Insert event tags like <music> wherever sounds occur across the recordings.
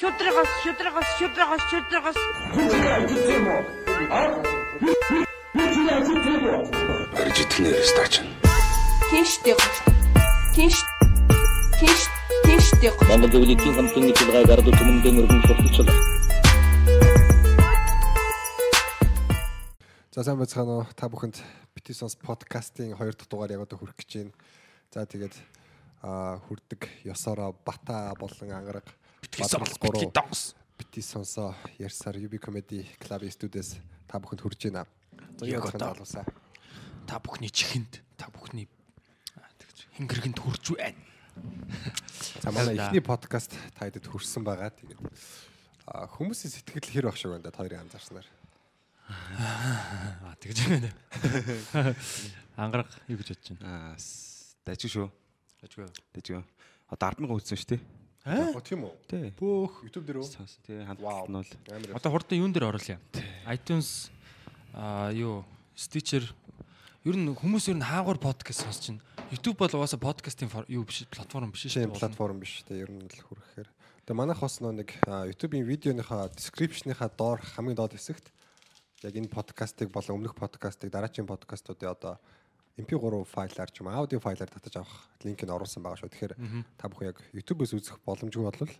Шудрагас, шудрагас, шудрагас, шудрагас. Аржитхнэр стач. Тийштэй. Тийш. Тийш. Тийштэй. Монгол Зөвлөлийн хамтын нэвтрүүлгээ гардуу түмэндээ мөргөн сурталчлаа. За сайн байцгаана уу? Та бүхэнд Битисонс подкастын 2 дахь дугаар яг одоо хүрэх гэж байна. За тэгээд аа хүрдэг ёсороо Бата болон ангараг Битисонс, Бадрал гурав Битисонс. Битисонсо ярсаар UB Comedy Club-ийн студиэс та бүхэнд хүрж байна. За Яг одоо. залуусаа. Та бүхний чихэнд, та бүхний тэгж хингэргэнд хурж байна. За манай эхний подкаст та хэдэд хүрсэн байгаа. Тэгээд хүмүүсийн сэтгэл хэр баг шиг байна да хоёрын анзаарснаар. Аа тэгж байна. Ангараг юу гэж бодож байна? Аа дажиг шүү. Ажгүй. Дажиг. Одоо 100000 үзсэн шүү дээ. Оо тийм үү? Бөөх YouTube дээр үү? Тий хандлт нь бол. Одоо хурдан юун дээр оруулъя? iTunes аа юу Stitcher ер нь хүмүүс ер нь хаагур подкаст сонсож байна. YouTube бол угаасаа подкастын юу биш платформ биш шүү дээ. платформ биш те ер нь л хүрэхээр. Тэгээ манайх бас нэг YouTube-ийн видеоныхаа description-ийнхаа доор хамгийн доод хэсэгт яг энэ подкастыг болон өмнөх подкастыг дараачийн подкастуудын одоо MP3 файлаар ч юм аудио файлаар татаж авах линкийг оруулсан байгаа шүү. Тэгэхээр та бүхэн яг YouTube-өөс үзэх боломжгүй бол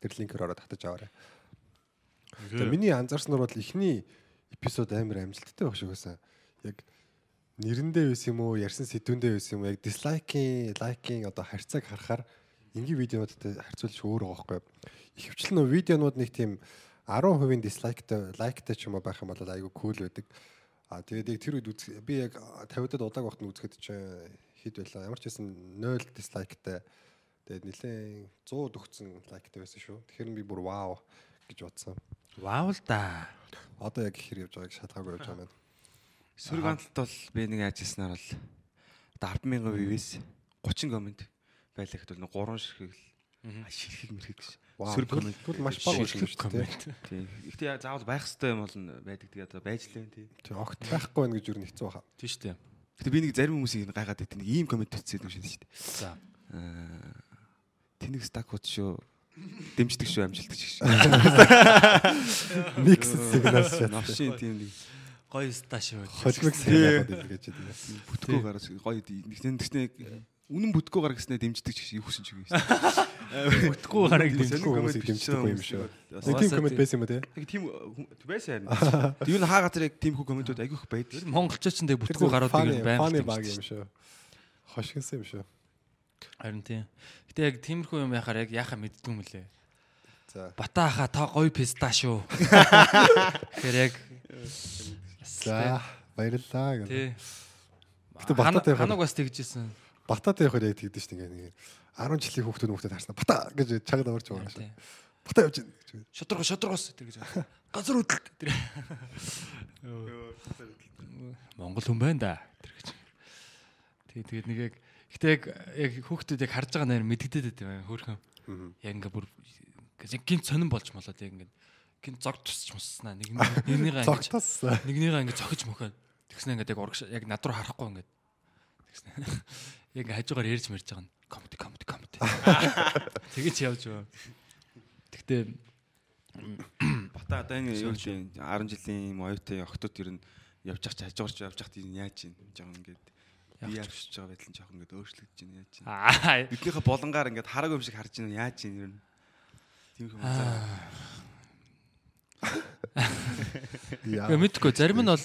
тэр линкээр ороод татаж аваарай. Тэгээ миний анзаарснаар бол эхний эпизод амар амжилттай байх шиг байсан. Яг нэрэндээ байсан юм уу, ярьсан сэдвэндээ байсан юм уу, яг дизлайкийн, лайкийн одоо харьцааг харахаар энгийн видеонуудтай харьцуулж өөр байгаа байхгүй. Ихэвчлэн видеонууд нэг тийм 10% дизлайктай, лайктай ч юм уу байх юм бол айгүй кул байдаг. А тэгээд яг тэр үед үзэх би яг 50-дад удааг вахт нь үзэхэд чи хэд байлаа. Ямар ч байсан 0 дизлайктай. Тэгээд нэлээд 100 төгсөн лайктай байсан шүү. Тэгэхээр би бүр вау гэж бодсон. Вау л да. Одоо яг хэр явж байгааг шалгаагүй явж байгаа юм сөрөг хандлт бол би нэг яаж хийснээр бол одоо 100000 view-с 30 комент байлаа гэхэд бол 3 ширхэг л ширхэг мэрхэг гэж. Сөрөг комент. маш бага Ширхэг шүү дээ. Тий. Гэхдээ яа заавал байх хэрэгтэй юм бол байдаг. Тэгээ одоо байж лээ тий. Тэг огт байхгүй байх гэж юу нэг хэцүү баха. Тийм шүү дээ. Гэтэ би нэг зарим хүмүүсийг гайхаад байдаг. Нэг ийм комент бичсэн юм шиг шүү дээ. За. Аа тэнэг стак хот шүү. Дэмждэг шүү амжилтдаг шүү. <laughs> Микс сигнал шат. Новшин тийм нэг Гоё ста шүү. Холимог сигнал гэж байна. бүтгөө гараад гоё нэг тэгснэ үнэн бүтгөө гар гэснээр дэмждэг ч гэсэн юу хүсэн ч юм шүү. Бүтггүй гараг Дэмждэг дэмждэг. хүмүүсийг дэмждэггүй юм шүү. Нэг тийм тийм. байсан юм уу те? Тэг тийм байсан харин. <laughs> Юу н хаа газар яг тийм хүү комментууд айгүйх байдаг. Монголчууд ч нэг бүтггүй гаруудыг фаны байна. баг юм шүү. Хошгинсан юм шүү. Харин тийм. Гэтэ яг тиймэрхүү юм яхаар яг яхаа мэддгүй юм лээ. За. Бата хаа та гоё писта шүү. Тэгэхээр яг За баярлалаа гэх. Гэтэ бататай ханаг бас тэгжсэн. Бататай явахад яг тэгдэж дээ ингээ. 10 жилийн хүүхдүүд хүүхдэд харснаа бата гэж чагд аварч байгаа шүү. Тий. Бата явж байна гэж. Шодрого шодрогос тэр гэж. Газар хөдлөлт тэр. Монгол хүн байна да. Тэр гэж. Тий тэгээд нэг яг гэтээ яг хүүхдүүд яг харж байгаа нэр мэддэгдээд байт юм хөөрхөн. Яг ингээ бүр гинт сонирн болж молоод яг ингээ гинт зог тусч муснаа нэг нэгнийгаа ингээ нэгнийгаа ингээ цохиж мөхөө. Тэгснэ ингээ яг урагш яг над руу харахгүй ингээ. Тэгснэ. Яг хажуугаар ярьж мэрж байгаа нь комеди комеди комеди. Тэгэж явж байгаа. Тэгтээ Бата одоо энэ юу гэдэг 10 жилийн юм оюутай охтууд ер нь явж ах хажуурч явж ах тийм яаж юм жоохон ингээд би явж байгаа байдал нь жоохон ингээд өөрчлөгдөж байна яаж юм. Биднийхээ болонгаар ингээд хараг юм шиг харж байна яаж юм ер нь. Тийм юм аа. Яа. Мэдгүй зарим нь бол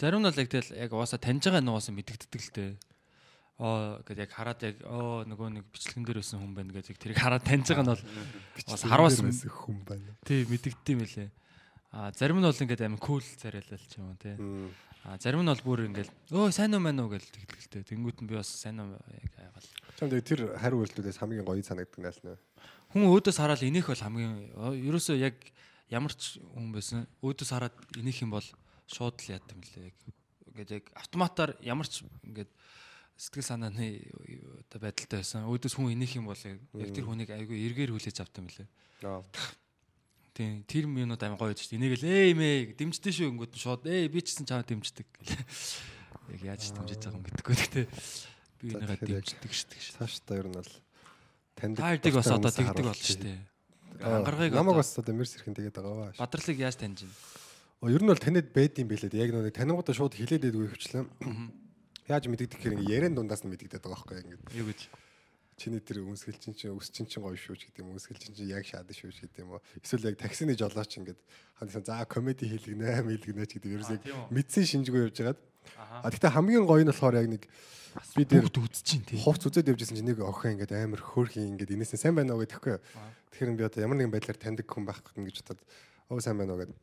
зарим нь бол яг тэгэл яг угаасаа таньж байгаа нь угаасаа мэддэгдэг л дээ. Оо гэдэг яг хараад яг оо нөгөө нэг бичлэгэн дээр байсан хүн байна гэж яг тэрийг хараад таньж байгаа нь бол бас хараас байсан хүн байна. тий мэддэгддэм юм лээ. А зарим нь бол ингээд амар кул царайлал ч юм уу тий. А зарим нь бол бүр ингээд өө сайн уу мань уу гэж тэтгэлтэй. Тэнгүүт нь би бас сайн уу яг айгал. Чам тэр хариу үйлдэлээс хамгийн гоё санагддаг нааш нэ. Хүн өөдөөс хараад инех бол хамгийн ерөөсөө яг ямар ч хүн байсан өөдөөс хараад инех юм бол шууд л яд юм лээ. Яг ингээд яг автоматар ямар ч ингээд сэтгэл санааны оо байдалтай байсан. Өөдөөс хүн инех юм бол яг тэр хүнийг айгүй эргээр хүлээж авт юм лээ. Аа. Тийм тэр юмнууд амар гоё шүү дээ. Инегээл ээ мэй дэмждэн шүү ингүүд нь шууд ээ би ч гэсэн чамаа дэмждэг. Яг яаж дэмжиж байгаа юм гэдэггүй. Гэтэ би энийгээ дэмждэг шүү дээ. Цааш та ер нь бол таньдаг. Та хоёрыг бас одоо тэгдэг болно шүү дээ. ангаргыг намайг бас одоо мэрс ирхэн тэгээд байгаа баа. бадралыг яаж таньж? Оо ер нь бол таниад байд юм бэлээ. Яг нэг танингуудаа шууд хилээд байдгүй хвчлээ. Яаж мэддэг гэхээр ингээ ярен дундаас нь мэддэг байгаа байхгүй ингээ. Юу гэж? Чиний тэр өмсгөл чин чин өс чин чин гоё шүү ч гэдэг юм. Өмсгөл чин чин яг шаад шүү ч гэдэг юм уу. Эсвэл яг таксины жолооч ингээд хандсан за комеди хийлгэнэ мэлгэнэ ч гэдэг. Ерөөс яг тийм үү? мэдсэн шинжгүй явж байгаад. А тэгтээ хамгийн гоё нь болохоор яг нэг би дээр Бүгд үзчихин тий. хувц үзээд явж байсан чинь нэг охин ингээд амар хөөрхий ингээд инээсээ сайн байна уу гэдэхгүй. Тэгэхээр би одоо ямар нэгэн байдлаар таньдаг хүн байх гэж бодоод оо сайн байна уу гэдэг.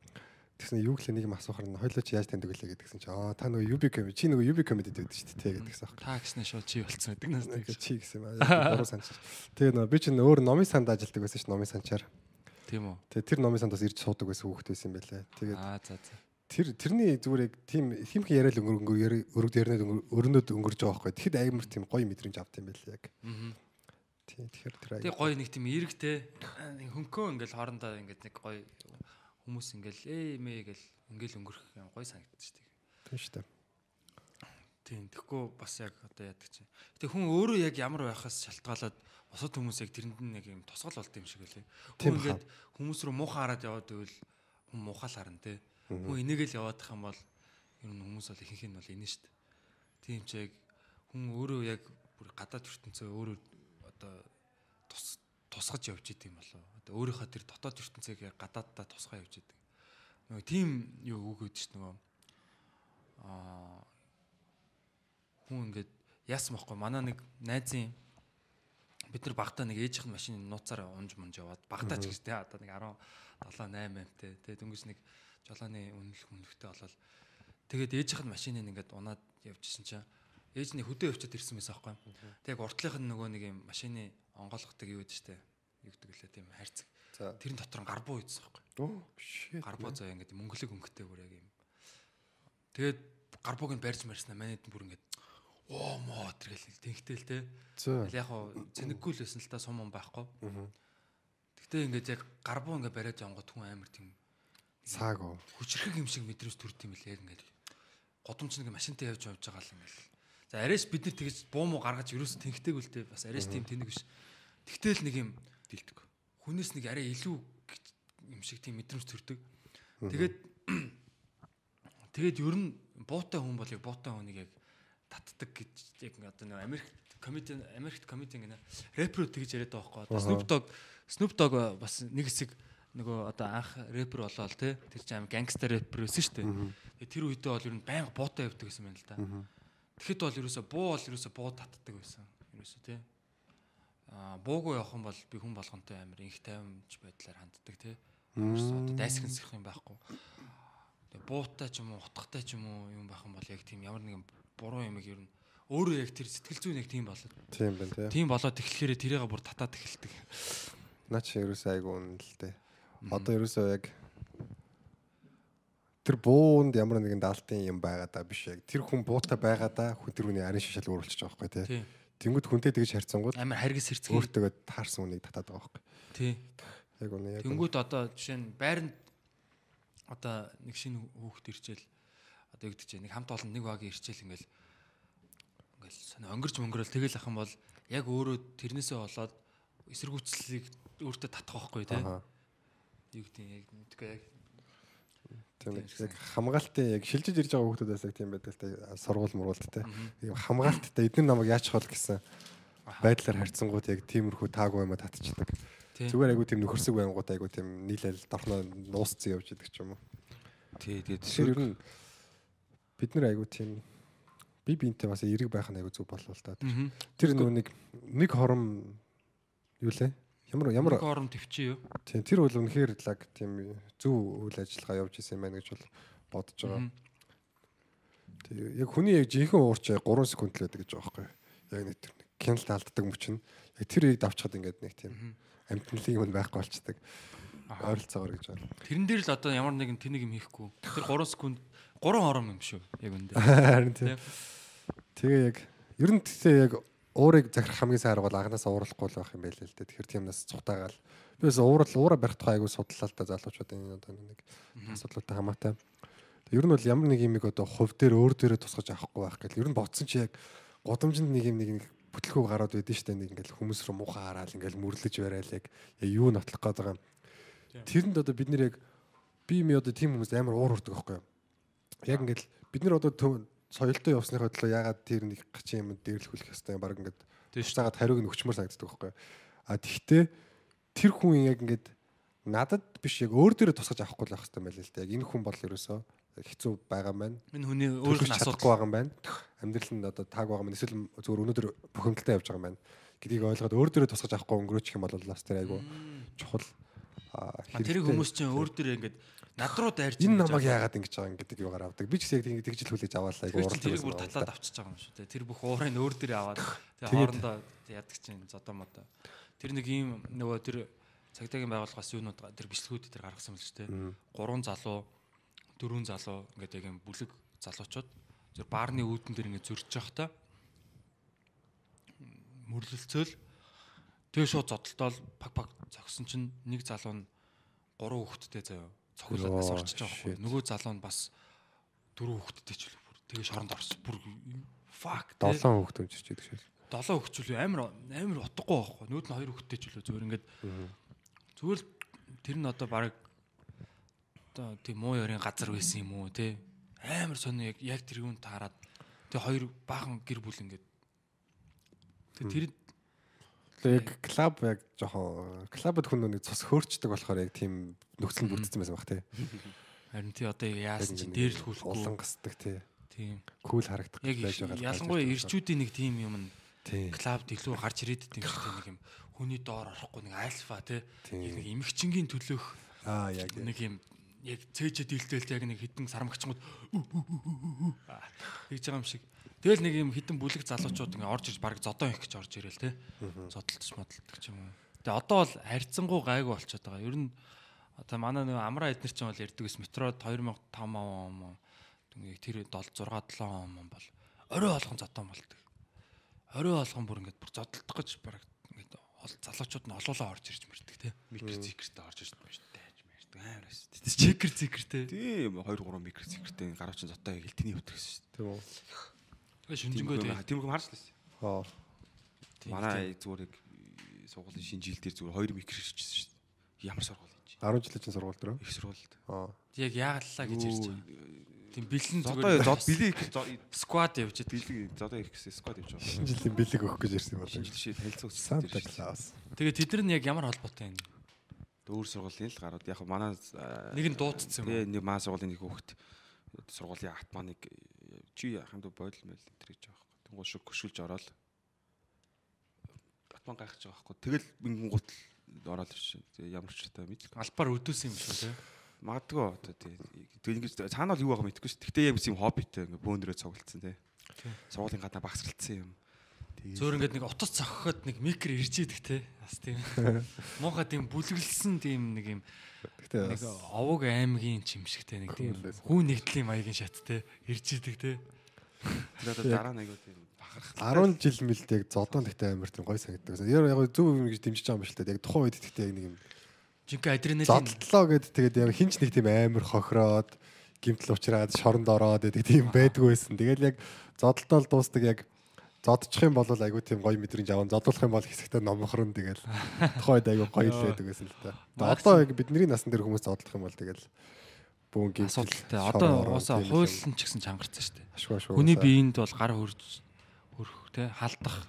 Тэгсэн юу гэлээ нэг юм асуухаар нь хоёлоо чи яаж таньдаг вүлээ гэдгсэн чи аа та нөгөө UB comedy чи нөгөө UB comedy гэдэг шүү дээ гэдгсэн аах. Та гэснээр шууд чи болцсон гэдэг нас Нэг чи гэсэн юм аа. Буруу санаж. Тэгээ нөгөө би чинь өөр номын санд ажилладаг байсан ш номын санчаар. Тийм үү? Тэгээ тэр номын санд бас ирж суудаг байсан хүүхэд байсан юм байлаа. Тэгээд Аа за за. тэр тэрний зүгээр яг тийм химхэн яриад өнгөр өнгөр өргөд ярнад өрнөд өнгөрж байгаа байхгүй. Тэгэхэд амар тийм гоё мэдрэмж авт юм байлаа яг. Аа. Тийм тэгэхээр тэр Тэг гоё нэг тийм эрэгтэй хөнкөө ингээл хоорондоо ингээд нэг гоё хүмүүс ингээл ээ мэ гэл ингээл өнгөрөх юм гоё санагдчих шүү дээ. тийм шүү дээ. Тийм тэгэхгүй бас яг одоо яадаг чинь. Гэтэ хүн өөрөө яг ямар байхаас шалтгаалаад бусад хүмүүс яг тэрэнд нь нэг юм тусгал болт юм шиг үлээ. Хүн ингээд хүмүүс рүү муухан хараад яваад байвал хүн муухаал харна те. Хүн энийгэл яваадах юм бол ер нь хүмүүс бол ихэнх нь бол инээ шүү дээ. Тийм ч яг хүн өөрөө яг бүр гадаад ертөнцөө өөрөө одоо тус тусгаж явж идэм болов. Одоо өөрийнхөө тэр дотоод ертөнцийг яг гадааддаа тусгай явж идэг. Нөгөө тийм юу үг өгдөө шүү нөгөө аа хүн ингээд яасан бохгүй манай нэг найзын бид нар багтаа нэг ээжийнх нь машины нууцаар унж мунж яваад багтаа ч гэж те одоо нэг 17 8 8 те тэгээ дөнгөж нэг жолооны үнэлэх үнэлэхтэй болол тэгээд ээжийнх нь машиныг ингээд унаад явжсэн чинь ээж нь хөдөө явчаад ирсэн байсан байхгүй тэг уртлынх нь нөгөө нэг юм машины онгойлгодог юу гэдэг штэ юу гэдэг лээ тийм хайрцаг тэрэн дотор нь гарбуу үйдсэн байхгүй Оо shit. гарбуу заа ингээд мөнгөлөг өнгөтэй бүр яг юм. Тэгээд гарбууг нь барьж марснаа манайд бүр ингээд оо моо тэргээл тэнхтэл те. Яг хоо цэнэггүй л байсан л та сум юм байхгүй. Тэгтээ ингээд яг гарбуу ингээд бариад явгот хүн амар тийм Цааг уу. хүчрэх юм шиг мэдрэмж төрд юм яг ингээд годомч нэг машинтай явж явж байгаа л ингээд. За арайс бид нар тэгэж буу муу гаргаж ерөөс тэнхтэйг үлдээ бас арайс тийм тэнэг биш. Тэгтэл нэг юм дэлдэг. Хүнээс нэг арай илүү юм шиг тийм мэдрэмж төрдөг. Тэгээд <clears throat> тэгээд ер нь буутай хүн бол яг буутай хүнийг яг татдаг гэж яг одоо нэг Америк комеди Америкт комеди гэнэ рэпер тэгж яриад байгаа байхгүй. Snoop Dogg Snoop Dogg бас нэг хэсэг нөгөө одоо анх рэпер болоод те тэр чинь аим гангстер рэпер байсан шүү дээ. Тэр үедээ бол ер нь байнга буутай явдаг гэсэн юм байна л да. Тэгэхэд бол ерөөсө буу бол ерөөсө буу татдаг байсан. Ерөөсө те. Буугүй явах юм бол би хүн болгонтой амар инх тайвамж байдлаар ханддаг. Ерөөсө одоо дайсагнсах юм байхгүй. Тэгээ буутай ч юм уу, утгатай ч юм уу юм байх юм бол яг тийм ямар нэгэн буруу юм ер нь өөрөө яг тэр сэтгэл зүйн яг тийм болоод. Тийм байна тий. Тийм болоод тэгэхээр тэрийгээ бүр татаад эхэлдэг. Наа чи ерөөсөө айгу үнэлтэй. Одоо ерөөсөө яг тэр буунд ямар нэгэн даалтын юм байгаа даа биш яг тэр хүн буута байгаа даа хүн тэр хүний арын шишэл өөрчлөж байгаа байхгүй тий. Тийм. Тэнгүүд хүнтэй тэгж харьцангууд Амар харгас хэрцгий. өөртөө таарсан үнийг татаад байгаа байхгүй. Тийм. Яг үнэ яг. Тэнгүүд одоо жишээ нь байранд одоо нэг шинэ хүүхэд ирчээл одоо юу гэдэг чинь нэг хамт олон нэг багийн ирчээл ингээл ингээл сони өнгөрч мөнгөрөл тэгэл ах юм бол яг өөрөө тэрнээсээ болоод эсэргүүцлийг өөртөө татах байхгүй тий. Юу гэдэг яг мэдгүй яг Тийм яг хамгаалтын яг шилжиж ирж байгаа хүмүүсээс яг тийм байдаг л та сургууль мургуулттай. Яг хамгаалттай эдгээр намайг яаж хол гэсэн байдлаар харьцангууд яг тиймэрхүү таагүй юм татчихдаг. тий. Зүгээр айгу тийм нөхөрсөг байнгут айгу тийм нийлэл дорноо нуусцсан явж идэг ч юм уу. Тий, тэгээд Тэгэхээр ер нь бид нар айгу тийм би биентэй бас эрэг байх нь айгу зүг болов л та. Тэр нөгөө нэг нэг хором юу лээ? Ямар ямар орон төвчөө юу? тийм тэр бол үнэхээр лаг тийм зөв үйл ажиллагаа явж исэн юм байна гэж бол бодож байгаа. Тэгээ яг хүний яг жинхэнэ уурч 3 секунд л байдаг гэж байгаа байхгүй. Яг нэг тэр нэг кинл таалддаг мөч нь яг тэр үеийг давчхад ингээд нэг тийм амтналын юм байхгүй болчдаг. Ойролцоогоор гэж байна. Тэрэн дээр л одоо ямар нэгэн тэнэг юм хийхгүй. Тэр 3 секунд 3 ором юм шүү. Яг үндэ. <laughs> Харин. Тийм. Тэгээ яг ер нь тэгтээ яг уурыг захирах хамгийн сайн арга бол анханаас уурахгүй л байх юм байл л дээ. Тэгэхээр тиймнээс цухтаагаал. Би бас уурал уура барих тухай айгу судлаа л да залуучуудын одоо нэг асуудлуудтай хамаатай. Ер нь бол ямар нэг юмыг одоо хувь дээр өөр дээрээ тусгаж авахгүй байх гэл. Ер нь бодсон чи яг годамжинд нэг юм нэг нэг бүтлгүү гараад байдэн штэ нэг ингээл хүмүүс рүү муухай хараад ингээл мөрлөж барайл яг юу нотлох гээд байгаа юм. Тэрэнд одоо бид нэр яг би ми одоо тийм хүмүүс амар уур урдаг байхгүй юу? Яг ингээд бид нар одоо соёлтой явсныхаа төлөө ягаад тэр нэг гачин юм дээрлэхүүлэх хэвээр баг ингээд Тийм шүү. цаагаад хариуг нь өгчмөр санагддаг байхгүй? А тэгтээ тэр хүн яг ингээд надад биш яг өөр дээрээ тусгаж авахгүй л байх хэрэгтэй байл л да. Яг энэ хүн бол ерөөсөө хэцүү байгаа байна. Энэ хүний өөр Өөрөөр нь асуудал. байгаа юм байна. Амьдрал нь одоо тааг байгаа байна. Эсвэл зүгээр өнөөдөр бухимдалтай явж байгаа юм байна. гэдгийг ойлгоод өөр дөрөө тусгаж авахгүй өнгөрөөчих юм бол бас тэр айгу чухал тэрийг хүмүүс чинь өөр дөр ингэж над руу дайрч энэ намайг яагаад ингэж байгаа юм гэдэг юугаар авдаг. Би ч гэсэн яг тийм тэгжил хүлээж аваалаа Тэр чинь тэрийг байсан бүр л да. авчиж байгаа юм шүү дээ. Тэр бүх уурыг өөр дөрөө аваад тэгээ хоорондоо яадаг чинь зодоо модоо. Тэр нэг ийм нөгөө тэр цагдаагийн байгууллагаас юунууд тэр бичлэгүүд тэр гаргасан мэл шүү дээ. Гурван залуу, дөрвөн залуу ингээд яг юм бүлэг залуучууд зөв баарны үүдэн дээр ингээд зөрж явахдаа мөрлөлцөөл тэгээ шууд зодтолтол пак пак зогсон чинь нэг залуу нь гурван хүүхэдтэй заяа цохиулаад нас Йоо, орчиж байгаа байхгүй. Нөгөө залуу нь бас дөрвөн хүүхэдтэй ч бүр тэгээ шоронд орсон. Бүр fuck тэгээ Долоон хүүхд өмчөрч байдаг шээ. долоо хөвчүүлээ амар амар утгагүй байхгүй. Нүүд нь хоёр хөвгтэй ч үлээ. Зүгээр ингээд зүгээр л тэр нь одоо баг одоо тийм муу ярийн газар байсан юм уу те амар сони яг яг тэр юунд таарад. Тэг хоёр баахан гэр бүл ингээд. Тэг тэр Тэгээ яг клуб яг жоохон клубд хүн нэг цус хөөрчдөг болохоор яг тийм нөхцөл бүрдсэн байсан баг тий. харин тий одоо яасан чи нэг дээрлэхүүлэхгүй улан гасдаг тий. тийм Кул харагдах байж байгаа л ялангуяа ирчүүдийн нэг тийм юм нь Тий. клубд илүү гарч ирээд шүү дээ нэг юм хүний доор орохгүй нэг альфа яг нэг эмгчингийн төлөөх Аа яг нэг юм яг цээжэд илтэл яг нэг хідэн сарамгчмууд хийж байгаа юм шиг. Тэгэл нэг юм хідэн бүлэг залуучууд ингээ орж ирж баг зодоо их гэж орж ирэл те. Зодтолч модтолдог ч юм уу. Тэгээ одоо бол харьцангуй гайгүй болчиход байгаа. Ер нь одоо манай нэг амраа эднэр чинь бол ярддаг ус метрод 2005 он ингээ тэр 7 6 7 он бол орой болгон зодоо болдог. Орой болгон бүр ингээ бүр зодтолдох гэж баг ингээ ол залуучууд нь олоолаа орж ирж мэрдэг те. микро зикертэй орж ирж дээ. Мэрдэг амар байсан. Тэс чекер зикертэй. Тийм 2 3 микро зикертэй гаруучин зотоо яг элтний өвтгсөн шүү тийм үү. Дээ. шинжэнгөө тийм юм харж лээс. Аа. Манай зүгээр яг сургуулийн шинэ жил дээр зүгээр 2 микро ирчихсэн шүү дээ. Ямар сургууль юм чи? 10 жилийн чинь сургууль дээр. Их сургуульд. Аа. яг яагалаа гэж ярьж байгаа. Тийм бэлэн Зодоо зүгээр зод билээ их сквад явж идэг. билэг зодоо их гэсэн сквад явж байгаа. Шинэ жилийн бэлэг өгөх гэж ирсэн юм Шинэ байна. жил шиг танилцаа Санта үзсэн. Клаус. Тэгээ тэд нар нь яг ямар холбоотой юм? Өөр сургуулийн л гарууд яг манай Нэг нь дуудсан юм Тэгээ нэг маа сургуулийн нэг хүүхэд сургуулийн атманыг чи хамт бойл мэл энэ гэж байгаа байхгүй. Тэнгуул шиг хөшүүлж ороод атман гайхаж байгаа байхгүй. Тэгэл бингут ороод ирсэн. Тэгээ ямар ч та мэдлэг. Албаар өдөөсөн юм шүү те. Магадгүй одоо тий. Тэгээ ингэж цаана бол юу байгаа мэдэхгүй шүү. Гэхдээ яг юм хоббитэй ингээ бөөндрөө цуглдсан тий. Сургуулийн гадаа багсралцсан юм. Тэгээ Зөөр ингээд нэг утас цохиход нэг микро ирж идэг те. Бас тийм. <laughs> Муухай тийм бүлэглсэн тийм нэг юм Гэтэ нэг овог аймгийн юм шиг те нэг тийм хүн нэгдлийн маягийн шат те. Ирж идэг те. тэр одоо дараа нэг тийм бахарх 10 жил мэлд яг зодон гэхдээ амар тийм гой санагддаг. Яг яг зөв юм гэж дэмжиж байгаа юм шиг л та. Яг тухайн үед гэхдээ яг нэг юм Жинхэнэ адреналин зодлоо гэд тэгээд яг хинч нэг тийм амар хохироод гимтэл уучраад шоронд ороод гэдэг тийм байдгүй байсан. Тэгэл яг зодолтол дуустдаг яг зодчих юм бол айгүй тийм гоё мэдрэмж аван зодуулах юм бол хэсэгтээ номхорон тэгэл тухайн үед айгүй гоё л байдаг байсан л та. Одоо яг бидний насн дээр хүмүүс зодолох юм бол тэгэл бүүн гимтэл асуудалтай. Одоо уусаа хуулийн ч гэсэн чангарсан шүү дээ. ашгүй ашгүй. Хүний биеинд бол гар хөрж хөрөх те халдах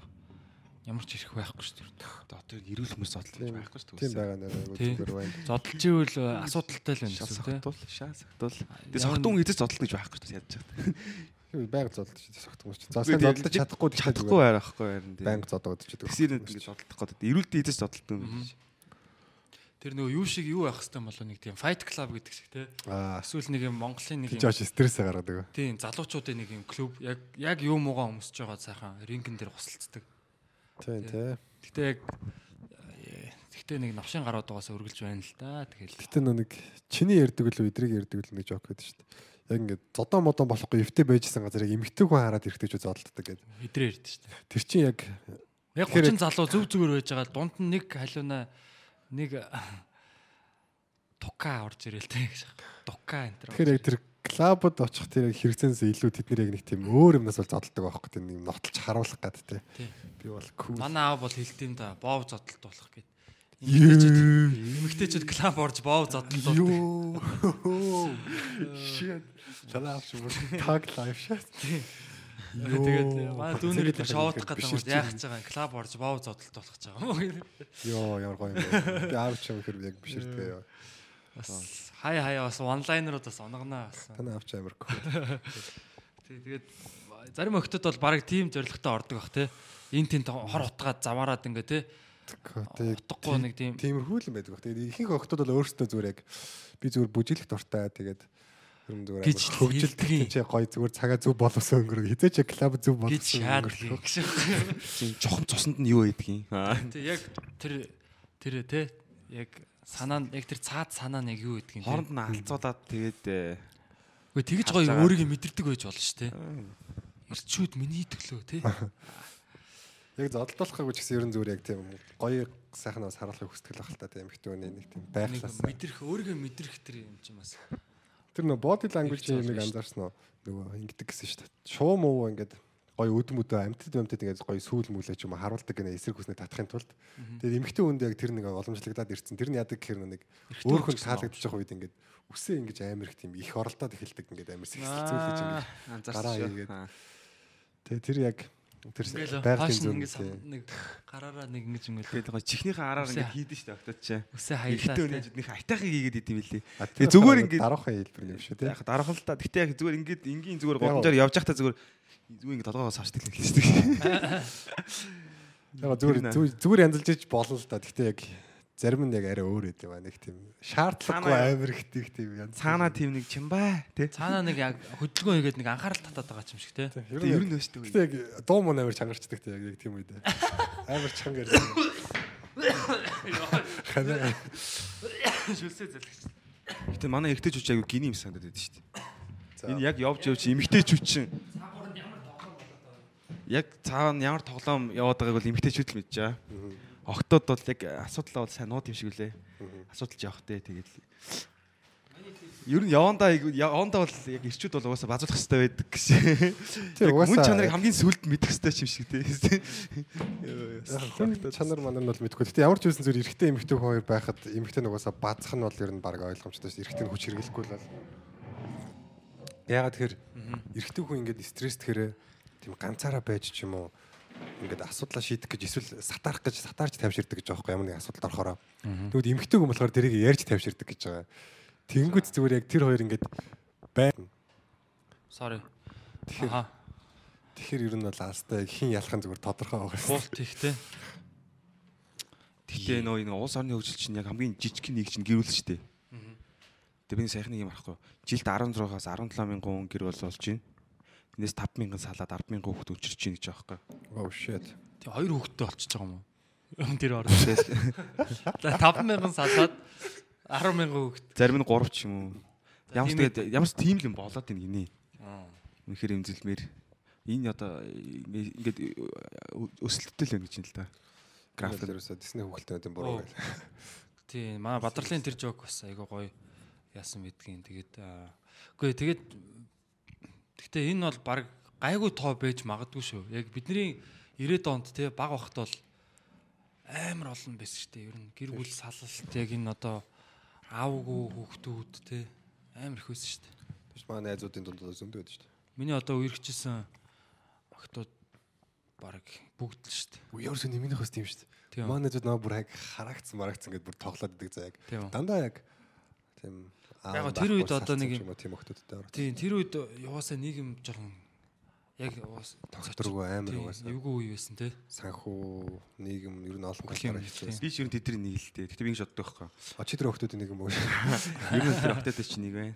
ямар ч ирэх байхгүй шүү дээ. одоо эрүүл хүмүүс зодлож байхгүй шүү тийм байгаа нэр айгүй Тийм. зүгээр байна. Зодолж ивэл э, асуудалтай л байна Шаа гэсэн те. сахтуул, шаа сахтуул. Тэгээ сахтуун эзэж зодлох гэж байхгүй шүү ядж байгаа. Тийм байнга зодолж идэх согтмож. За сайн зодолж чадахгүй гэхдээ Чадахгүй байхгүй харин тийм. байнга зодоод идэх. Тэсэр ингэ зодлох гэдэг. Эрүүлдэ эзэж зодлох юм биш. Тэр нөгөө юу шиг юу байх хэвээр болоо нэг тийм fight club гэдэг шиг те. Аа Эсвэл нэг юм Монголын нэг юм аач стрессээ гаргадаг. тийм залуучуудын нэг юм клуб яг яг юу муугаа өмсөж байгаа сайхан рингэн дээр хусалцдаг. Тийм тий. Гэтэ яг э, Гэхдээ нэг навшин гарууд угаасаа өргөлж байна л да. Тэгэл Гэтэ нэг чиний ярддаг л эдрийг ярддаг л нэг жок гэдэг шүү дээ. Яг ингээд зодон модон болохгүй эвтэй байжсэн газар яг эмхтэй хүн хараад эрэхтэй ч зодтолдог гэдэг. идрээ ирдэ шүү дээ. Тэр чинь яг Яг Тэгэхээр 30 залуу зүг зүгээр байж байгаа дунд нь нэг халиуна нэг <laughs> тука орж ирэл тэ гэж. Тука энэ тэгэхээр яг тэр клабд очих тэр яг хэрэгцээнээс илүү тэд нэр яг нэг тийм өөр юмнаас бол зодтолдог байхгүй тийм нэг нотолч харуулах гад тий. Би бол кул. манай аав бол хэлдэм да боов зодтолт болох гэд. Эмэгтэйчүүд клаб орж боов зодлоо. Йоо. Shit. Чалаа авч бүр tag live shit. Тэгээд манай дүүнэр шоудах ингээд гэдэг юм яах гэж байгаа. Клаб орж боов зодтолт болох гэж байгаа. Йоо, ямар гоё юм бэ. Би авч юм хэр яг биширтгээ ёо. Бас хай хаяа бас онлайнерууд бас онгоноо бас. Таны авч cool. <laughs> Тий, Тэгээд зарим охтод бол баг тийм зоригтой ордог бах те. Эн тент хор утгаад замаарад ингээ те. Утгагүй нэг тийм тиймэрхүү л юм байдаг. Тэгээд ихэнх охтууд бол өөрсдөө зүгээр яг би зүгээр бүжиглэх дуртай. Тэгээд юм зүгээр Гэж амар хөгжилт хэлдэг юм. чи гоё зүгээр цагаа зөв боловсон өнгөрөх. Хизээч клуб зөв шаад өнгөрөх. Чин жохон цуснд нь юу байдгийг. Аа. Тий, яг тэр тэр те яг санаа нь яг тэр цаад санаа нь яг юу гэдгийг. Хооронд нь алцуулаад тэгээд э, Үгүй тэгж гоё өөрийгөө мэдэрдэг байж болно шүү те. Ирчүүд миний төлөө те. <laughs> Яг зодтолдохгүйг ч гэсэн ерэн зүгээр яг тийм гоё сайхан бас харуулахыг хүсдэг л байх л та тийм ихтөөний нэг тийм Нэг байхлаас. мэдрэх өөрийгөө мэдрэх тэр юм чинь бас. Тэр нөө body language Их юм зүйл анзаарсан уу? Нөгөө ингэдэг гэсэн шүү дээ. Шуу муу ингээд гоё өдөм өдөө амтд амтд ингээд гоё сүүл мүлээ ч юм уу харуулдаг гэнэ эсрэг хүснээ татахын тулд тэгээд эмхтэн хүнд яг тэр нэг уламжлагдаад ирсэн. Тэр нь яадаг гэхээр нэг өөр хүн таалагдчих үед ингээд үсээ ингэж амар их тийм их оролдоод эхэлдэг ингээд амар сэгсэлцүүлж ингээд гараа хийгээд. тэгээд тэр яг тэр байгалийн зөв ингээд нэг гараараа нэг ингэж ингээл Тэгээд гоо чихнийхээ араар ингээд хийдэж дээ октод чи. үсээ хаялаа. өнөж те. нэг айтайхыг хийгээд идэв билээ. А, Тэгээ зүгээр ингээд дараахан хэлбэр юм шүү тийм. Яг дараах л та. Гэтэ яг зүгээр ингээд энгийн зүгээр годамжаар явж байхдаа зүгээр зүгээр ингээд толгоогоос харчдаг л хэлсэн. <laughs> <laughs> Яг зүгээр зүгээр- янзалж иж болно л да. Гэхдээ яг зарим нь яг арай өөр байд юм аа нэг тийм шаардлагагүй Цаанаа- амар их тийм тийм янз. Цаанаа тийм нэг чимбай тий. Цаанаа нэг яг хөдөлгөөн хийгээд нэг анхаарал татаад байгаа юм шиг те. Ер нь өштэй. Гэтэ яг дуу муу амар чангарчдаг тийм яг тийм үед. Амар чангаар. Ханаа Шүлсээ зэлгэж. Гэтэ манай эргэжтэй жүч аягүй гиний юм санагдаад байдаг шүү дээ. За. Энэ яг явж явж эмгтэй жүчин. Яг цаав нь ямар тоглоом яваад байгааг бол эмгтэй жүт л мэдэж байгаа. Октод бол яг асуудал бол сайн нууд юм шиг үлээ. Асуудалж явах те тэгээд. Ер нь явандаа явандаа бол яг ирчүүд бол угаасаа базуулах хэрэгтэй байдаг гэсэн. Тийм, Яг Мөн угаасаа- чанарыг хамгийн сүлд мэдэх хэрэгтэй юм шиг хүн чанар манар нь бол мэдгүй. Гэтэ ямар ч үсэн зүр эрэгтэй эмэгтэй хүн хоёр байхад эмэгтэй нугасаа баацах нь бол ер нь баг ойлгомжтой шүү. Эрэгтэй нь хүч хэрэглэхгүй л бол. Яагаад тэгэхээр эрэгтэй хүн ингээд стресстгээр тийм ганцаараа байж ч юм уу ингээд асуудлаа шийдэх гэж эсвэл сатарах гэж сатаарч тавьширдаг гэж байгаа байхгүй ямар нэг асуудалд орохороо. Тэгвэл эмэгтэй хүн болохоор тэрийг ярьж тавьширдаг гэж байгаа. Тэнгүүт зүгээр яг тэр хоёр ингээд байна. Sorry. Тэгэхээр тэгэхээр ер нь бол алстай хин ялахын зүгээр тодорхой байгаа шүү. Буулт их те. Гэтэ нөө энэ улс орны хөгжил чинь яг хамгийн жижиг нэг чинь гэрүүл шүү дээ. Тэгээ би саяхан нэг юм арахгүй. Жилд 16-аас 17 мянган хүн гэр бол болж байна. Тэрнээс 5 мянган салаад 10 мянган хүүхд өчрч чинь гэж байхгүй. Oh shit. Тэг хоёр хүүхэдтэй болчихж байгаа юм уу? Тэр орно. 5000 салаад 10000 хүүхэд. Зарим нь 3 ч юм уу. Ямар ч тэгээд ямар ч тийм л юм болоод байна гинэ. Үнэхээр эмзэлмээр энэ одоо ингээд өсөлттэй л байна гэж юм л та. График дээрээс Disney хүүхэлтэнүүдийн буруу байл. Тийм, манай Бадрлын тэр жок бас айгаа гоё яасан мэдгийн. Тэгээд аа, үгүй тэгээд гэхдээ энэ бол баг гайгүй тоо байж магадгүй шүү. Яг бидний 90-ад онд те баг бахт бол амар олон байсан шүү дээ. Ер нь гэр бүл салалт яг энэ одоо аавгүй хүүхдүүд те амар их байсан шүү дээ. Тэгэж манай найзуудын дунд зөндөө байдаг шүү дээ. Миний одоо үерхчихсэн охтууд баг бүгд л шүү дээ. Үеэр сөн нэмийнх бас тийм шүү дээ. Манай найзууд наа бүр яг харагцсан марагцсан гэдээ бүр тоглоод идэг. Тийм. Дандаа яг тийм Яг тэр үед одоо нэг юм- юм тийм охтуудтай орох. Тийм тэр үед яваасаа нийгэм жоохон яг Тогтворгүй амар угаасаа. Эвгүй үе байсан те. санхүү нийгэм ер нь олон юм, хэцүү. би ч ер нь тэдний нэг л дээ. Гэтэ би ингэж боддог байхгүй. А чи тэр охтуудын нэг юм уу? Ер нь тэр октод ч нэг байна.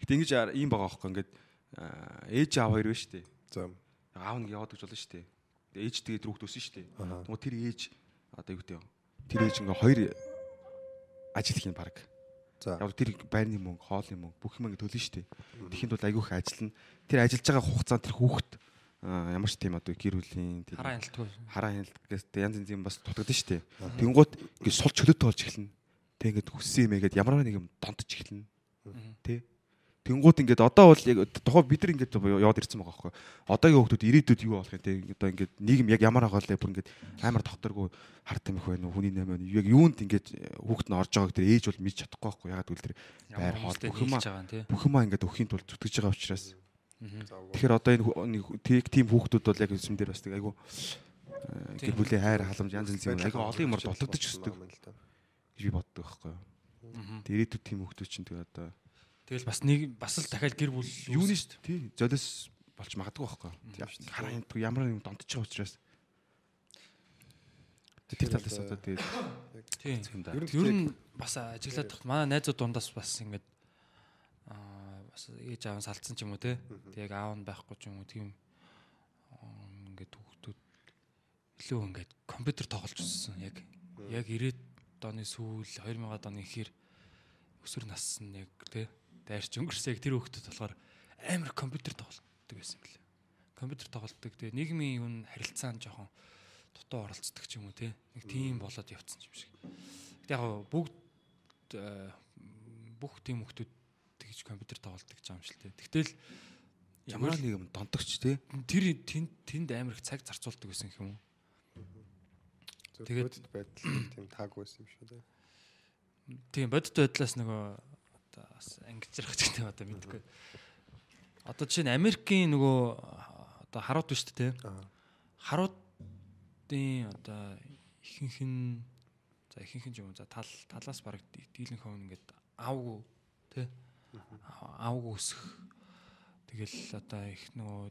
Гэтэ ингэж ийм байгаа байхгүй ингээд ээж аав хоёр байна шүү дээ. За. Аав нэг яваад гэж болно шүү дээ. Ээж тэгээд рүүхт өсөн шүү дээ. Тэгмээ тэр ээж одоо юу гэдэг вэ? Тэр ээж ингээ хоёр ажил хийн баг. Яг тэр байрны мөнгө, хоолны мөнгө бүх юм ингээ төлнө шүү дээ. Тэхийн тулд айгүйх ажиллана. Тэр ажиллаж байгаа хугацаанд тэр хүүхэд ямар ч тийм одоо гэр бүлийн тийм Хараа хяналтгүй. хараа хяналт гэсэн янз янз юм бас дутагдсан шүү дээ. Тэнгуут ингээ сул чөлөөтэй болж эхэлнэ. Тэг ингээд хүссэн юм яагаад ямар нэг юм донтож эхэлнэ. Тэ. Тэнгууд ингээд одоо бол яг тухай бид нар ингээд яваад ирсэн байгаа байхгүй. Одоогийн хүмүүс ирээдүйд юу болох юм те одоо ингээд нийгэм яг ямар байгаа л бүр ингээд амар докторгүй харт юм их байна уу хүний нэм байна. Яг юунд ингээд хүүхэд нь орж байгааг тэр ээж бол мэдж чадахгүй байхгүй. Ягаад гэвэл тэр байр хоол бүх юм бүх юм ингээд өхийн тул зүтгэж байгаа учраас. Тэгэхээр одоо энэ тийм хүүхдүүд бол яг юм дээр бас тэг айгу гэр бүлийн хайр халамж янз янзын айгу олон юмар дутагдаж өсдөг гэж би боддог байхгүй. Тэр ирээдүйд тийм хүүхдүүд чинь тэгээ одоо Тэгэл бас нэг бас л дахиад гэр бүл юу нэ шүү дээ. Тий. Золиос болж магадгүй байхгүй. Хараа энэ ямар нэг донтож байгаа учраас. Тэр талаас одоо тэгээд тий. Ер нь бас ажиглаад тахт манай найзууд дундаас бас ингээд аа бас ээж аав салцсан ч юм уу те. Тэг аав нь байхгүй ч юм уу тийм ингээд хүүхдүүд илүү ингээд компьютер тоглож өссөн яг яг 90-ад оны сүүл 2000-ад оны ихэр өсвөр нассан яг те дайрч өнгөрсөө яг тэр хүүхдүүд болохоор амар компьютер тоглолтдог байсан юм лээ. Компьютер тоглолтдог. Тэгээ нийгмийн юу харилцаанд жоохон дутуу оролцдог ч юм уу те. Нэг тийм болоод явцсан юм шиг. Гэтэ яг бүгд э, бүх тийм хүүхдүүд тэгж компьютер тоглолтдог юм шиг те. Тэгтэл ямар нэг юм донтогч те. Тэр тэнд тэнд амар их цаг зарцуулдаг байсан юм уу? Тэгээд байдал тийм таагүй байсан юм шүү дээ. Тийм бодит байдлаас нөгөө одоо бас ангижрах ч гэдэг одоо мэдгүй. Одоо жишээ нь Америкийн нөгөө одоо харууд биш үү те? Харуудын одоо ихэнх нь за ихэнх нь юм за тал талаас бараг дийлэн хөвн ингээд аавгүй те? Аавгүй өсөх. Тэгэл одоо их нөгөө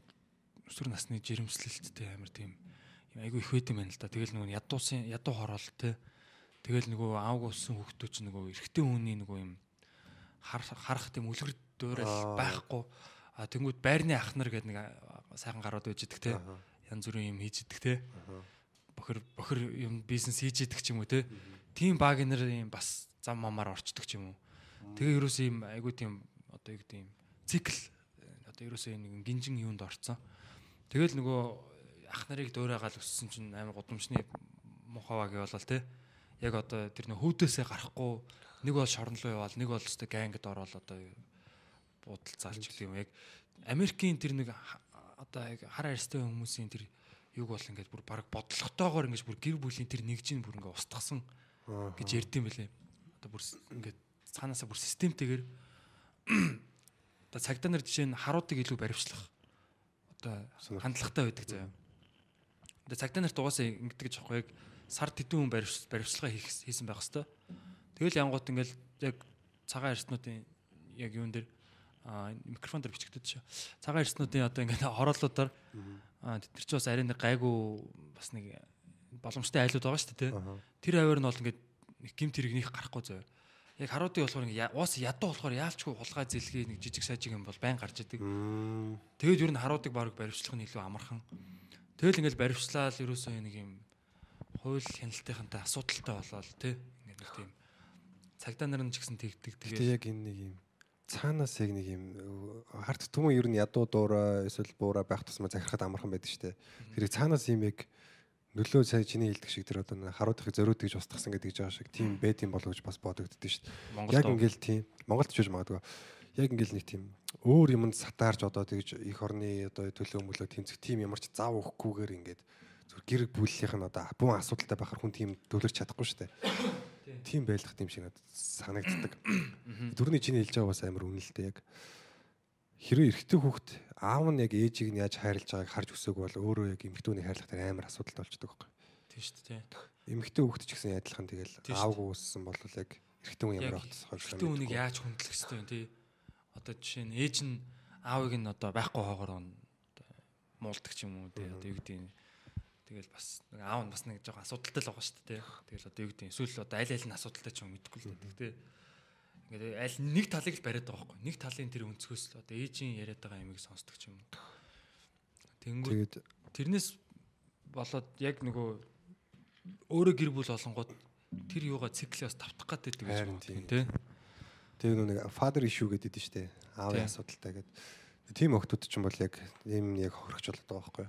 өсвөр насны жирэмслэлттэй амар тийм айгүй их байт юм байна л да. Тэгэл нөгөө ядуусын ядуу хороол те. Тэгэл нөгөө аавгүй өссөн хүүхдүүд чинь нөгөө эрэгтэй хүний нөгөө юм харах тийм үлгэр дуурайл байхгүй. А тэнгууд байрны ах нар гэдэг нэг сайхан гарууд байж идэг те. Янз бүрийн юм хийж идэг те. Бохор бохор юм бизнес хийж идэг ч юм уу те. Тийм баг нар юм бас зам мамаар орчдөг ч юм уу. Тэгээ ерөөсөө юм айгуу тийм одоо юу гэдэг юм цикл одоо ерөөсөө нэг гинжин юунд орцсон. Тэгэл нөгөө ах нарыг дуурайгаал өссөн чинь амар гудамжны мухаваа гэвэл те. Яг одоо тэр нөх хүүдээсээ гарахгүй нэг бол шорон руу яваал нэг бол өстой гангд ороод одоо буудал залж гэх юм. Яг Америкийн тэр нэг одоо яг хар арьстай хүмүүсийн тэр юг бол ингээд бүр баг бодлоготойгоор ингээд бүр гэр бүлийн тэр нэгжийн бүр ингээд устгасан гэж ярьдсан байлээ. Одоо бүр ингээд цаанаасаа бүр системтэйгээр <clears throat> одоо цагдаа нар жишээ нь харуудыг илүү баривчлах одоо хандлагатай байдаг заяа. Одоо цагдаа нарт угаасаа ингэдэг гэж аахгүй яг сар тэдэн хүн баривчлага хийсэн байх хэвээр Тэгэл янгууд ингээл яг цагаан арснуудын яг юун дээр микрофон дээр бичигдээд шүү. Цагаан арснуудын одоо ингээд хороолуудаар тэд нар ч бас арай нэг гайгүй бас нэг боломжтой айлууд байгаа шүү дээ. Тэр аваар нь бол ингээд гимт хэрэг нөх гарахгүй зөө. Яг харуудын болохоор ингээд уус ядуу болохоор яалчгүй хулгай зэлгээ нэг жижиг сажиг юм бол байн гарч идэг. Тэгээд ер нь харуудыг баг баривчлах нь илүү амархан. Тэгэл ингээд баривчлаад ерөөсөө нэг юм хууль хяналтынхантай асуудалтай болоод тий ингээд нэг тийм цагдаа нар нь ч гэсэн тэгдэг. Тэгээ яг энэ нэг юм цаанаас яг нэг юм харт түмэн ер нь ядуу дуура эсвэл буура байх тусмаа захирахад амархан байдаг шүү дээ. Тэрийг цаанаас юм яг нөлөө сая чиний хэлдэг шиг тэр одоо харуудахыг зориуд гэж устгасан гэдэг жаа шиг тийм байт юм болов гэж бас бодогддөө шүү дээ. Яг ингээл тийм Монголд ч үж магадгүй. Яг ингээл нэг тийм өөр юмд сатаарч одоо тэгж их орны одоо төлөө мөлөө тэмцэх тийм ямар ч зав өгөхгүйгээр ингээд зүр гэр бүлийнх нь одоо бүүн асуудалтай байхаар хүн тийм төвлөрч чадахгүй шүү дээ тийм байлгах юм шиг надад санагддаг. Дөрөвний чиний хэлж байгаа бас амар үнэлтэй яг. Хэрвээ эрэгтэй хүүхэд аав нь яг ээжийг нь яаж хайрлаж байгааг харж өсөөг бол өөрөө яг эмэгтэйний хайрлах дээр амар асуудалтай болчдөг байхгүй. Тийм шүү дээ. Эмэгтэй хүүхэд ч гэсэн адилхан тэгэл аавгүй өссөн бол яг эрэгтэй хүн ямар ахтасхай эрэгтэй хүнийг яаж хүндлэх хэвтэй вэ тий. Одоо жишээ нь ээж нь аавыг нь одоо байхгүй хоогоор муулдаг ч юм уу тий. Одоо юу гэдэг нь Тэгэл бас нэг аав нь бас нэг жоохон асуудалтай л байгаа шүү дээ. Тэгэл одоо юу гэдэг эсвэл одоо аль аль нь асуудалтай ч юм мэдэхгүй л дээ. Ингээд аль нэг талыг л бариад байгаа байхгүй. Нэг талын тэр өнцгөөс л одоо ээжийн яриад байгаа ямиг сонсдог юм. Тэнгүүд тэрнээс болоод яг нөгөө өөрөө гэр бүл олонгууд тэр юугаа циклээс тавтах гэдэг гэж байна тий. Тэгээ нэг father issue гэдэг дээ шүү дээ. Аавын асуудалтай гэдэг. Тийм охтууд ч юм бол яг ийм яг хоригч байгаа байхгүй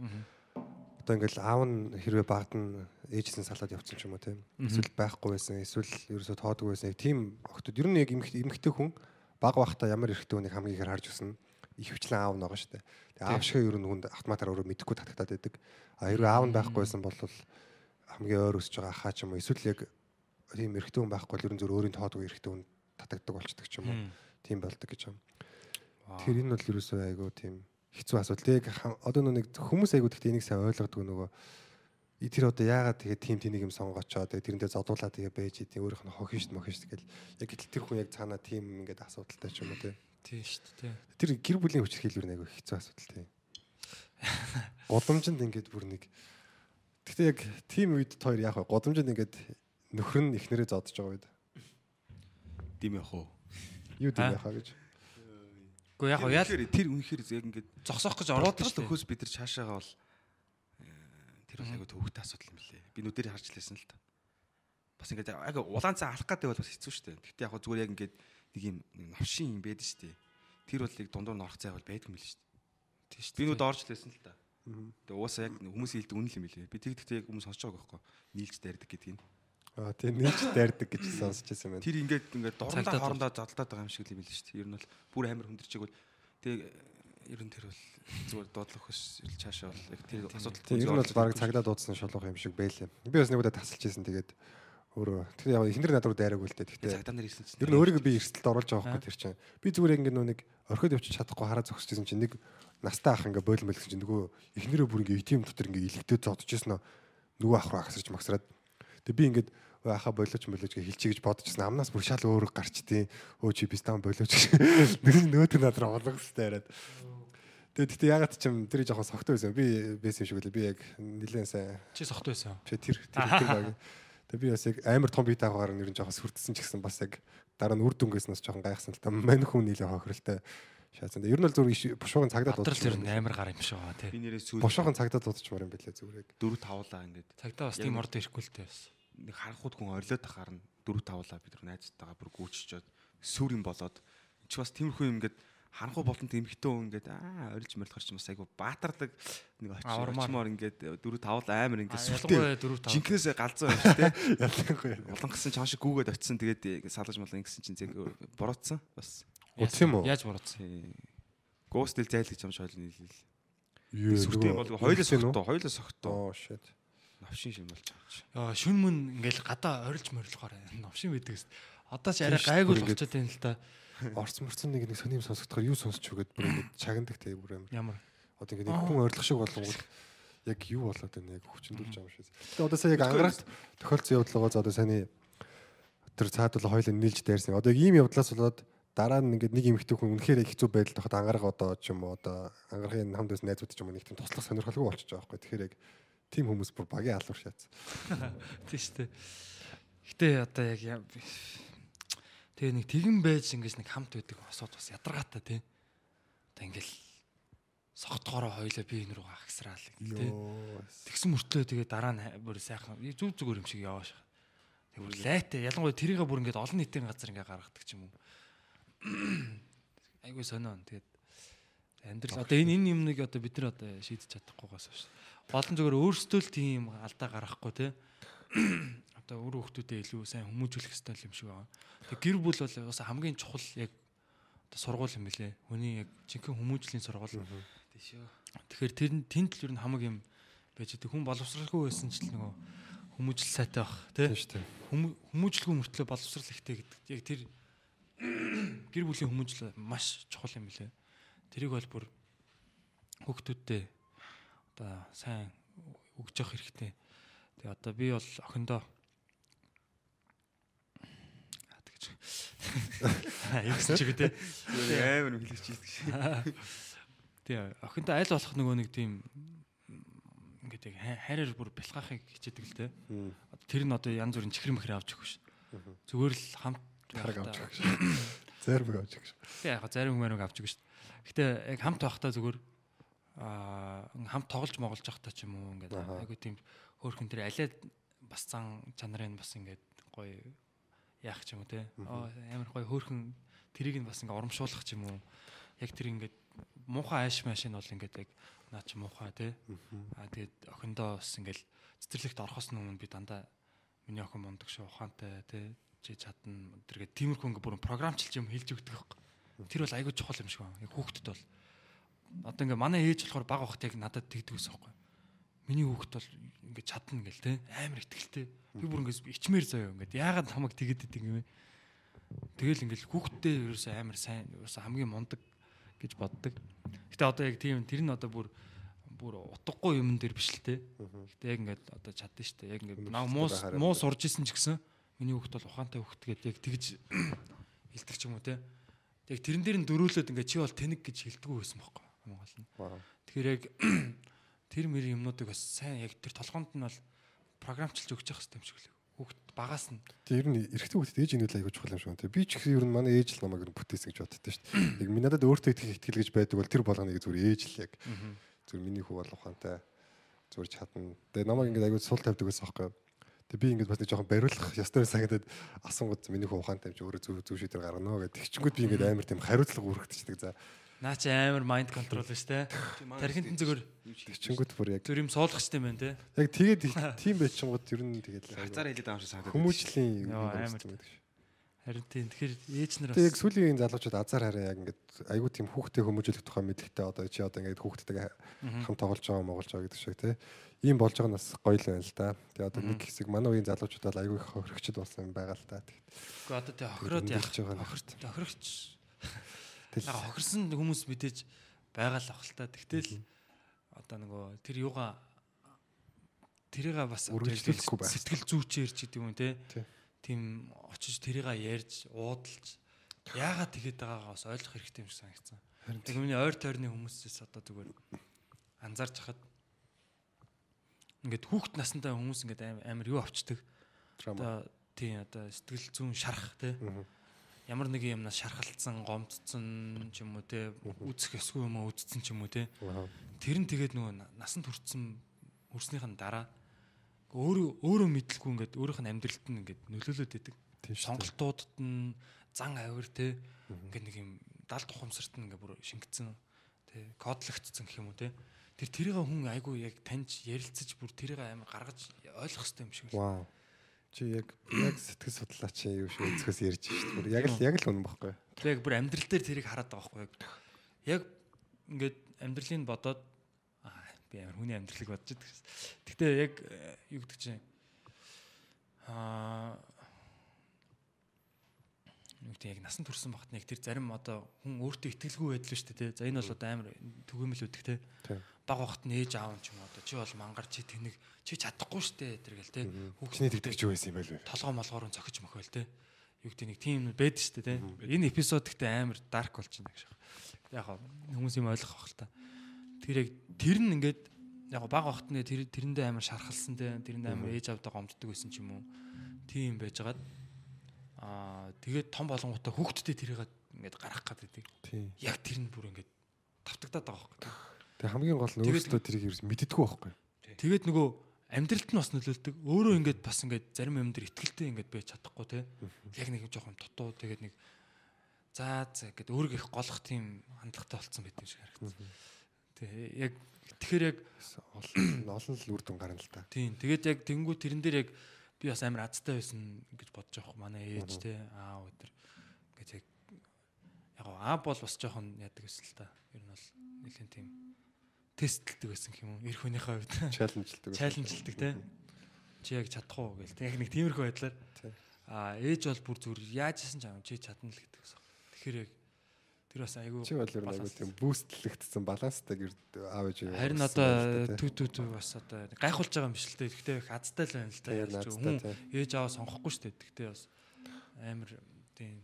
одоо ингээл аав нь хэрвээ багт нь ээжсэн салаад явцсан ч юм уу тийм эсвэл байхгүй байсан эсвэл ерөөсөө тоодгүй байсан яг тийм охтууд ер нь яг эмэгтэй хүн баг бахта ямар эрэгтэй хүнийг хамгийн ихээр харж өснө. Их хвчлэн аав байгаа шүү дээ. Тэгээ аав шиг ер нь хүнд автоматар өөрөө мэдэхгүй татагтаад байдаг. А хэрвээ аав нь байхгүйсэн бол хамгийн ойр өсөж байгаа ахаа ч юм уу эсвэл яг тийм эрэгтэй хүн байхгүй бол ер нь зөв өөрийн тоодгүй эрэгтэй хүн татагдаг болчдөг ч юм уу. Тийм болдог гэж юм. Тэр энэ бол ерөөсөө айгүй тийм хэцүү асуудал. Тэг одоо нэг хүмүүс айгүй гэхдээ энийг сайн ойлгодог нөгөө тэр одоо яагаад тэгээ тим тэнийг юм сонгоочоо тэгээ тэрэндээ зодуулаад тэгээ байж идэв өөрийнх нь хохин шít мохин шít гэл яг гэтэл тэр хүн яг цаанаа тим ингээд асуудалтай ч юм уу тий. Шүү дээ. Тэр гэр бүлийн хүч хэлбэр нэг хэцүү асуудал тий. <laughs> Годомжинд ингээд бүр нэг Гэхдээ яг тим үед хоёр яах вэ? Годомжинд ингээд нөхөр нь ихнэрээ зодож байгаа үед. Дим яах вэ? Юу дим яхаа гэж. Гэхдээ яг яа Тэр тэр үнэхээр яг ингээд зогсоох гэж ороод л өхөөс бид нар цаашаагаа бол э, тэр бол айгу төвөгтэй асуудал юм лээ. Би нүдээр харж лээсэн л та. Бас ингээд айгу улаан цаа алах гэдэг бол бас хэцүү шүү дээ. Гэхдээ яг зүгээр яг ингээд нэг юм навшин юм байдаг шүү дээ. Тэр бол яг дундуур норох цай бол байдаг юм л шүү дээ. Тийм шүү. Би нүд орж лээсэн л та. Тэгээ уусаа яг хүмүүс хэлдэг үнэн л юм лээ. Би тэгдэхдээ яг хүмүүс сонсож байгаа байхгүй. Нийлж дайрдаг гэдгийг нь. Аа тийм нийлж дайрдаг гэж сонсч байсан байна. Тэр ингээд ингээд дурандаа хоорондоо задлаад байгаа юм шиг л юм л шүү дээ. Ер нь бол бүр амар хүндэрчээг бол тэгээ ер нь тэр бол зүгээр дуудлах хөс цаашаа бол яг тэр асуудал Тийм ер нь бол баг цагдаа дуудсан шулуух юм шиг байлээ. Би бас нэг удаа тасалж байсан тэгээд өөрөө тэр яг ихнэр надад руу дайраагүй л дээ. Гэхдээ цагдаа нар ирсэн чинь ер нь өөрийгөө би эрсдэлд оруулж байгаа байхгүй тэр чинь. Би зүгээр ингээд нэг орхиод явчих чадахгүй хараа зогсчихсан чинь нэг настай ах ингээ бойлмол гэсэн чинь нөгөө эхнэрээ бүр ингээ ATM дотор ингээ илэгдээд зодож ирсэн нөгөө ах руу агсарч магсраад тэг би ингээд аха болооч болооч гэж хэлчихье гэж бодчихсон амнаас бүр шал өөр гарч тий өө чи бистан болооч гэж нөөд над руу олох хэрэгтэй яриад тэгээд тэгтээ ягаад ч юм тэр жоохон согтой байсан би байсан шиг үлээ би яг нилээн сайн чи сохт байсан. чи тэр тэр тэр баг тэг би бас яг амар том бие таагаар нэр нь жоохон сүрдсэн ч гэсэн бас яг дараа нь үр дүнгээс нас жоохон гайхсан л та мань хүн нилээ хохиролтой шаацсан. Ер нь л зүгээр бушуугын цагдаа Батрал тэр амар гар юм шиг байгаа тий. би нэрээ сүүл Бушуугын цагдаа дуудчихмаар юм билээ зүгээр яг. дөрөв тавлаа ингээд Цагдаа бас тийм орд ирэхгүй л дээ бас. Нэг харанхууд хүн орилоод тахаар нь дөрөв тавлаа бид нар найзтайгаа бүр гүйччихэд сүр юм болоод чи бас тиймэрхүү юм ингээд харанхуу болтон эмхтэн хүн ингээд аа орилж морилохор ч бас айгу баатардаг нэг очимоор ингээд дөрөв тавлаа амар ингээд тав. жинкнээсээ галзуу юм шүү дээ <laughs> Ялангуяа. улан гисэн чааш гүүгээд очисон тэгээд ингээд салгаж малган гисэн чинь зэг буруутсан бас Утсан юм уу? Яаж буруутсан? гоостел зайл гэж юм шиг ойлны нийлэл Юу сүртэй юм бол хоёлоо согтоо хоёлоо согтоо Оо shit. Навшин шим болж байгаа чи Яа шүн мөн ингээл гадаа орилж морилгоор новшин байдаг гэсэн. Одоо ч арай гайгүй ингээд- болчиход байна л да. Орц морцсон нэг нэг сонирм сонсогдохоор юу сонсч өгöd бүр ингэ чагнадаг те бүр амар. Ямар Одоо ингэ нэг хүн ойрлох шиг болгонгууд яг юу болоод байна яг хүчндүүлж байгаа юм шиг. Тэгээ одоо сая яг ангарагт тохиолдсон явдлаагоо за одоо саяны тэр цаадвал хоёлаа нийлж дайрсан. Одоо яг ийм явдлаас болоод дараа нь ингээд нэг эмэгтэй хүн үнэхээр хэцүү байдал тоход ангараг одоо ч юм уу одоо ангарагын хамт байсан найзууд ч юм уу нэг тийм туслах сонирхолгүй болчихж байгаа байхгүй. Тэгэхээр яг тийм хүмүүс бүр багийн алуур шаац. <laughs> тийм шүү дээ. Гэтэ одоо яг тэгээ нэг тэгэн байж ингэж нэг хамт байдаг осоод бас ядаргаатай тий. Одоо ингээл согтгороо хоёлаа би энэ рүү агсраал тий. Тэгсэн мөртлөө тэгээ дараа нь бүр сайхан зүг зүгээр юм шиг явааш. Тэг бүр лайтай ялангуяа тэрийгээ бүр ингээд олон нийтийн газар ингээд гаргадаг ч юм уу. Айгуу сонио. Тэгээд амьдрал одоо энэ энэ юмныг одоо бид нар одоо шийдэж чадахгүйгаас байна. Болон зүгээр өөрсдөө л тийм алдаа гаргахгүй те. Одоо өөр хүмүүстэй илүү сайн хүмүүжүүлэх хэрэгтэй юм шиг байна. Тэг гэр бүл бол бас хамгийн чухал яг одоо сургууль юм билэ. Хүний яг жинхэнэ хүмүүжлийн сургууль. тийшөө Тэгэхээр тэр нь тэнд л ер нь хамаг юм байж байгаа. Хүн боловсралгүй байсан ч л нөгөө хүмүүжил сайтай тий. Тийм шүү дээ. Хүм- Хүмүүжлгүй мөртлөө боловсрал ихтэй гэдэг. Яг тэр гэр бүлийн хүмүүжил маш чухал юм билэ. Тэрийг бол бүр хүүхдүүдтэй одоо сайн өгж явах хэрэгтэй. Тэгээ одоо би бол охиндоо Аа, тэгэж. Юу гэсэн чиг те. амар хэлж чийдэг шээ Тэгээ охинтой аль болох нөгөө нэг тийм ингээд яг хай- хайраар бүр бэлхахыг хичээдэг л те. Тэр нь одоо янз бүрийн чихэр мэхэр авч өгөх ш. Зүгээр л хамт Хараг авч өгч. Зэрэг авч өгч. Тэгээ яг зарим хүмүүс авч өгч ш. Гэтэ яг хамт байхдаа зүгээр аа хамт тоглож моголж байхдаа ч юм уу ингээд Аха. айгу тийм хөөрхөн тэр алиад бас зан чанарын бас ингээд гоё яах ч юм уу те. Амар гоё хөөрхөн тэрийг нь бас ингээд урамшуулах ч юм уу. Яг тэр ингээд муухай ааш машин бол ингээд яг наа чи муухай те. Аа тэгээд охиндоо бас ингээд цэцэрлэгт орохоос өмнө би дандаа миний охин мундаг шүү ухаантай те чи чадна тэргээд тиймэрхүү ингээд бүр програмчилж юм хэлж өгдөг байхгүй. Тэр бол айгүй чухал юм шиг байна. Яг хүүхдэд бол одоо ингээ манай ээж болохоор баг багт яг надад тэгдэг юм байна. Миний хүүхд бол ингээ чадна гэл те амар ихтгэлтэй. Би бүр ингээ ичмээр заяа ингээ яагаад намайг тэгэд идэг юм бэ? Тэгэл ингээл хүүхдтэй ерөөсөө амар сайн ерөөсөө хамгийн мундаг гэж боддог. Гэтэ одоо яг тийм тэр нь одоо бүр бүр утгагүй юм дээр биш л те. Гэтэ яг ингээд одоо чадсан шүү дээ. Яг ингээд наа муу муу сурж исэн ч гэсэн миний хүүхд бол ухаантай хүүхд гэдэг яг тэгж <clears throat> хэлдэг ч юм уу те. Яг тэрэн дээр нь дөрүүлээд ингээд чи бол тэнэг гэж хэлдэггүй байсан байхгүй юм гол нь. Тэгэхээр яг <clears throat> тэр мэр юмнуудыг бас сайн яг тэр толгоонд нь бол програмчлж өгч явах хэрэгтэй юм шиг л хүүхд багаас нь. Тэр ер нь эрэгтэй хүүхдэд ээж инээд айгуу чухал юм шиг байна. Би ч гэсэн ер нь манай ээж л намайг ер нь бүтээсэн гэж боддоо шүү дээ. <clears throat> Яг минь надад өөртөө итгэх итгэл гэж байдаг бол тэр болгоныг зүгээр ээж л яг зүгээр миний хүү бол ухаантай зүгээр чадна. Тэгээ намайг ингээд айгуу сул тавьдаг байсан байхгүй юу. Тэгээ би ингээд бас нэг жоохон бариулах ястай санагдаад асуугад миний хүү ухаантай юм чи өөрөө зүв зүв шийдэр гаргана гэдэг. Тэгчингүүд би ингээд амар тийм хариуцлага үргэлжлэдэг. За Наа чи амар майнд контрол биш те. Тархинд нь зүгээр тэгчингүүд бүр яг зүр юм суулгах штеп байна те. яг тэгээд тийм байчингууд ер нь тэгээд Хацаар хэлээд байгаа юм шиг санагдав. хүмүүжлийн юм шүү. Харин тийм тэгэхээр ээж нар Тэгээ яг бас сүүлийн залуучууд азар хараа яг ингээд айгүй тийм хүүхдээ хүмүүжүүлэх тухай мэдхтэй одоо чи одоо ингээд хүүхдтэйгээ хам тоглож байгаа моголж байгаа гэдэг шиг тий. Ийм болж байгаа нь бас гоё л байна л да. Тэгээ одоо нэг хэсэг манай үеийн залуучууд бол айгүй их хөрөгчд болсон юм байгаа л да. Гэхдээ одоо тий хохироод яах хохирт хохирогч Тэгэл яг хохирсон хүмүүс мэдээж байгаа л ах л та. Тэгтэл одоо нөгөө тэр юугаа тэрийг бас Үргэлжлүүлэхгүй байх. сэтгэл зүйчээр ч гэдэг юм те. Тий. Тийм очиж тэрийг ярьж уудалж яагаад тэгээд байгаагаа бас ойлгох хэрэгтэй юм шиг санагдсан. Яг миний ойр тойрны хүмүүсээс одоо зүгээр анзаарч хахад ингээд хүүхэд настай хүмүүс ингээд амар юу авчдаг. Одоо тийм одоо сэтгэл зүүн шарах те. Ямар нэг юмнаас шархалцсан, гомдсон ч юм уу те. Үзэх ёсгүй юм уу үзсэн ч юм уу те. Тэр нь тэгээд нөгөө на- насанд хүрсэн хүрснийхэн дараа өөрөө өөрөө мэдлгүй ингээд өөрийнх нь амьдралд нь ингээд нөлөөлөд дээ. Сонголтуудад нь зан авир те. Ингээд нэг юм далд ухамсарт нь ингээд бүр шингэцэн те кодлогдсон гэх юм уу те. Тэр тэрийг хүн айгүй яг таньж ярилцаж бүр тэрийг амар гаргаж ойлгох хэрэгтэй юм шиг л. Чи яг яг сэтгэл судлаач юу шиг өнцгөөс ярьж шүү дээ. Яг л яг л үнэн баггүй. Тэр яг бүр амьдрал дээр тэрийг хараад байгаа байхгүй яг. Яг ингээд амьдралыг бодоод би амар хүний амьдралыг бодож байдаг. Гэхдээ яг э, юу гэдэг чинь аа гэдэг яг насан турсан багт нэг тэр зарим одоо хүн өөртөө итгэлгүй байдал шүү дээ. За энэ бол одоо амар түгээмэл үүдэг те. Баг багт нь ээж аав ч юм уу чи бол мангар чи тэнэг чи чадахгүй шүү дээ тэр гэл те. Чиний тэгдэгч юу байсан юм бэ? толгоо молгоор нь цохиж мөхөөл те. Юу гэдэг нэг тийм байдаг шүү дээ те. Энэ эпизод гэхдээ амар дарк болж байна гэж. Яг хүмүүс юм ойлгох бах л та. Тэр яг тэр нь ингээд яг баг бахтны тэр тэрэндээ амар шархалсан те. Тэрэндээ амар ээж авдаа гомддог байсан ч юм уу. Тийм байжгаад аа тэгээд том болонготой хүүхдтэй тэрийг ингээд гарах гэдэг. Яг тэр нь бүр ингээд тавтагдаад байгаа байхгүй. Тэгээ хамгийн гол нь өөрсдөө тэрийг ерөөс мэддэггүй байхгүй. Тэгээд нөгөө амьдралд нь бас нөлөөлдөг. Өөрөө ингээд бас ингээд зарим юм дээр ихтгэлтэй ингээд байж чадахгүй те. Яг нэг жоохон дутуу тэгээд нэг заа заа гэдэг өөрийгөө их голох тийм хандлагатай болцсон байт юм шиг харагдсан. Тэгээ яг тэгэхээр яг Олон л үр дүн гарна л та. тийм тэгээд яг тэнгуү тэрэн дээр яг би бас амар азтай байсан гэж бодож байгаа манай ээж те аав өдр гэж яг яг аа бол бас жоохон яадаг байсан л та. Ер нь бол нэлийн тийм тестлдэг байсан юм уу? Ирэх хүнийхээ хувьд. Чаленжлдаг. чаленжилдаг те. Чи яг чадах уу гээл. Яг нэг тиймэрхүү байдлаар. Аа ээж бол бүр зүр яаж исэн ч аав чи чадна л гэдэг гэсэн. Тэгэхээр яг тэр бас айгүй Чи бол айгу тийм бүүстлэгдсэн баланстай аав ээж. Харин одоо түү түү түү бас одоо гайхуулж байгаа юм биш л те. Гэхдээ их азтай л байна л азтай, Хүн ээж аваа сонгохгүй шүү дээ. Гэхдээ бас амар тийм.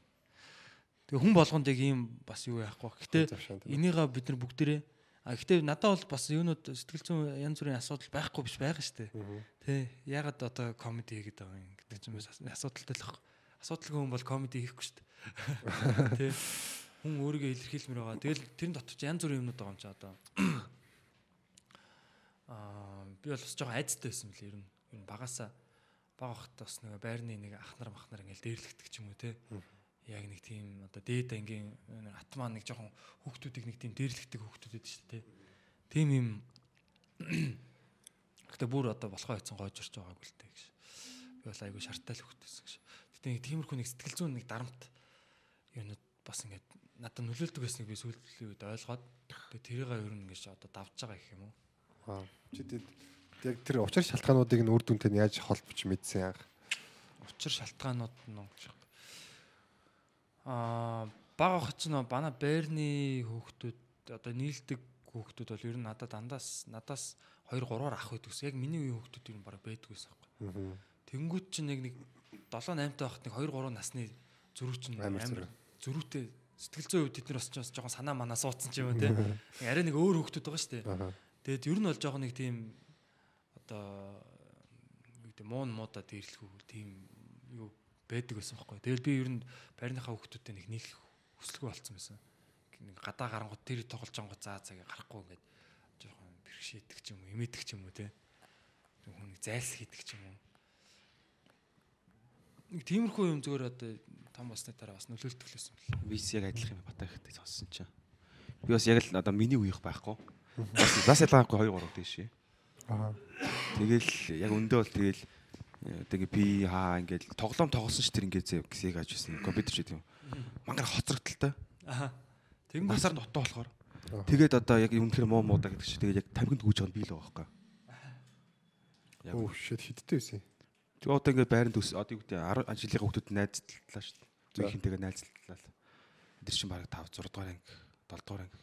Тэгээ хүн болгонд яг ийм бас юу яахгүй. Гэхдээ тийм. энийгээ бид нар бүгдээрээ а гэхдээ надад бол бас юунууд сэтгэл зүйн янз бүрийн асуудал байхгүй биш байгаа шүү дээ. Тэ ягаад одоо комеди хийгээд байгаа юм гэдэг бас асуудалтай л баг. Асуудалгүй хүн бол комеди хийхгүй шүү дээ. <laughs> Тэ хүн өөрийгөө илэрхийлмээр байгаа. Тэгэл тэрэн дотор ч янз бүрийн юмнууд байгаа юм чи одоо. <clears throat> Аа би бол бас жоохон айцтай байсан мөлий ер нь. Ер нь багасаа баг ахт бас нэг байрны нэг ахнар махнар ингээл дээрлэгдэг ч юм уу те. Яг нэг тийм одоо дээд ангийн атмаа нэг жоохон хүүхдүүдийг нэг тийм дээрлэгдэг хүүхдүүд байдаг шүү дээ. Тийм юм <clears throat> Гэтэ бүр одоо болохоо хэцэн гойжорч байгаагүй л дээ гэж. Би бол айгүй шарттай л хөвгтэйсэн гэж. Гэтэ нэг тиймэрхүү нэг сэтгэл зүйн нэг дарамт юунууд бас ингээд надад нөлөөлдөг байсныг би сүүлийн үед ойлгоод тэрийг ер нь ингэж одоо давж байгаа гэх юм уу. Аа. Чи тэд яг тэр учир шалтгаануудыг нь үр дүнтэй нь яаж холбож мэдсэн яг. Учир шалтгаанууд нь гэж. Аа бага ч нөө бана Берни хүүхдүүд одоо нийлдэг хүүхдүүд бол ер нь надад дандаас надаас 2 3-аар ах байдаг ус. Яг миний үеийн хүүхдүүд ер нь бараг байдаг байсан байхгүй. Аа. Тэнгүүд чинь нэг нэг 7 8 таа байхад нэг 2 3 насны зөрүү чинь Амар амар зөрүү. зөрүүтэй сэтгэл зүйн үед тэд нар бас ч бас жоохон санаа манаа суудсан ч юм уу те. Арай нэг өөр хүүхдүүд байгаа шүү дээ. Тэгээд ер нь бол жоохон нэг тийм одоо юу гэдэг муун муудаа дээрлэхүү тийм юу байдаг байсан байхгүй. Тэгэл би ер нь байрныхаа хүүхдүүдтэй нэг нийлэх хүсэлгүй болцсон байсан. Нэг гадаа гарангууд тэр тоглож ангууд заа цагаа гарахгүй ингээд жоохон бэрхшээдэг ч юм уу, имээдэг ч юм уу те. Тэг хүн нэг зайлс хийдэг ч юм уу. Нэг тиймэрхүү юм зүгээр одоо том болсны дараа бас нөлөөлтөг л байсан бэл. Бис яг адилхан юм бата ихтэй сонссон чинь. Би бас яг л одоо миний үеих байхгүй. Бас бас ялгаагүй 2 3 дэшээ. Аа. Тэгэл яг өндөө бол тэгэл тэгээ би хаа ингээд тоглоом тоглосон ш тэр ингээд зэ гисэг ажижсэн компьютер ч гэдэг юм. Мангар хоцрогдолтой. Аа. Тэнгүүд Насаар дотоо болохоор. Тэгээд одоо яг юм тэр муу муудаа гэдэг чи тэгээд яг тамхинд гүйж байгаа нь би л байгаа байхгүй. Яг Оо shit хиттэй байсан. тэгээ одоо ингээд байранд өс одоо юу гэдэг 10 жилийн хүүхдүүд дээ. За. Зүгийнхэнтэйгээ найзлалаа. Тэр чинь бараг 5 6 дугаар анги 7 дугаар анги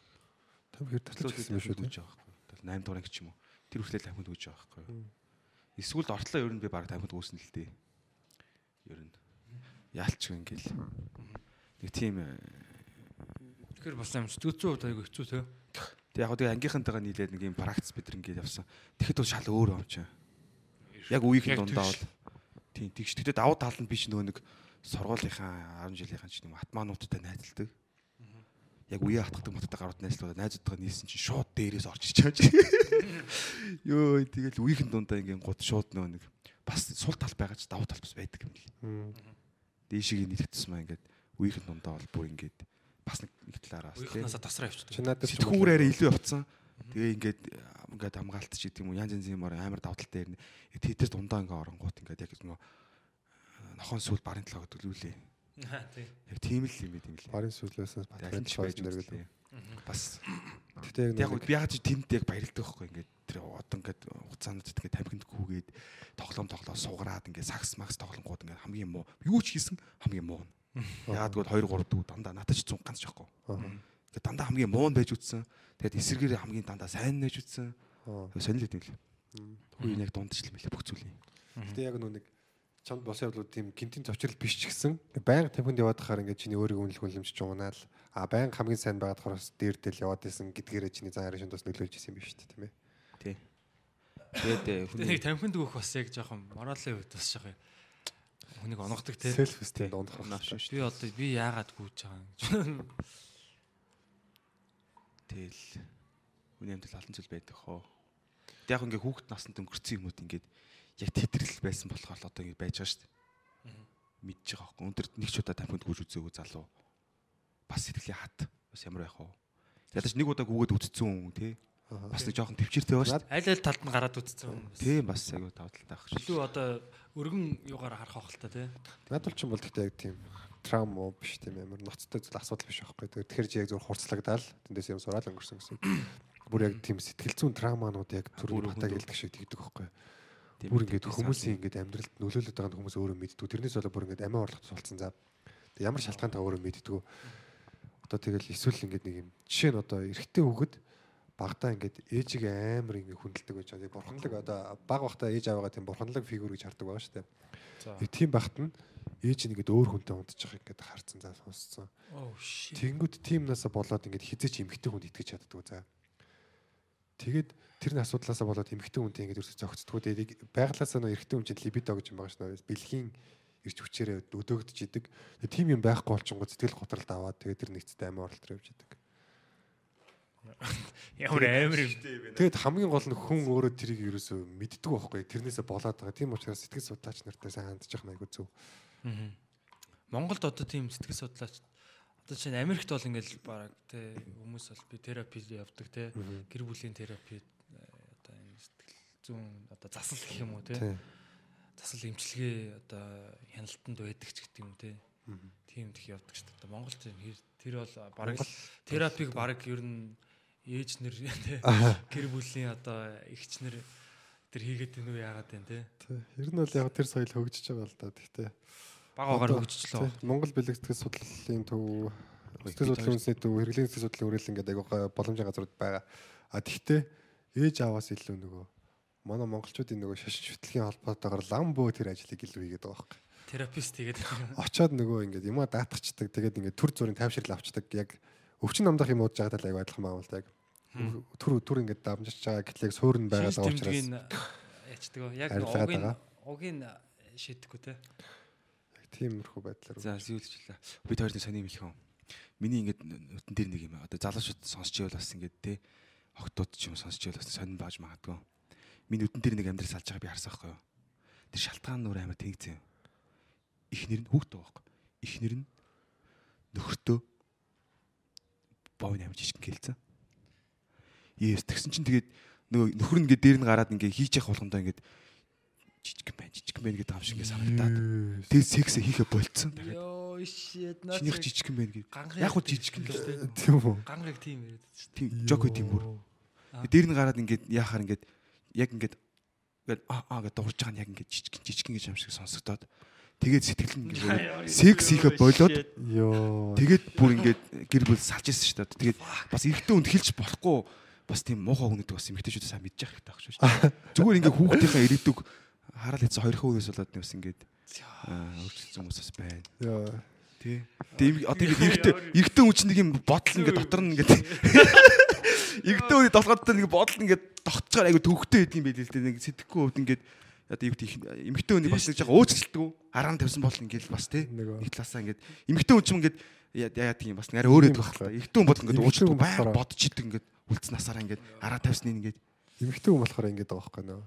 Там хэр татчих гэсэн юм шүү дээ. гүйж байгаа байхгүй. Тэгэл 8 дугаар анги ч юм уу. Тэр хүртэл тамхинд гүйж байгаа байхгүй. Эсвэл ортлоо ер нь би бараг тамхинд гүйсэн л дээ. Ер нь яалч ингээл нэг тийм э, тэгэхээр бас юм зүйн хувьд айгүй хэцүү те. Тэг яг тэгээ ангийнхантайгаа нийлээд нэг юм практис бид ингээд явсан. Тэгэхэд бол шал өөр юм чинь. Яг үеийнхэн дундаа бол тийм тэгш. Тэгтээ давуу тал нь би ч нөгөө нэг сургуулийнхаа 10 жилийнхэн ч нэг математикуудтай найзалдаг. Яг үеэ хатгадаг математик гарууд найзлуудаа найзуудтайгаа нийлсэн чинь шууд дээрээс ирж байгаа чинь. <laughs> Йоо тэгэл үеийнхэн дундаа ингээд гут шууд нөгөө нэг бас сул тал байгаа ч давуу тал бас байдаг юм л. Дээшийг нийлэгдсэн маа ингээд үеийнхэн дундаа бол бүр ингээд бас нэг нэг талаараа бас тийм. Уйхнасаа тасраа явчихдаг. Чи надад Сэтгүүр арай илүү явцсан. Тэгээ ингээд ингээд хамгаалт ч гэдэг юм уу янз янзын мөр амар давтал дээр тэдэр дундаа ингээд оронгууд ингээд яг нөгөө нохон сүл барын талаа төлөвлөлээ. Аа тий. Яг тийм л юм юм лээ. барын сүлээс Дахин батарей ч чойж байж нэргэл. Бас Гэтэ яг яг нэг би яаж тэнд яг баярлдаг байхгүй ингээд тэр одоо ингээд хуцаанд ингээд тамхинд хүүгээд тоглоом тоглоо сугараад ингээд сакс макс тоглонгууд ингээд хамгийн муу юу ч хийсэн хамгийн муу. Яагаад гэвэл 2 3 дүү дандаа надад ч 100 ганц жоохгүй. Тэгээд дандаа хамгийн муу нь байж үтсэн. Тэгээд эсэргээр хамгийн дандаа сайн нь байж үтсэн. Сонирхол юм лээ. Хүү яг дундчлал мэлээ бүх зүйлийн. Гэтэ яг нүг чамд болсон явдлууд тийм гинтийн зочрол биш ч гэсэн байнга тамхинд яваад хахаар ингээд чиний өөрийн үнэл хүнлэмж жуунаал а байнга хамгийн сайн байгаад хахаар бас дээрдэл яваад исэн гэдгээрээ чиний зан харин шинд бас нөлөөлж исэн юм биш үү тийм ээ. Тий. Тэгээд э, нэг тамхинд өгөх бас яг жоохон моралын хувьд бас жоохон хүнийг онгодог те. Селф дондох Нааш байна. шүү. Би одоо би яагаад гүйж байгаа юм гэж. Тэгэл үний амьдрал олон зүйл байдаг хоо. Яг ингээ хүүхэд насанд өнгөрцөн юмуд ингээд яг тэтрэл байсан болохоор л одоо ингэ байж байгаа шүү дээ. Мэдж байгаа хөөхгүй. Өндөр нэг ч удаа тамхинд гүйж үзээгүй залуу. Бас сэтгэлийн хат. Бас ямар байх вэ? Ядаж нэг удаа гүгээд үтцсэн хүн тий. Бас нэг жоохон төвчээртэй байгаа шүү дээ. Аль аль талд нь гараад үтцсэн юм. Тийм бас аягүй тавталтай ах шүү. Илүү одоо өргөн югаар харах хохол та те. Надад ч юм бол гэхдээ яг тийм траума биш тийм амар ноцтой зүйл асуудал биш байхгүй. Тэгэхээр чи яг зөвхөн хурцлагдаал тэндээс юм сураал өнгөрсөн гэсэн. Бүр яг тийм сэтгэл зүйн трауманууд яг төрөв хатаг хэлдэг шиг тэгдэг байхгүй. Тийм Бүр ээ, ингээд тийм хүмүүсийн ингээд амьдралд нөлөөлөд байгаа нь хүмүүс өөрөө мэддэг. Тэрнээс болоо бүр ингээд амиа орлох тусалцсан заа. Тэг ямар шалтгаантай өөрөө мэддэг. Одоо тэгэл эсвэл ингээд нэг юм жишээ нь одоо эрэгтэй хүүхэд багтаа ингээд ээжигээ амар ингээд хүндэлдэг байж байгаа. Бурханлаг одоо баг багтаа ээж аваагаа тийм бурханлаг фигүр гэж хардаг байгаа шүү дээ. Нэг тийм багт нь ээж нь ингээд өөр хүнтэй байгааг ингээд харцсан заа сонсцсон. Тэнгүүд тиймнасаа болоод ингээд хизээч эмхтэй хүнд итгэж чаддгүй заа. Тэгээд тэр нь асуудлаасаа болоод эмхтэй хүнтэй ингээд ерөөсө зөгцдгүү дээ. Байглаасаа нөө эрэгтэй хүн чинь либидо гэж юм байгаа дээ. Бэлгийн ирч хүчээрээ өдөөгдөж идэг. Тийм юм байхгүй болчихгоо сэтгэл готролд аваад тэгээд тэр нэгцтэй амиа оролтор явж идэг. <laughs> Ямар амар юм. Тэгээд хамгийн гол нь хүн өөрөө тэрийг ерөөсө мэддэг байхгүй. Тэрнээсээ болоод байгаа. Тийм учраас сэтгэл судлаач нартай сайн нь айгүй зөв. Монголд одоо тийм сэтгэл судлаач одоо чинь Америкт бол ингээл баг те хүмүүс бол би терапи явдаг те гэр бүлийн терапи э, одоо энэ сэтгэл зүүн одоо засал гэх юм уу те засал эмчилгээ одоо хяналтанд байдаг ч гэдэг юм те тийм их явдаг шүү дээ. Монголд тэр бол бараг терапиг бараг ер нь ээж нэр <laughs> гэр бүлийн одоо эгчнэр тэр хийгээд байна уу яагаад байна. Тий. Ер нь бол яг тэр соёл хөгжиж байгаа л да. Гэхдээ Бага багаар одоо хөгжчлөө. тий, Монгол бэлэгдэхүүн судлалын төв Сэтгэл судлалын үндэсний төв, хэрэглэн сэтгэл судлалын үрэл ингээд айгуу гой боломжийн газрууд байгаа. А тэгтээ ээж аваас илүү нөгөө манай монголчуудын нөгөө шашин шүтлгийн холбоотойгоор лам бөө тэр ажлыг илүү хийгээд байгаа байхгүй. Терапист хийгээд Очоод нөгөө ингээд юмаа даатгачдаг. Тэгээд ингээд төр зүрийн тайвшрал авчдаг. Яг өвчин намдах юм уудж байгаа тал айгуу адилхан байгаа юм л. Яг төр төр ингээд дамжиж байгаа яг суурн байгаа даа учраас ячдаг. Яг угийн угийн шийдэхгүй тий. Тиймэрхүү байдлаар. За зүүлжлээ. Би тойрны сони юм хэлэх юм. Миний ингээд нүтэн дээр нэг юм одоо залуучууд сонсч ивэл бас ингээд те октод ч юм сонсч ивэл бас сонин baаж магадгүй. Миний нүтэн дээр нэг амьдрал салж байгаа би харсан байхгүй юу. Тэр шалтгаан нүр амар тэгзээ. Ихнэр нь хүүхдээ байгаа байхгүй. Ихнэр нь нөхөртөө бовны амж жижиг гэлцэн. Yes тэгсэн чинь тэгээд нөгөө нөхөр нь ингээд дээр нь гараад ингээд хийж явах болгондоо ингээд жижиг байна жижиг байна гэдэг юм шиг ингээд санагдаад. Тэгээд секс хийхэ болцсон. Йоо shit Чинийх жижиг юм байна ганга Яг уу жижиг юм л шүү дээ. Тийм үү. Гангыг тийм яриад шүү дээ. Тийм жок тийм бүр. Дээр нь гараад ингээд яхаар ингээд яг ингээд ингээд аа аа гэдэг дурж байгаа нь яг ингээд жижиг жижиг гэж юм шиг сонсогдоод тэгээд сэтгэл нь ингээд секс хийхэ болоод Йоо. тэгээд бүр ингээд гэр бүл салж ирсэн шүү дээ. Тэгээд бас эрэгтэй хүнд хэлж болохгүй бас тийм муухай хүнэдэг бас эмэгтэйчүүд сайн мэдж явах хэрэгтэй багш шүү дээ. Зүгээр ингээд хүүхдийнхээ ирээдүг хараал хийсэн хоёр хүүнээс болоод бас ингээд аа өөрчлөлт хүмүүс бас байна. Тий. Тэгээ одоо ингэ эрэгтэй эрэгтэй хүн чинь нэг юм бодол ингэ дотор нь ингэ <laughs> эрэгтэй хүний толгойд нэг бодол ингэ тогтцоор айгу төвхтэй байд юм байл л дээ нэг сэтгэхгүй хувьд ингэ одоо юу гэх эмэгтэй хүний бас нэг жоо өөцөлтгөө аргаан тавьсан бол ингэ л бас тий нэг талаасаа ингэ эмэгтэй хүн ч ингэ яа тийм бас нэрэ өөрөө байх л та эрэгтэй хүн бол ингэ Эмэгтэй уучлах хүн байг бодож идэг ингэ үлдсэн насаараа ингэ араа тавьсныг ингэ эмэгтэй хүн болохоор ингэж байгаа байхгүй нөө.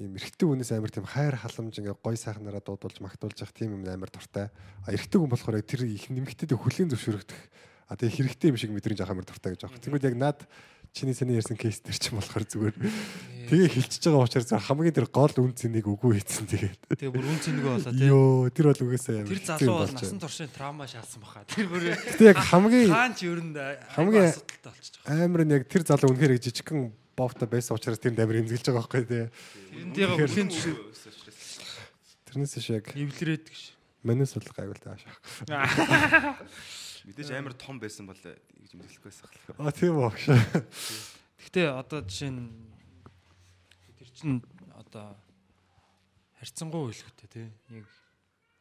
Ийм эрэгтэй хүнээс амар тийм хайр халамж ингээ гой сайхнараа дуудулж магтуулж явах тийм юм амар дуртай. А эрэгтэй хүн болохоор яг тэр их нэмэгтэйд хүлийн зөвшөөрөгдөх. А тэгээ хэрэгтэй юм шиг мэдрэмж авах амар дуртай гэж байгаа. Тэгвэл яг над чиний саний ярьсан кейс дээр ч юм болохоор зүгээр тэгээ хилчиж байгаа учраас зөв хамгийн тэр гол үн цэнийг үгүй хийцэн тэгээд. Тэгээ бүр үн цэнэгүй болоо тий. Йоо тэр бол үгээсээ амар. Тэр залуу бол насан туршийн траума шаасан баха. Тэр бүр яг хамгийн хаан ч ер нь хамгийн- асуудалтай болчих жоох. амар нь яг тэр залуу үнэхээр жижигхэн бовта байсан учраас тэр амар эмзэглэж байгаа байхгүй тий. Тэрнтэйгээ бүлийн төшөө Тэрнээс шиг яг эвлэрээд гэж. манус бол гайвал тааш. мэдээж амар том байсан бол гэж мэдээлэхгүй байсан хэл. А тийм үү багш. Гэхдээ одоо жишээ нь тэр чин одоо харьцангуй хэлэхтэй тий. Яг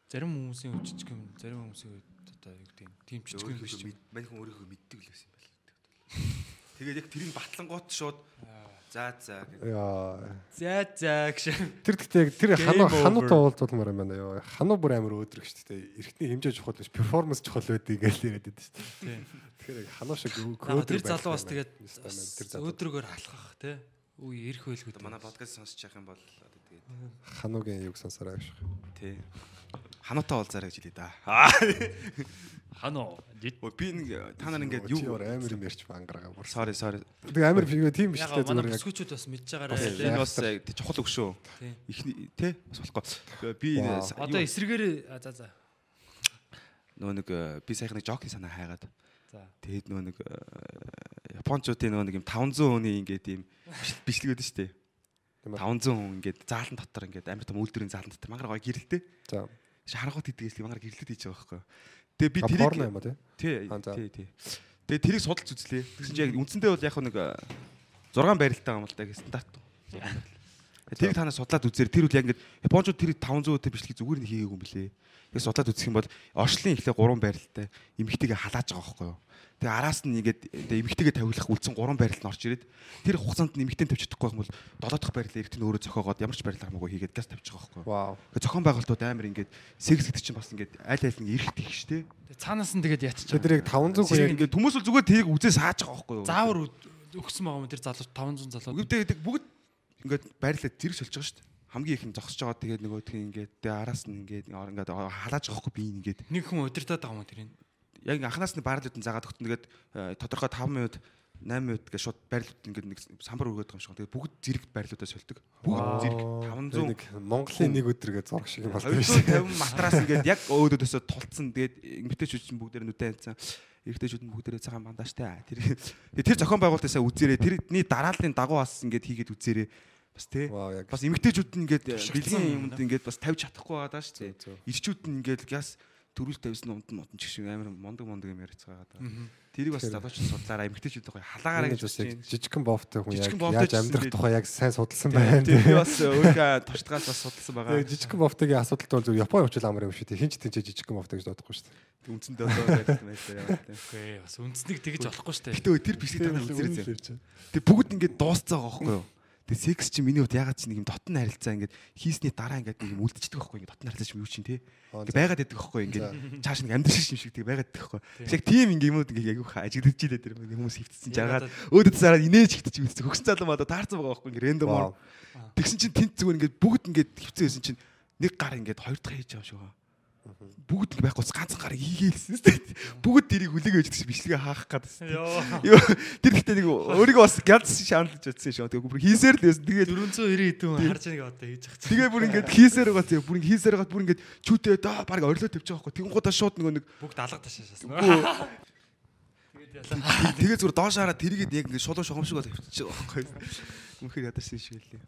зарим хүмүүсийн жижиг юм, зарим хүмүүсийн одоо юу гэдэг юм. Тийм жижиг юм биш. Мань хүн өөрийнхөө мэддэг л байсан юм байна. Тэгээд яг тэрийг батлангуут шууд за за. Яа. За за гэж. Тэр гэхдээ яг тэр over. хануутай уулзуулмаар юм байна ёо. Хануу бүр амар өөдрөг шүү дээ. Эртний хэмжээ чухал биш, перформанс чухал байдаг гэж яриад байдаг шүү дээ. Тэгэхээр яг хануу шиг өөдрөг тэр залуу бас тэгээд өөдрөгөр халахах тий. Үгүй байлгүй. Одоо манай подкаст сонсож явах юм бол одоо тэгээд хануугийн юг сонсороо гэж. тий. Хануутай уулзаарай гэж хэлээ да. <laughs> Өө, Би нэг та нар ингээд юу амар юм ярьж ангараа бүр. sorry sorry. Тэгээ амар фигүү тийм биш Яг дээ манай зүгээр яг. бүсгүүчүүд бас мэдж байгаарай. энэ бас чухал өгшөө. Ихний тий бас болохгүй. Би Одоо юу- эсрэгээр за за. нөгөө нэг э, би саяхан нэг жокийн санаа хайгаад За. тэгээд нөгөө нэг э, японочдын нөгөө нэг юм 500 хүний ингээд юм биш- бичлэг өгдөн шүү дээ. Тийм ээ. 500 хүн ингээд заалан дотор ингээд амар том үйлдвэрийн заалан дотор мангар гоё гэрэлтэй. За. Шаргууд хийдгээс мангар гэрэлтэй хийж байгаа байхгүй. Тэгээ би тэрийг порно юм ба тий. тий тий. Тэгээ тэрийг судалж үзлээ. Тэгсэн чинь яг үндсэндээ бол яг нэг 6 байралтай юм л да гэсэн стандарт. Тэрийг та нар судлаад үзээр тэр үл яг ингээд японочууд тэр 500 өдөр бичлэг зүгээр нь хийгээгүй юм билээ. Яг судлаад үзэх юм бол оршлын ихлэ 3 байралтай эмхтэйгээ халааж байгаа байхгүй юу. Тэгээ араас нь ингээд тэгээ эмхтэйгээ тавилах үлдсэн 3 байрал нь орж ирээд тэр хугацаанд нь эмхтэй тавьж чадахгүй юм бол 7 дахь байрлал эргэтэн өөрөө зохиогоод ямар ч байрлал хамаагүй хийгээд газ тавьж байгаа байхгүй. Тэгээ зохион байгуулалтууд амар ингээд секс гэдэг чинь бас ингээд аль аль нь эрэх тийх штэ. Тэгээ Цаанаас нь тэгээд ятчих. Тэр яг 500 хүн ингээд хүмүүс бол зүгээр тэрийг үзээ сааж байгаа байхгүй юу. заавар өгсөн байгаа юм тэр залуу 500 залуу. Гэдэг бүгд ингээд байрлаад зэрэг сольж байгаа штэ. Хамгийн их нь зогсож байгаа тэгээд нөгөө тийг ингээд араас нь ингээд ингээд халааж байгаа хгүй би ингээд Нэг хүн удирдах байгаа юм тэрийг. Яг анханаас нь баарлуудын заагаад өгтөн тэгээд э, тодорхой 5 минут 8 минут гэж шууд байрлууд ингээд нэг самбар өргөдөг юм шиг. Тэгээд бүгд зэрэгт байрлуудаа сольдог. Бүгд зэрэг 500 нэг Монголын нэг өдөр гэж зураг шиг юм болдог шүү. 250 матрас ингээд яг өөдөөсөө тулцсан. Тэгээд эмгтээчүүд чинь бүгдээр нүдэн анцсан. Эрэгтэйчүүд нь бүгдээрээ цагаан бандажтай. Тэр тэр зохион байгуулалтаасаа үзээрэй. Тэрний дарааллын дагуу бас ингээд хийгээд үзээрэй. Бас тий. Бас эмгтээчүүд нь ингээд бэлгийн юм юмд ингээд бас тавьж чадахгүй байгаа даа шүү дээ. Ирчүүд нь ингээд газ төрүүл тавьсан умд мод ч шиг амар мондог мондог юм ярьцгаа байгаа. Тэрийг бас залуучууд судлаараа эмгтээчүүд гоё халаагаараа гэж бодож байна. жижигхэн бовтой хүн яаж амьдрах тухай яг сайн судалсан байна. Би бас өөрийнхөө туршлагаас бас судалсан байгаа. Жижигхэн бовтойгийн асуудалтай бол зөв Японы очил амар юм шүү дээ. Хинч тэнцээ жижигхэн бовтой гэж бодохгүй шүү дээ. Үндсэндээ одоо байсан байсан. <laughs> Үгүй бас үндснийг тэгж болохгүй шүү дээ. Гэтэ тэр бичлэг танаа үзэрэй. Тэг бүгд ингээд дуусцаа байгаа байхгүй юу? Тэг секс чи миний хувьд ягаад чи нэг юм дотн харилцаа ингээд хийсний дараа ингээд нэг юм үлдчихдэг байхгүй ингээд дотн харилцаа чи юу чинь те. Ингээд байгаад байдаг байхгүй ингээд чааш нэг амьдрал шиг тэг байгаад байдаг байхгүй. Яг тийм ингээ юмуд ингээ яг ажиглаж илээ тэр хүмүүс хөвтсөн жагаад өөдөө сараад инээж хитэж үзсэн хөгсөн залуу мада таарсан байгаа байхгүй ингээ рандомор. Вау. Тэгсэн чинь тент зүгээр ингээд бүгд ингээд хөвцөн байсан чинь нэг гар ингээд хоёр дахь хийж байгаа юм шиг байгаа. Бүгд ингээ байхгүй ганцхан гарыг хийгээйлсэн шүү дээ. Бүгд тэрийг хүлээгэж гэж бичлэгээ хаах гэдсэн. Йоо. Тэр ихтэй нэг өөрийгөө бас ганц шаналж утсан шүү. Тэгээ бүр хийсээр л байсан. Тэгээд 490 хэдэн харж байгааг одоо хийж байгаа. тэгээ бүр ингээд хийсээр байгаа тийм бүр ингээд хийсээр байгаа бүр ингээд чүүтээ даа баг орилоо тавьчих байхгүй. Тэгэн гудаа шууд нөгөө нэг Бүгд алга ташаашсан. Тэгээ зүгээр доош хараа тэргээд яг ингээд шулуун шохомшиг бол тавьчих байгаа байхгүй. Мөнхөр ядарсан шиг лээ.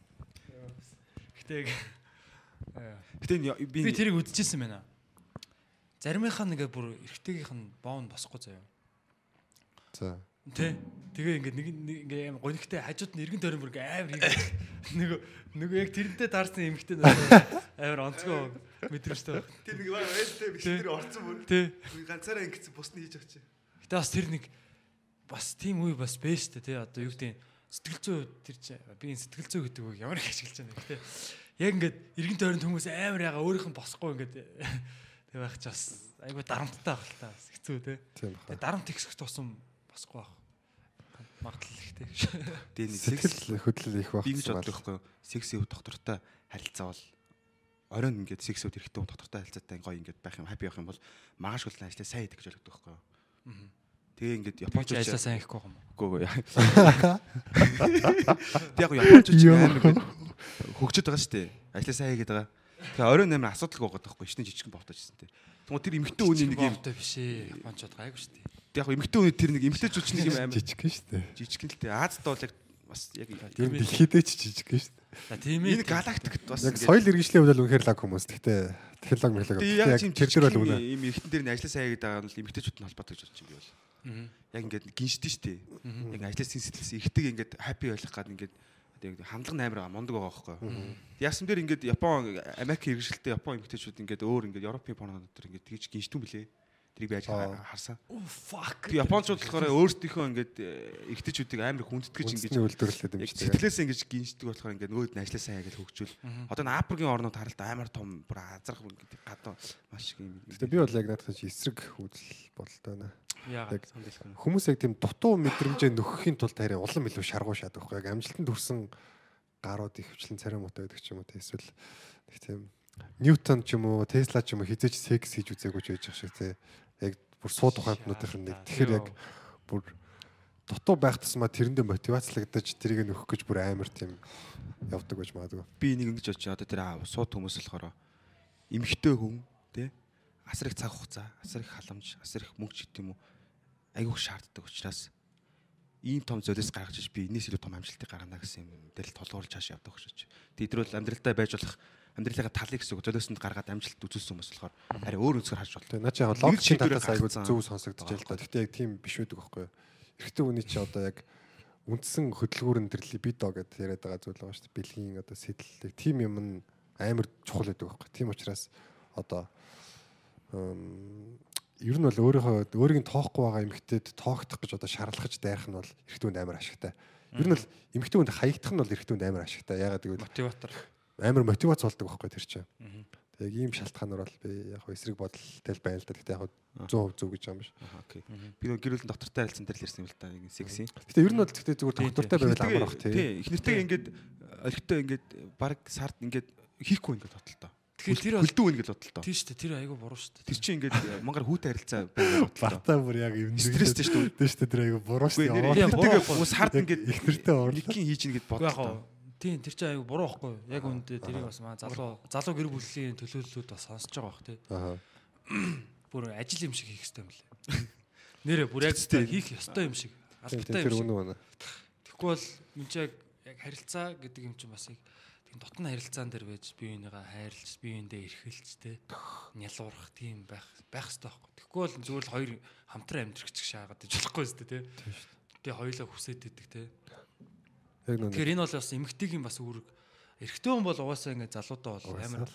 Гэтэ яг Гэтэ би тэрийг үдчихсэн байна. Заримынхаа нэгэ бүр эргэтэйгийнх нь боон босхгүй заяа. За. Тэ. Тэгээ ингээд нэг нэг ингээ аим гонигтай хажууд нь эргэн тойрон бүр ингээ амар. Нөгөө нөгөө яг тэрнтэй таарсан эмхтэй амар онцгой мэдрэмжтэй. тэр нэг байлтай бичлэг дээр орцсон бүр Тэ. ганцаараа ингэсэн бусны хийж авчих. Гэтэ бас тэр нэг бас тийм үе бас бэ штэ тий одоо юу гэдэг нь сэтгэл зүй тэр чи би энэ сэтгэл зүй гэдэг үг ямар их ашиглаж байна гэтэ яг ингээд эргэн тойронд хүмүүс амар яга өөрийнх нь босхгүй ингээд тэг байх ч бас айгу дарамттай байх л та бас хэцүү тий Тийм Тэг дарамт ихсэх тусам босхгүй байх магадлал ихтэй <laughs> Тэгээ нэг секс Сэтгэл хөдлөл их байх. би ингэж бодлоо байхгүй юу? секси өв доктортой харилцаа бол оройн ингээд секс өв хэрэгтэй доктортой харилцаатай гоё ингээд байх юм хаппи байх юм бол магаш болон ажлаа сайн идэх гэж ойлгодог байхгүй юу? Тэгээ ингээд японочууд ажиллаа сайн ихгүй юм уу Үгүй ээ. <laughs> Тэг яг японочууд ч амар хөгжөд байгаа шүү дээ. Ажлаа сайн хийгээд байгаа. Тэгээ оройн амар асуудалгүй байгаа байхгүй шүү дээ жижигхэн бовтожсэн тий. Тэгмээ тэр эмгтэн үний нэг юм Бовтой биш ээ японочод гайгүй шүү дээ тэг яг эмгтэн үний тэр нэг эмгтээчүүд ч нэг юм амар жижигхэн шүү дээ. жижигхэн л тий. Азад бол яг бас яг Тэр нь дэлхийдээ ч жижигхэн шүү дээ. За тийм ээ энэ галактикт бас Яг соёл иргэншлийн хувьд үнэхээр лаг хүмүүс. Гэхдээ технологи мэхлэг. Яг Яг тийм тэр дээр бол үнэ. юм эргэтэн дээр нь ажлаа сайн байгаа нь бол эмгтээчүүд нь холбоотой гэж бодож юм би бол. Яг ингээд гиншдэн штэ. Яг ажлаа сайн сэтгэлсэн ихтэй ингээд хаппи байх гад ингээд яг хандлага нь амар мундаг байгаа байхгүй. Яасан дээр ингээд Япон Америк иргэншилтэй Япон эмгтээчүүд ингээд өөр ингээд Европын порнод дотор ингээд тэгж гиншдэн блэ. Тэрийг би ажил харсан. Оо fuck Тэг Япончууд болохоор өөрсдийнхөө ингээд эргэжтэйчүүдийг амар хүндэтгэж ингээд Үндэсний үйлдвэрлэлд юм дээ. сэтгэлээсээ ингэж гинждэг болохоор ингээд нөгөөд нь ажиллаа сайн гэж хөгжүүл. Одоо н Африкийн орнууд харалт амар том бүр азрах гэдэг гадаа маш их юм. Гэтэ би бол яг надад чи эсрэг хүүдэл бодолтой байна. Яг хүмүүс яг тийм дутуу мэдрэмжээ нөхөхийн тулд харин улам илүү шаргуу шатах байхгүй яг амжилтанд хүрсэн гарууд их хвчлэн царай муутай байдаг ч юм уу эсвэл нэг тийм Ньютон ч юм уу Тесла ч юм уу хизээч секс хийж үзээгүй ч байж ах шиг те яг бүр сууд ухаантнуудын нэг. Тэгэхээр яг бүр дутуу байх тусмаа тэрэндээ мотивацлагдаж тэрийг нөхөх гэж бүр амар тийм явдаг гэж магадгүй. би нэг ингэж бодож одоо тэр сууд хүмүүс болохоор эмхтэй хүн тий асар их цаг хугацаа, асар их халамж, асар их мөнгө ч гэдэг юм уу? Айгүйх шаарддаг учраас ийм том золиос гаргаж иж би энэс илүү том амжилтыг гаргана гэсэн юм дээр л толгуурлж хааш явдаг гэж. Тэд нар бол амьдралдаа байж болох амьдралынхаа талыг гэсэн үг золиосонд гаргаад амжилт үзүүлсэн хүмүүс болохоор харин өөр өнцгөр харж болно. Наа чи яг логикийн талаас айгүй зөв сонсогдож байна л да. Гэхдээ яг тийм биш байдаг байхгүй юу? Эрэгтэй хүний чи одоо яг үндсэн хөдөлгүүрэн тэр либидо гэдээ яриад байгаа зүйл байгаа шүү дээ. Бэлгийн одоо сэтэл тийм юм нь амар чухал байдаг байхгүй юу? Тийм учраас одоо ер нь бол өөрийнхөө өөрийг нь тоохгүй байгаа эмэгтэйд тоогдох гэж одоо шаарлахж дайрах нь бол эрэгтэй хүнд амар ашигтай. Ер нь бол эмэгтэй хүнд хаягдах нь бол эрэгтэй хүнд амар ашигтай. Ягаад гэвэл мотиватор амар мотивац болдог байхгүй тэр чинь. Яг ийм шалтгаанаар бол би яг эсрэг бодолтой л байна л да. Гэтэ яг 100% зөв гэж байгаа юм биш. Окей. Би нэг гэр бүлийн доктортой харилцан дээр л ярьсан юм л та нэг секси. Гэтэ ер нь бол гэхдээ зүгээр доктортой байвал амар бах тий. Тий, их нэртэйг ингээд орхитой ингээд баг сард ингээд хийхгүй ингээд ботлоо. Тэгэхээр тэр бол хөлдөө үн гэж бодлоо. тийм шүү дээ. Тэр айгүй буруу шүү дээ. Тэр чинь ингээд э, мангар хүүтэй харилцаа байх <laughs> бодлоо. Бартаа бүр яг юм. Стресстэй шүү дээ. дээ шүү дээ. Тэр айгу буруу шүү дээ. Тийм, байхгүй. хүмүүс хард ингээд их нэртэй орлоо. Никийн хийж нэгэд Уу яг бодлоо. Тийм тэр чинь айгүй буруу байхгүй юу? Яг үндэ тэрийг бас маа залуу залуу гэр бүлийн төлөөллүүд бас сонсож байгаа бах тий. Аа. Бүр ажил юм шиг хийх хэрэгтэй юм лээ. Нэрэ бүр яг Тий. хийх ёстой юм шиг. Албатай юм шиг. Тэгэхгүй бол энэ чинь яг яг харилцаа гэдэг юм чинь бас яг тийм дотн харилцаан дээр байж бие бинийгаа хайрлж, бие биендээ эрхэлж те нялуурах тийм байх байх хэрэгтэй байхгүй. Тэгэхгүй бол зүгээр л хоёр хамтран амьдрах чиг шаагаад гэж болохгүй дээ те. Тэгээ хоёулаа хүсээд идэг те. Тэгэхээр энэ бол бас эмгтээгийн бас үүрэг. Эрэгтэй хүн бол угаасаа ингээд залуудаа бол амар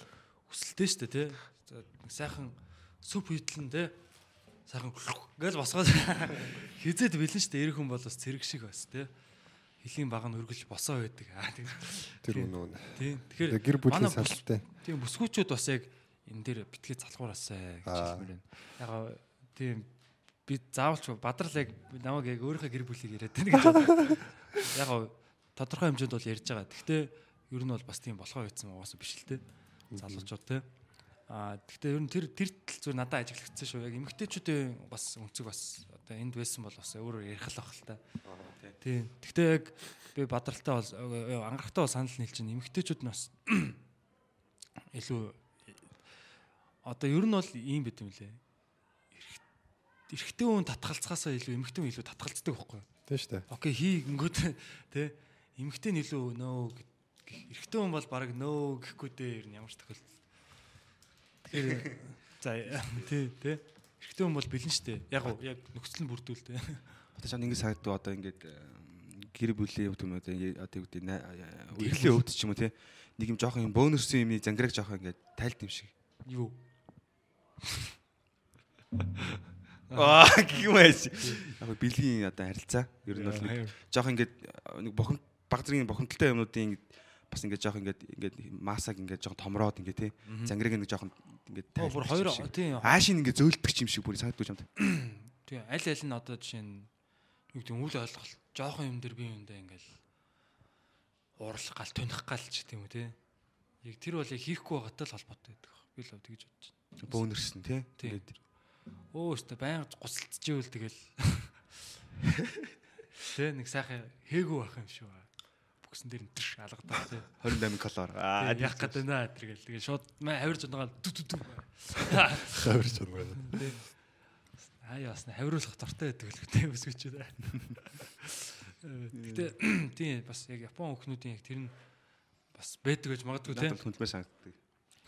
өсөлтөө шүү дээ нэг сайхан сүп хийтлэн те. Сайхан гэж босгоод <laughs> хизээд бэлэн шүү дээ. Эрэг хүн бол бас цэрэг шиг бас те. Хилийн баг нь өргөлж босоо байдаг. Аа тийм. Тэр үнэн. Тийм. Тэгэхээр гэр бүлийн салтай. Тийм бүсгүүчүүд бас яг энэ дээр битгий залхуураасаа гэж хэлмээр байна. Яг тийм би заавалч бадрал яг намайг яг өөрийнхөө гэр бүлийг яриад байна гэж. <laughs> Яг тодорхой хэмжээнд бол ярьж байгаа. Гэхдээ ер нь бол бас тийм болохоо байсан угаасаа биш л те. Залуучууд те. Аа гэхдээ ер нь тэр тэр тал зүгээр надад ажиглагдсан шүү. Яг эмгтээчүүдийн бас өнцөг бас одоо энд байсан бол бас өөрөөр ярих л бах л та. Тийм. Гэхдээ яг би бадралтай бол ангарахтай бол санал нийлж байна. Эмгтээчүүд нь бас <clears throat> илүү одоо ер нь бол ийм байт юм лээ. Эрэгтэй хүн татгалцгаасаа илүү эмэгтэй хүн илүү татгалцдаг байхгүй юу? Тийм шүү дээ. Окей хий гингүүд <laughs> те эмэгтэй нь илүү нөө гэх эрэгтэй хүн бол баг нөө гэхгүй дээ ер нь ямар ч тохиолдолд. Тэгэхээр <laughs> за тий те эрэгтэй хүн бол бэлэн штэ. Яг уу яг нөхцөл нь бүрдүүл те. Одоо чам ингэ сагддаг одоо ингээд э, гэр бүлийн хувьд юм одоо ингээ- одоо юу гэдэг үеийн хувьд ч юм уу те нэг юм жоохон юм бонусын юмны зангираг жоохон ингээд тайлт юм шиг. Юу? <laughs> Аа гимээс. Яг бэлгийн одоо харилцаа ер нь бол нэг жоохон ингээд э, нэг бохон баг зэргийн бохомдолтой юмнуудын ингээд бас ингээд жоохон ингээд ингээд масаг ингээд жоохон томроод ингээд те зангираг нэг жоохон ингээд Оо бүр хоёр тийм аашийн ингээд зөөлдөг юм шиг бүр санагдаж байна. тийм аль аль нь одоо жишээ нь юу гэдэг үл ойлголт жоохон юм дээр би юундаа ингээл уурлах гал туних гал ч гэдэг юм те. Яг тэр бол яг хийхгүй байгаатай л холбоотой байдаг. Би л тэгж бодож байна. Бөөнөрсөн те. Тийм. Өө өстө байнга гусалцж ивэл тэгэл <laughs> Тэ нэг сайхан хээгүү байх юм шүү. Бүксэн дээр нэрш алгадаа тэ. 28 <laughs> калор. Аа яг гэдэг нэ тэргээл тэгээ шууд маа хавирж унагаал дү дү дү. <laughs> Хавирч байна. Аа яасна хавируулах дуртай байдаг л тэ өсгөчөө. Гэтэ <clears throat> тийм бас яг Япон хүүхнүүдийн яг тэр нь бас байдаг гэж магадгүй тэ. надад хүндмээр санагддаг.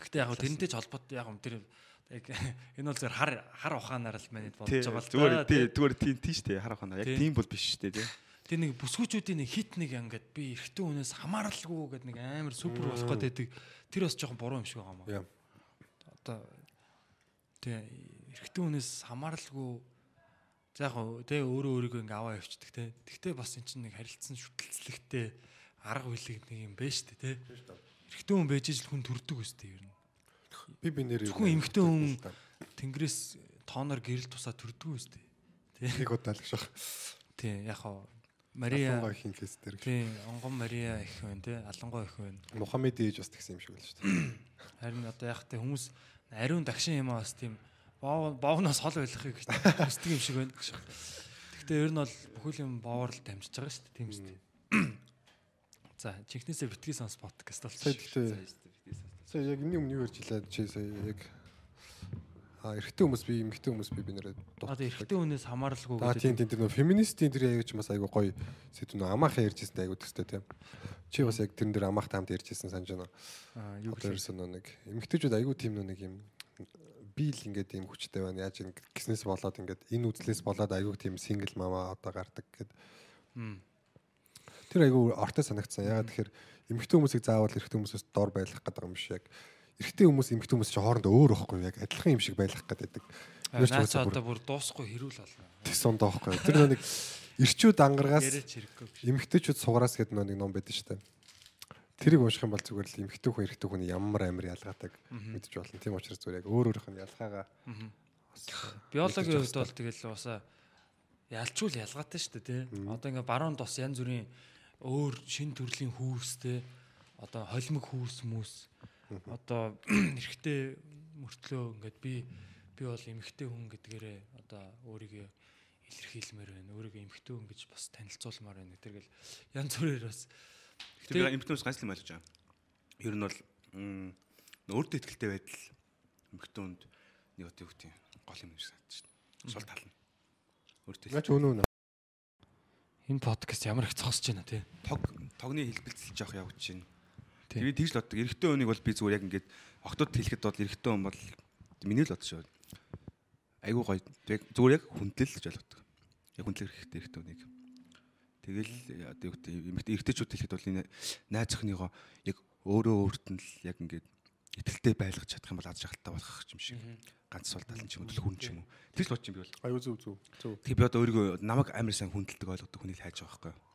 Гэтэ яг тэрнтэй ч холбоотой яг юм тэр яг <laughs> энэ бол зөв хар хар ухаанаар л манайд Тий, байгаа л зүгээр тий зүгээр тийм шүү дээ харах хана. Яг Тий. тийм бол биш шүү дээ тий. Тэр нэг бүсгүүчүүдийн нэг хит нэг ингээд би эрэгтэй хүнээс хамааралгүй гэдэг нэг амар супер болох гэдэг тэр бас жоохон буруу юм шиг байгаа юм Яа. аа. Одоо тий эрэгтэй хүнээс хамааралгүй за яг хөө тий өөрөө өөрийгөө ингээ аваа явчихдаг тий. Тэгтээ бас эн чинь нэг харилцсан шүтэлцлэгтэй арга хүлэг нэг юм байна шүү дээ тий. Эрэгтэй хүн байж ижил хүн төрдөг үстэй ер нь. Би би нэр Зөвхөн эмэгтэй хүн тэнгэрээс тооноор гэрэл тусаа төрдөг үстэй. нэг удаа л шах. Тий яг хөө Мария Алангой хин кейс дээр. тий онгон Мария их байна тий алангой их байна. Мухаммед ээж бас тэгсэн юм шиг байл шүү дээ. <clears throat> Харин одоо яг тэ хүмүүс ариун дагшин юм аа бас тийм боо боовноос хол байлгахыг <laughs> хүсдэг юм шиг байна. Гэхдээ ер нь бол бүхэл юм боовор л дамжиж байгаа шүү дээ тийм үстэй. <clears throat> За чихнээсээ битгий сонс подкаст болчихсон. сая яг энэ өмнө юу ярьж илаа чи сая яг а эрэгтэй хүмүүс би эмэгтэй хүмүүс би би нэрээ Одоо эрэгтэй хүнээс хамааралгүй А тийм тийм тэр нөө феминистийн тэр аяг ч бас айгу гоё сэдв нөө амаахаа ярьжсэн айгу төстэй тийм. Чи бас яг тэрэн дээр амаахтай хамт ярьжсэн санаж байна. Аа юу ерөөсөн нөө нэг эмэгтэйчүүд айгу тийм нөө нэг юм би л ингээд ийм хүчтэй байна. Яаж ингэ гиснээс болоод ингээд энэ үзлээс болоод айгу тийм сингл мама одоо гардаг гэд. Тэр айгу ортой санагдсан. Ягаад тэгэхээр эмэгтэй хүмүүсийг заавал эрэгтэй хүмүүсээс дор байлгах гэдэг юм шиг яг эрэгтэй хүмүүс эмэгтэй хүмүүс чинь хоорондоо өөр байхгүй яг адилхан юм шиг байлгах гэдэг. Наач одоо бүр дуусахгүй хэрүүл болно. Тэс ондоо байхгүй. Тэр нэг ирчүүд ангаргаас эмэгтэйчүүд сугараас гэдэг нэг ном байдаг шүү дээ. Тэрийг унших юм бол зүгээр л эмэгтэй хүн эрэгтэй хүн ямар амар ялгаадаг мэдж болно. Тийм учраас зүгээр яг өөр өөрийнх нь ялгаагаа Биологийн хувьд бол тэгэл усаа ялчгүй л ялгаатай шүү дээ тий. Одоо ингээ баруун тос янз бүрийн өөр шин төрлийн хүүс тий. Одоо холимог хүүс хүмүүс Одоо эрэгтэй мөртлөө ингээд би би бол эмэгтэй хүн гэдгээрээ одоо өөрийгөө илэрхийлмээр байна. Өөрийгөө эмэгтэй хүн гэж бас танилцуулмаар байна. Тэргээл янз бүрээр бас Тэр би эмхтэнээс ганц юм ойлгож байгаа. Ер нь бол өөртөө ихтэй байдал эмхтөнд нэг одоо юу гэдэг гол юм шиг санагдаж байна. Сул тал нь. Өөртөө Наач өнөө нэ. энэ подкаст ямар их цогсож байна тий. тог тогны хэлбэлцэл жоох явж байна. Тэгээд тэгж л боддог. Эрэгтэй хүнийг бол би зүгээр яг ингээд октод хэлэхэд бол эрэгтэй хүн бол миний л бодож байна. Айгуу гоё. Тэг зүгээр яг хүндлэл гэж ойлгодог. Яг хүндлэх хэрэгтэй эрэгтэй хүнийг. Тэгэл одоо юу гэдэг эмэгтэй эрэгтэйчүүд хэлэхэд бол энэ найз охиныгоо яг өөрөө өөрт нь л яг ингээд итгэлтэй байлгаж чадах юм бол аз жаргалтай болох юм шиг. Ганц сул тал нь ч юм уу хүн ч юм уу. Тэгж л бодчих юм би бол. Аюу зүв зүв. Тэг би одоо өөрийгөө намайг амар сайн хүндэлдэг ойлгодог хүнийг хайж байгаа байхгүй.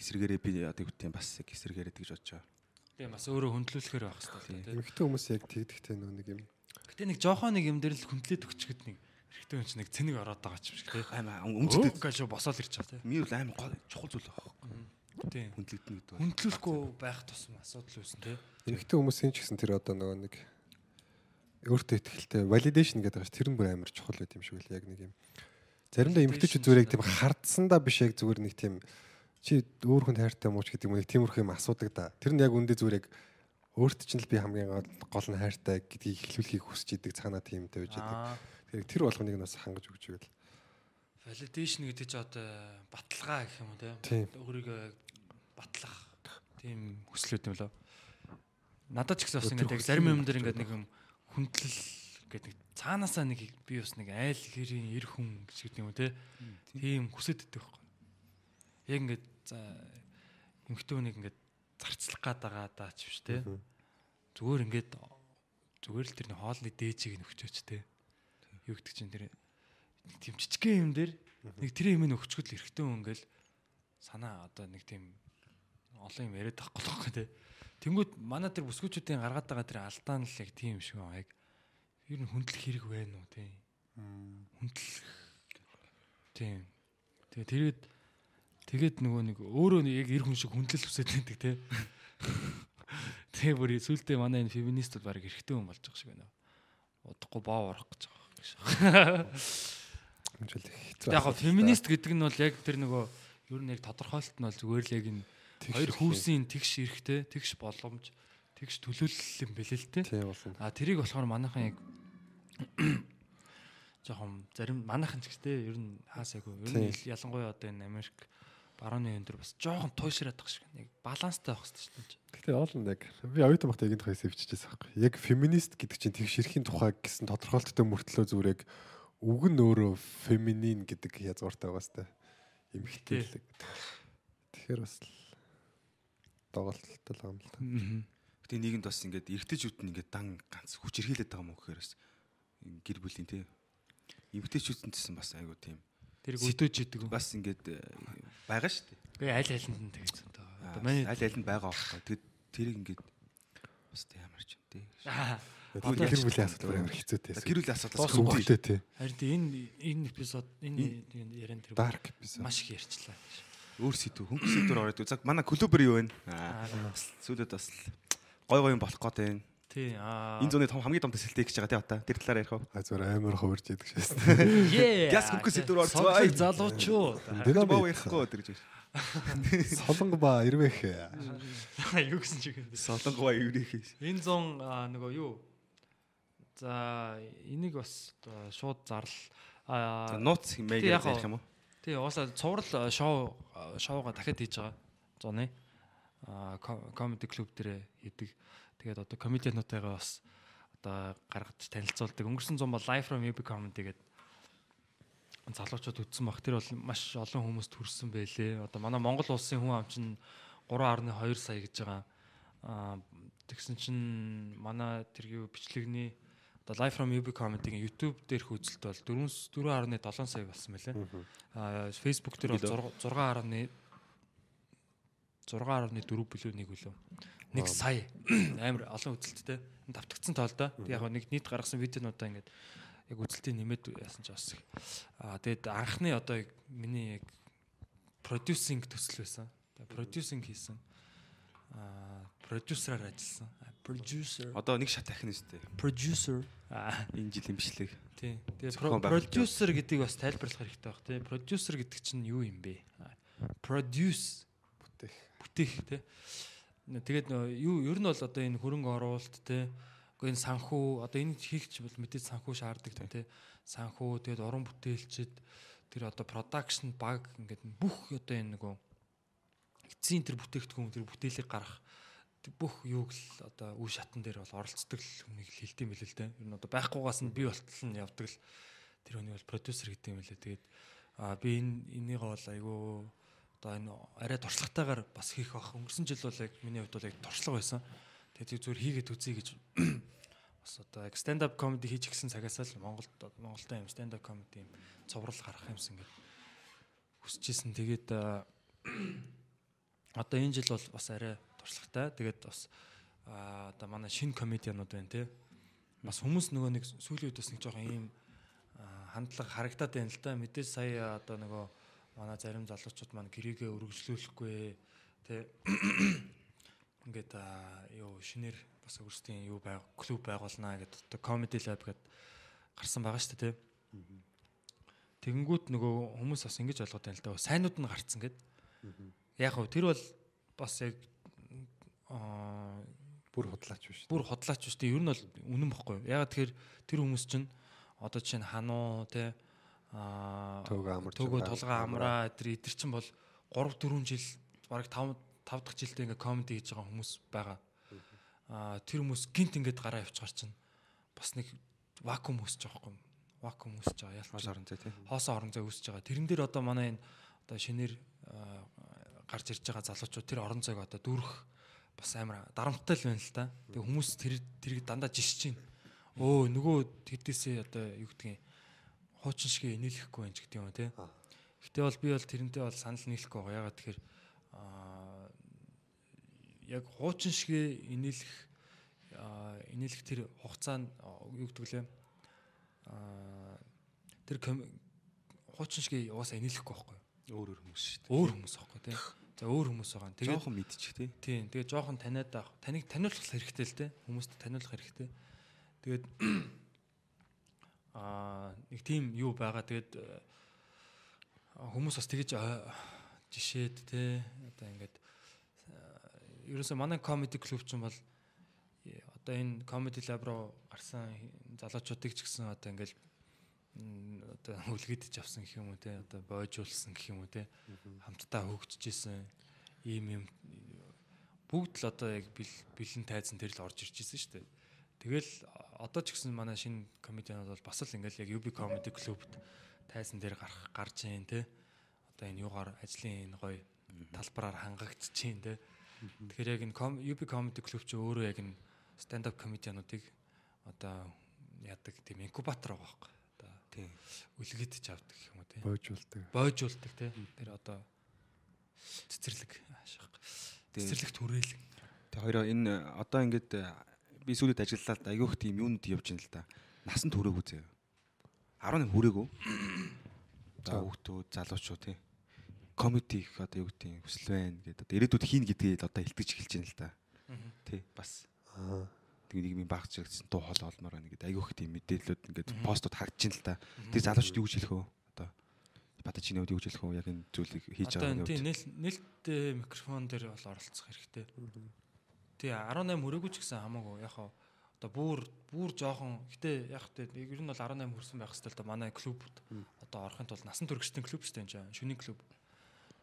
Тэсрэгээрээ би одоо юу гэдэг бас яг эсрэгээрээ тэгж бодож байгаа. Тийм бас өөрөө хөндлүүлэхээр байх хэрэгтэй тий. Эмэгтэй хүмүүс яг тэгдэхтэй нөө нэг юм. Гэтэ нэг жоохон нэг юм дээр л хүндлээд өгчгээд нэг эрэгтэй хүн чинь нэг цэник ороод байгаа ч юм шиг тий. Аймаа Өмчтэй гэж босоод ирж байгаа тий. Ми бол амар гол чухал зүйл байна. Тийм. Хүндлэгдэнэ гэдэг. Хөндлөхгүй байх тусам асуудал үүсэн тий. Эмэгтэй хүмүүсийн ч гэсэн тэр одоо нөгөө нэг өөртөө ихтэй validation гэдэг байгаа ш тэр нь бүр амар чухал байт юм шиг үл яг нэг юм. Заримдаа эмэгтэйчүүд зүгээр яг тийм хардсандаа биш яг зүгээр нэг тийм чи өөр хүн хайртай мууч гэдэг юм нэг тиймэрхүү юм асуудаг да. Тэр нь яг үндэ зүгээр яг өөрт чинь л би хамгийн гол- нь хайртай гэдгийг хэлүүлэхийг хүсэж идэг цаанаа тийм тавьж идэг. Тэр тэр болгоныг нь бас хангаж өгч ивэл. Validation гэдэг чинь одоо баталгаа гэх юм уу тий. Өөрийгөө батлах тийм хүслүүд юм лөө. Надад ч гэсэн бас ингээд яг зарим юм дээр ингээд нэг юм хүндлэл гэдэг нэг цаанаасаа нэг би бас нэг айл хэрийн эр хүн гэж гэдэг юм тий. Тийм хүсэж идэх байхгүй. Яг ингээд за эмхтөөнийг ингээд зарцлах гад байгаа даа ч биш тий. Зүгээр ингээд зүгээр л тэрний хоолны дээжийг нь өгчөөч тий. Юу гэдэг чинь тэр тийм жижигхэн юм дээр нэг тэр юм өгчгөл эрэхтэн хүн ингээл санаа одоо нэг тийм олон юм яриад байхгүй л байхгүй тий. Тэнгүүд манай тэр бүсгүүчүүдийн гаргаад байгаа тэр алдаа нь л яг тийм шиг байна. Яг ер нь хүндлэх хэрэг байна уу тий. Хүндлэх тийм. Тэгээ тэргээд тэгээд нөгөө нэг өөрөө яг эр хүн шиг хүндлэл хүсэж байдаг тий. Тэгээ бүр сүултээ манай энэ феминистүүд баг эрэхтэн хүн болж байгаа шиг байна. Удахгүй боо орох гэж байгаа гэж. Яг феминист гэдэг нь бол яг тэр нөгөө ер нь яг тодорхойлолт нь бол зүгээр л яг энэ хоёр хүүсийн тэгш эрэхтэй, тэгш боломж, тэгш төлөөлөл юм бэлээ л те. А тэрийг болохоор манайхан яг <coughs> жоохон зарим манайхан ч гэжтэй ер нь хаасаагүй. Ер нь ялангуяа одоо энэ Америк барууны өндөр бас жоохон туйшраад байгаа шиг. Яг баланстай байх хэрэгтэй шүү дээ. Гэтэ оолн яг би оюутан багтаа эгийн тухай сэвччихсэн байхгүй. Яг феминист гэдэг чинь тэг ширхийн тухай гэсэн тодорхойлолттой мөртлөө зүгээр яг үг нь өөрөө феминин гэдэг язгууртай байгаа сте. Эмэгтэйлэг. Тэгэхээр бас л доголдолтой л байгаа юм л та. Гэтэ нийгэмд бас ингээд эргэжүүд нь ингээд дан ганц хүч хэрхийлээд байгаа юм уу гэхээр бас гэр бүлийн тий. Эмгтээчүүд нь гэсэн бас айгу тийм. Тэрийг өдөөж идэг. Бас ингээд э, байгаа шүү дээ. Тэгээ аль алинд нь тэгж одоо. Манай аль аль нь байгаа байхгүй. Тэгэд тэрийг ингээд бас тийм ямар ч юм тий. Аа, Тэгэхээр гэр бүлийн асуудал амар хэцүүтэй. Гэр бүлийн асуудал сүмтэй тий. харин тий, энэ энэ эпизод энэ яриан тэр Dark episode. маш их ярьчлаа. өөр сэдв хөнгө сэдвэр ороод цаг манай клубэр юу вэ? Аа сүүлд бас гой гой юм болох гээд байна. Тий, аа. Энэ зуны том хамгийн том төсөлтэй гэж байгаа тий одоо. Тэр талаар ярих уу? А зүгээр амар хувирж идэг шээс. Yeah. Гяс хөнгө сэдвэр орцгоо. Залуучуу. Тэр боо ярихгүй тэр гэж. <laughs> Солонго ба ирвэх. Юу гэсэн чиг. Солонгоо еврейх. Энэ зун аа, нөгөө юу? За, энийг бас шууд зарл аа Нууц яг ярих юм уу? тий уусаа цуврал шоу шоуга дахиад хийж байгаа. Зуны аа комеди клуб дээр хийдэг. Тэгээд одоо комедиануудтайгаа бас одоо гаргаж танилцуулдаг. Өнгөрсөн зам бол Live from UB comedy гэдэг залуучууд үтсэн баг. Тэр бол маш олон хүмүүст хүрсэн байлээ. Одоо манай Монгол улсын хүн ам чинь 3.2 сая гэж байгаа. Аа тэгсэн чинь манай тэр юу бичлэгний одоо Live from UB comedy-гийн YouTube дээрх үзэлт бол 4 4.7 сая болсон байлээ. Аа Facebook дээр бол 6 6.1 6.4 билүү нэг үлээ. Нэг сая амар олон үзэлттэй. Давтагдсан тоол да. Тэг яг нэг нийт гаргасан видеонуудаа ингээд яг үзэлтийн нэмээд яасан ч бас. Аа тэгэд анхны одоо яг миний яг продюсинг төсөл байсан. Продюсинг хийсэн. Аа продюсераар ажилласан. Producer. Одоо нэг шат ахин үстэй. Producer. Аа Энэ жилийн бичлэг. тий. Тэгээ продюсер гэдгийг бас тайлбарлах хэрэгтэй баг тий. Продюсер гэдэг чинь юу юм бэ? Produce Бүтээх. бүтээх тий. Тэгээд юу ер нь бол одоо энэ хөрөнгө оруулалт. Гэхдээ энэ санхүү одоо энэ хийгч бол мэдээж санхүү шаарддаг тий. Санхүү тэгээд уран бүтээлчд тэр одоо production баг ингээд бүх одоо энэ нөгөө эцсийн тэр бүтээгдэхүүн тэр бүтээлийг гарах тэр бүх юуг л одоо үе шатан дээр бол оролцдог хүнийг л хэлдэм билээ л дээ. Ер нь одоо байхгүйгаас нь би болтол нь явдаг л тэр хүний бол продюсер гэдэг юм лээ. Тэгээд а би энэ энийг бол айгүй одоо энэ арай туршлагатайгаар бас хийх бах. Өнгөрсөн жил бол яг миний хувьд бол яг туршлага байсан. Тэгээд яг зүгээр хийгээд үзье гэж <clears throat> бас одоо яг stand up comedy хийж гисэн цагаас л Монголд Монголда юм stand up comedy юм цоврал гарах юмсан ингээд хүсэжсэн. Тэгээд <clears throat> одоо энэ жил бол бас арай туршлагатай. Тэгээд бас одоо манай шинэ комедианууд байна те. Бас хүмүүс нөгөө нэг сүүлийн үед бас нэг жоохон ийм хандлага харагдаад байна л да. Мэдээж сая одоо нөгөө манай зарим залуучууд маань гэрээгээ өргөжлүүлэхгүй те. Ингээд юу шинээр бас өөрсдийн юу байг клуб байгуулнаа гэдэг одоо comedy lab гэдэг гарсан байгаа шүү дээ те. Тэгэнгүүт нөгөө хүмүүс бас ингэж ойлгоод байна л да. Сайнууд нь гарцсан гэд. Яг хөө тэр бол бас яг аа Бүр худлаач биш. бүр хотлаач биш тийм ер нь бол үнэн бохгүй. Ягаад тэгэхээр тэр хүмүүс чинь одоо жишээ нь хануу те аа Төг амар, төгөө тулгаа амраа тэр эдэр чинь бол 3 4 жил бараг 5 5 дахь жилдээ ингээ комеди хийж байгаа хүмүүс байгаа. Аа тэр хүмүүс гинт ингээд гараа явчихар чинь бас нэг вакуум үүсэж байгаа юм. Вакуум үүсэж байгаа ялч. Орон зай тий. Хоосон орон зай үүсэж байгаа. Тэрэн дээр одоо манай энэ одоо шинээр гарч ирж байгаа залуучууд тэр орон зайг одоо дүүрэх бас амар дарамттай л байна л да. Тэгээ хүмүүс тэр тэрийг дандаа жишж байна. Өө нөгөө тэдээсээ одоо юу гэдгийг хуучин шигээ инээлэхгүй байна ч гэдэг юм те. Гэтэ бол би бол тэрнтэй бол санал нийлэхгүй байгаа. Ягаад тэгэхээр аа яг хуучин шигээ инээлэх инээлэх тэр хугацаанд аа, юу гэдэг лээ аа тэр хуучин шигээ угаасаа инээлэхгүй байхгүй? Өөр өөр хүмүүс шүү дээ. Өөр хүмүүс байхгүй тий. За өөр хүмүүс байгаа. Тэгээд Жохон мэдчих тий. тийм тэгээд жоохон таниад авах. Таныг таниулах хэрэгтэй л те. Хүмүүст таниулах хэрэгтэй. Тэгээд аа нэг тийм юу байгаа. Тэгээд э, хүмүүс бас тэгэж э, жишээд те одоо ингээд э, ерөөсөө манай comedy клуб ч юм бол одоо энэ comedy lab руу гарсан залуучуудыг ч гэсэн одоо ингээд одоо үлгэдэж авсан гэх юм уу те одоо бойжуулсан гэх юм уу те хамтдаа хөгжижсэн ийм юм бүгд л одоо яг бэл- бэлэн тайзан тэр л орж ирж ирсэн шүү дээ. Тэгэл одоо ч гэсэн манай шинэ комедианууд бол бас л ингээл яг UB comedy club-д тайзан дээр гарах гарч ийн те. Одоо энэ юугаар ажлын энэ гоё талбараар хангагдж чинь те. Тэгэхээр яг энэ UB comedy club ч өөрөө яг энэ stand up комедиануудыг одоо яадаг тийм инкубатор байгаа байхгүй. Одоо Тий. үлгэдэж авдаг гэх юм уу те Бойжуулдаг. бойжуулдаг те тэр одоо цэцэрлэг аашиг цэцэрлэг түрээлэг Тэг хоёроо энэ одоо ингээд би сүүлийн ажиллаад айгүйх тийм юунд явж байна л да. Насан турээгүй зөө. 18 хүрээгүй. За хүүхдүүд, залуучууд тий. Комеди их одоо юу гэдэг юм хүсэл байна гэдэг. Одоо ирээдүйд хийн гэдгийг одоо илтгэж эхэлж байна л да. Тий. Бас Аа. тэгээ нэг юм багц гэсэн дуу хоол олмоор байна гэдэг. Айгүйх тийм мэдээлэлүүд ингээд постууд харагдаж байна л да. Тэр залуучууд юу гэж хэлэх вэ? Одоо бата чиний үед юу гэж хэлэх вэ? Яг энэ зүйлийг хийж байгаа энэ тийм юм. нэл нэлттэй микрофон дээр бол оролцох хэрэгтэй тий 18 хүрээгүй ч гэсэн хамаагүй. Яг хаа одоо бүр бүр жоохон гэтээ яг тэ ер нь бол 18 хүрсэн байх хэвэл та манай клубт одоо орохын тулд насан туршидсан клуб шүү дээ энэ шүний клуб.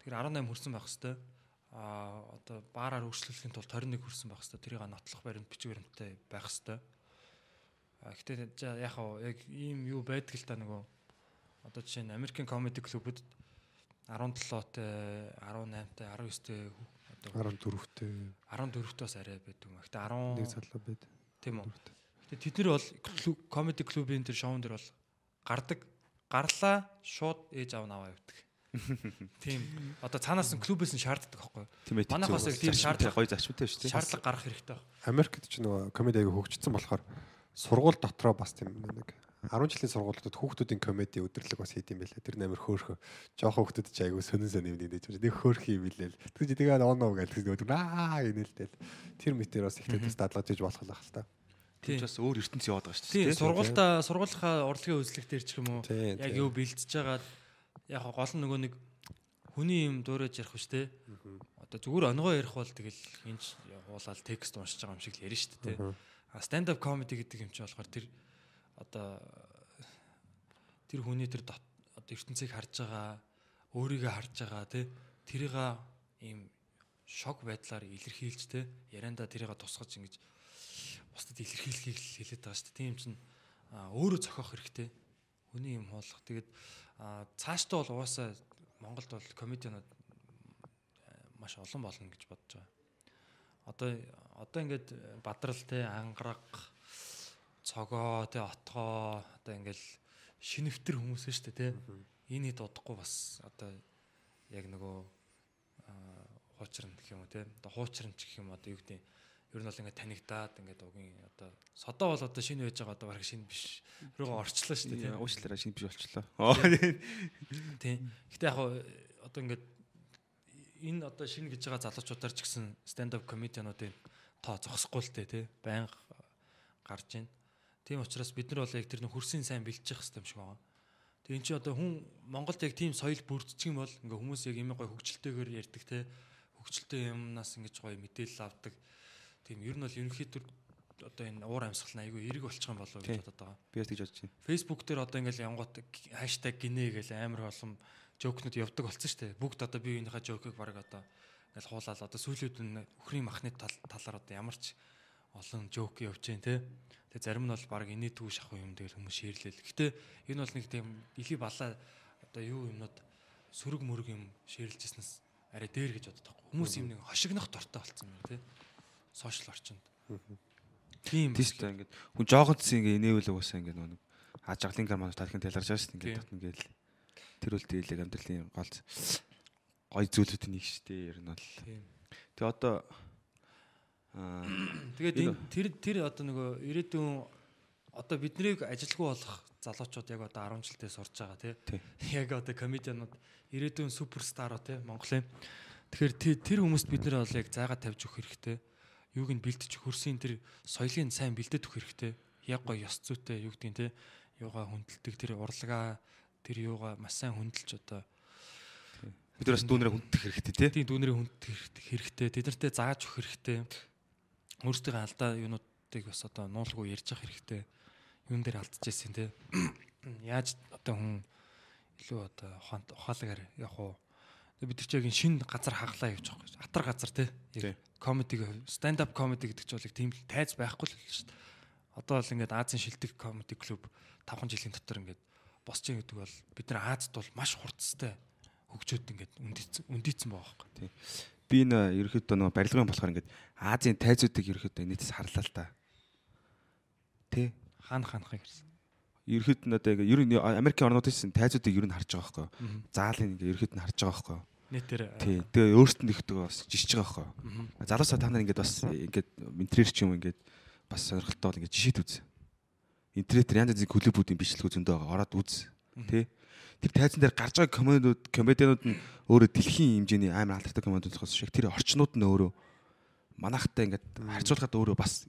Тэгэхээр 18 хүрсэн байх хэвэл а одоо баараар өргөжлөхийн тулд 21 хүрсэн байх хэвэл тэрийг нотлох баримт бичиг баримттай байх хэвэл а гэтээ яг яг ийм юу байдаг л та нөгөө одоо жишээ нь American Comedy Club-д 17-т 18-т 19-т 14-т. 14-т бас арай байдаг юм. Гэтэ 11 залуу байд. Тийм үү. Гэтэ тэд нар бол комеди клубын тэр шоун дээр бол гардаг. Гарлаа шууд ээж аав наваа явдаг. <laughs> Тийм. Одоо цаанаас нь клубээс нь шаарддаг байхгүй юу? Манайх бас яг тийм шаардлага гоё зарчимтай шүү дээ. Шаардлага гарах хэрэгтэй байна. Америкт ч нөгөө комеди аяга хөгжсөн болохоор сургууль дотроо бас тийм нэг 10 жилийн сургуулиудад хүүхдүүдийн комеди өдрлөг бас хийд юм байлаа. Тэр нээр хөөхөө. Жохон хүүхдүүд ч айгүй сонин сонин юм нээж байна. Нэг хөөх юм билээ л. Тэгж тэгээ оноо гэж тэгж аа гинэлтэл. Тэр мэтэр бас ихтэй бас дадлгаж иж болох л ах л та. Тэр ч бас өөр ертөнц яваад байгаа шүү Тийм дээ. сургуультаа сургуулийнхаа урлагийн үзлэг дээр ч юм уу Тийм, яг тийм. юу бэлдэж байгаа яг гол нь нөгөө нэг хүний юм дуурайж ярих биш те. Одоо зүгээр онгоо ярих бол тэгэл энэ ч уулаад текст уншиж байгаа юм шиг л ярина шүү дээ. А stand up comedy гэдэг юм чи болохоор тэр одоо тэр хүний тэр одоо ертөнцийг харж байгаа өөрийгөө харж байгаа те тэрийг ийм шок байдлаар илэрхийлж те ярианда тэрийг тусгаж ингэж бусдад илэрхийлэхийг хэлээд байгаа шүү дээ. Тийм чинь өөрөө зохиох хэрэгтэй. Хүний юм хуулах. Тэгээд цаашдаа бол угаасаа Монголд бол комедианууд а, маш олон болно гэж бодож байгаа. Одоо одоо ингээд бадрал те ангараг цогоо те отгоо одоо ингээл шинэвтер хүмүүс шүү дээ те. Энийг дуудахгүй бас одоо яг нөгөө хуучрын гэх юм уу те. Одоо хуучрын ч гэх юм одоо юу гэдэг ер нь бол ингээд танигдаад ингээд угийн одоо содоо бол одоо шинэ байж байгаа одоо бараг шинэ биш руугаа орчлоо шүү дээ Тийм тийм. уучлаарай шинэ биш болчлоо. Тийм. Гэтэ яг одоо ингээд энэ одоо шинэ гэж байгаа залуучуудаар ч гэсэн stand up comedianуудын тоо зогсохгүй л дээ тий. Баян гарч байна. Тийм учраас бид нар бол яг тэр хөрсийн сайн бэлтжих хэрэгтэй юм шиг байгаа. Тэгээ эн чинь одоо хүн Монголд яг тийм соёл бүрдчих юм бол ингээ хүмүүс яг юм гой хөгжилтэйгээр ярьдаг те хөгжилтэй юмнаас ингэж гой мэдээлэл авдаг. Тийм ер нь бол ерөнхийдөө одоо энэ уур амьсгал нь айгүй эрэг болчих юм болов гэж бодод байгаа. Би тэгж бодож байна. Facebook дээр одоо ингээл янгот хаштаг гинэ гэл амар олон жокнууд явдаг болсон шүү дээ. Бүгд одоо бие биенийхээ жокийг баг одоо ингээл хуулаад одоо сүүлүүд нь өхрийн махны тал талаар одоо ямар ч олон жок явж जैन те. Тэгээ зарим нь бол баг инээдгүй шахуу юм дээр хүмүүс шеэрлээл. Гэтэ энэ бол нэг тийм илий балаа одоо юу юмнууд сөрөг мөрөг юм шеэрлжсэнээс арай дээр гэж боддог. Хүмүүс юм нэг хошигнох дортой болсон юм те. Сошиал орчинд. Тийм. Тийм шүү дээ ингээд хүн жоохон цэс ингээ инээвэл угаасаа ингээ нэг ажиглын гармаа тархин таларж байгаа шүү дээ ингээд Тийм. ингээл тэр үл дийлэг амьдралын гол гой зүйлүүдийн нэг шүү дээ ер нь бол. Тэгээ одоо Тэгээд тэр тэр одоо нөгөө ирээдүйн одоо биднийг ажилгүй болох залуучууд яг одоо 10 жилдээ сурж байгаа тий. Яг одоо комедианууд ирээдүйн суперстароо тий Монголын. Тэгэхээр тэ- тэр хүмүүст бид нэр бол яг зайгаа тавьж өгөх хэрэгтэй. Юуг нь бэлдэж хөрсийн тэр соёлын сайн бэлдэж өгөх хэрэгтэй. Яг гоё ёс зүйтэй юу гэдгийг тий. Юугаа хүндэлдэг тэр урлагаа тэр юугаа маш сайн хүндэлж одоо бид нар бас дүүнэрээ хүндэх хэрэгтэй тий. тийм дүүнэрийн хүнд хэрэгтэй тэд нартэй зааж өгөх хэрэгтэй өөрсдийнхээ алдаа юунуудыг бас одоо нуулгүй ярьж явах хэрэгтэй юун дээр алдчихсэн те <clears throat> яаж одоо хүн илүү одоо ухаант ухаалгаар явах уу бид нар ч яг энэ шинэ газар хаглаа явж байгаа юм. Атар газар. Тий. Яг комедиг stand up comedy гэдэг чинь бол яг тийм л тайз байхгүй л шүү дээ. Одоо бол ингээд Азийн шилдэг comedy club 5 жилийн дотор ингээд босч байгаа гэдэг бол бид нар Азад бол маш хурцтай хөгжөөд ингээд үндийцэн байгаа байхгүй. Би энэ ерөөхдөө нөгөө барилгын болохоор ингээд Азийн тайзуудыг ерөөхдөө нийтээс харлаа л та. Тэ. Хаан хаанхыг гэсэн. Ерөөд нь одоо ер нь Америкийн орнуудын тайзуудыг ер нь харж байгаа байхгүй. Заалын ингээ ерөөд нь харж байгаа байхгүй. Нэтэр Тий. Тэгээ өөртөө нь ихдэг бас жишж байгаа байхгүй. Залуусаа та нар ингээд бас ингээд ментрээр ч юм ингээд бас сонирхолтой бол ингээд жишээд үз. Интернетээр янз янзын клубүүдийн бичлэгүүд зөндөө байгаа. Ороод үз. Тэ. Тэр тайзан дээр гарч байгаа комедиуд комедианууд нь өөрөө дэлхийн хэмжээний амар алдартай комедиудаас шиг тэр орчнууд нь өөрөө манахтай ингээд харьцуулахад өөрөө бас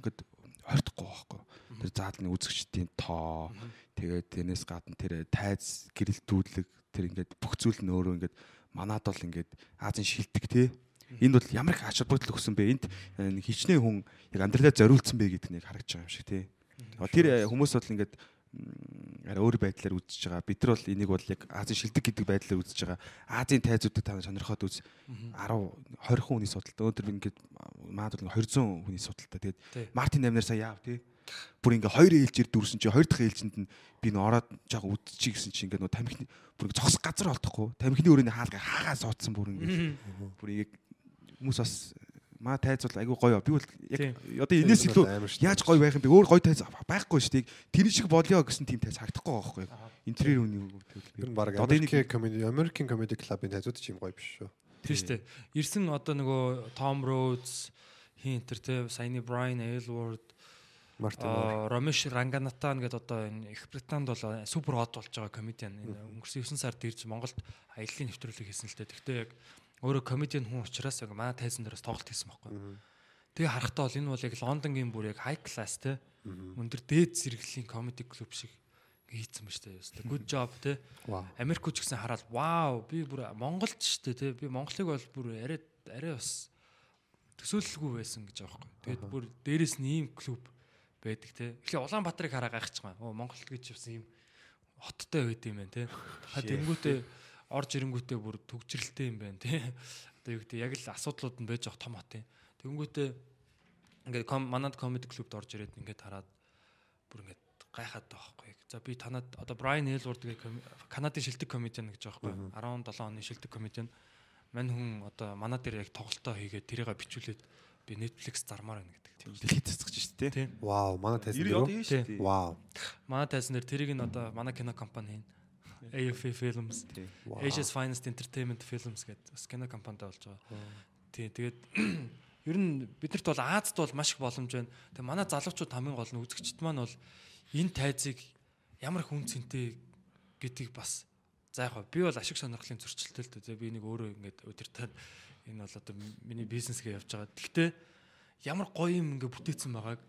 ингээд хортохгүй байхгүй. Тэр заалны үзэгчдийн тоо тэгээд тэрнээс гадна тэр тайз гэрэлтүүлэг тэр ингээд бүх зүйл нь өөрөө ингээд манад бол ингээд Азийн шилдэг те. Энд бол ямар их ачаал бүгдл өгсөн бэ? Энд э, хичнээн хүн яг амьдралаа зориулсан бэ гэдэг нэг харагдаж байгаа юм шиг те. Тэр э, хүмүүс бол ингээд арай өөр байдлаар үзэж байгаа. Бид нар бол энийг бол яг Азийн шилдэг гэдэг байдлаар үзэж байгаа. Азийн тайзуудыг та сонирхоод үз 10 20 хүний судалтай. Өнөөдөр ингээд маад бол ингээд 200 хүний судалтай. Тэгээд Мартин Намнер сая яав тий. Бүр ингээ хоёр ээлжээр дүүрсэн чи хоёр дахь ээлжинд нь би нөө ороод жаахан үдчихий гэсэн чи ингээ нөө тамхины бүр ингээ зогсох газар олдохгүй. Тамхины өрөөний хаалга хаагаа суудсан бүр ингээ. Бүр ингээ хүмүүс бас маа тайзвал айгүй гоё. Би бол яг одоо энэс илүү яаж гоё байх юм бэ? Өөр гоё тайз байхгүй шүү дээ. Тэр шиг болёо гэсэн тийм тайз харагдахгүй байхгүй. Интерьер үний үг Тэр нь баг Америкийн комеди American comedy club-ын тайзууд ч юм гоё биш шүү. Тийм шүү дээ. Ирсэн одоо нөгөө Том Роудс хин энэ те Саяны Моор. Аа, Ромеш Ранганатан гэдэг одоо энэ Их Британд бол супер хот болж байгаа комедиан. Энэ өнгөрсөн 9 сард ирж Монголд аяллаа нэвтрүүлэг хийсэн л дээ. Гэхдээ яг өөрөө комедиан хүн учраас яг манай тайзан дээрээс тоглолт хийсэн байхгүй. Тэгээ харахтаа бол энэ бол яг Лондонгийн бүр яг high class те өндөр дээд зэрэглэлийн comedy club шиг хийцэн ба штэ. Ёстой. Good job те. Вау. Америк хүч гэсэн хараад вау би бүр Монголд штэ те. Би Монголыг бол бүр арай арай бас төсөөлөлгүй байсан гэж байхгүй. Тэгээд бүр дээрэс нь ийм клуб байдаг те. Эхлээ Улаанбаатарыг хараа байгаа. Оо Монголд гэж явсан ийм хоттой байд юм байна те. Ха тэнгүүтээ орж ирэнгүүтээ бүр төгжрэлтэй юм байна те. Одоо юу гэдэг яг л асуудлууд нь байж байгаа том хот юм. Тэнгүүтээ ингээд ком манад комеди клубд орж ирээд ингээд хараад бүр ингээд гайхаад байгаа байхгүй. За би танад одоо Брайан Элворд гэх Канадын шилдэг комедиан гэж байгаа байхгүй. 17 оны шилдэг комедиан. Мань хүн одоо манай дээр яг тоглолтоо хийгээд тэрийг бичүүлээд би Netflix зармаар байна гэдэг. Дэлхийд цэцгэж шүү дээ. Вау, манай тайзан 90 дээр. Вау. Манай тайзан дээр тэрийг нь одоо манай кино компани хийн. AFA Films. Asia's Finest Entertainment Films гэдэг бас кино компанитай болж байгаа. Тийм тэгээд <clears throat> ер нь биднэрт бол Азад бол маш их боломж байна. Тэгээ манай залуучууд хамгийн гол нь үзэгчд маань бол энэ тайзыг ямар их үн цэнтэй гэдгийг бас за яг би бол ашиг сонирхлын зөрчилтэй л дээ. Би нэг өөрөө ингээд өдөртөө энэ бол одоо миний бизнесгээ явж байгаа. Гэхдээ ямар гоё юм ингээд бүтээсэн байгааг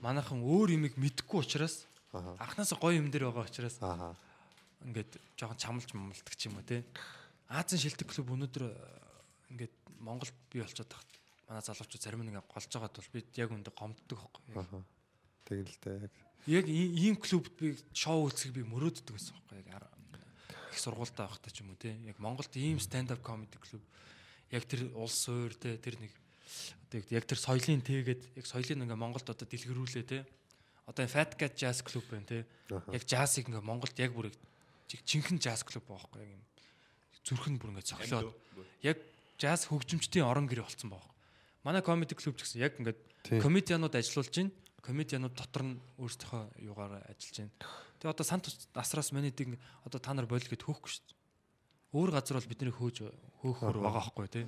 манайхан өөр юмыг мэдэхгүй учраас анханасаа гоё юм дээр байгаа учраас. Ингээд жоохон чамлж мамлдаг ч юм уу те. Азийн шилдэг клуб өнөөдөр э, ингээд Монголд бий болчиход тахт манай залуучууд зарим нэг ингээд голж байгаад бол бид яг үндэ гомддог байхгүй. Тэгэл дээ яг. Яг ийм клубд би шоу үзэх би мөрөөддөг байсан байхгүй. Их сургуультай байхдаа ч юм уу те. Яг Монголд ийм stand up comedy клуб яг тэр улс өөр те тэр нэг одоо яг тэр соёлын тэгээд яг соёлыг ингээ Монголд одоо дэлгэрүүлээ те. Одоо Fat Cat Jazz Club байна те. Яг джазыг ингээ Монголд яг бүр яг жиг- жинхэнэ jazz club байхгүй яг юм зүрхэн бүр ингээ цоглоод яг jazz хөгжимчдийн орон гэр болцсон байгаа. Манай comedy club ч гэсэн яг ингээ Тийм. комедианууд ажиллуулж байна. Комедианууд дотор нь өөрсдийнхөө юугаар ажиллаж байна. Тэгээ одоо сант насраас манайдыг одоо та нар болил гэд хөөхгүй шүү дээ. Өөр газар бол бидний хөөж хөөхөр байгаа байхгүй тий.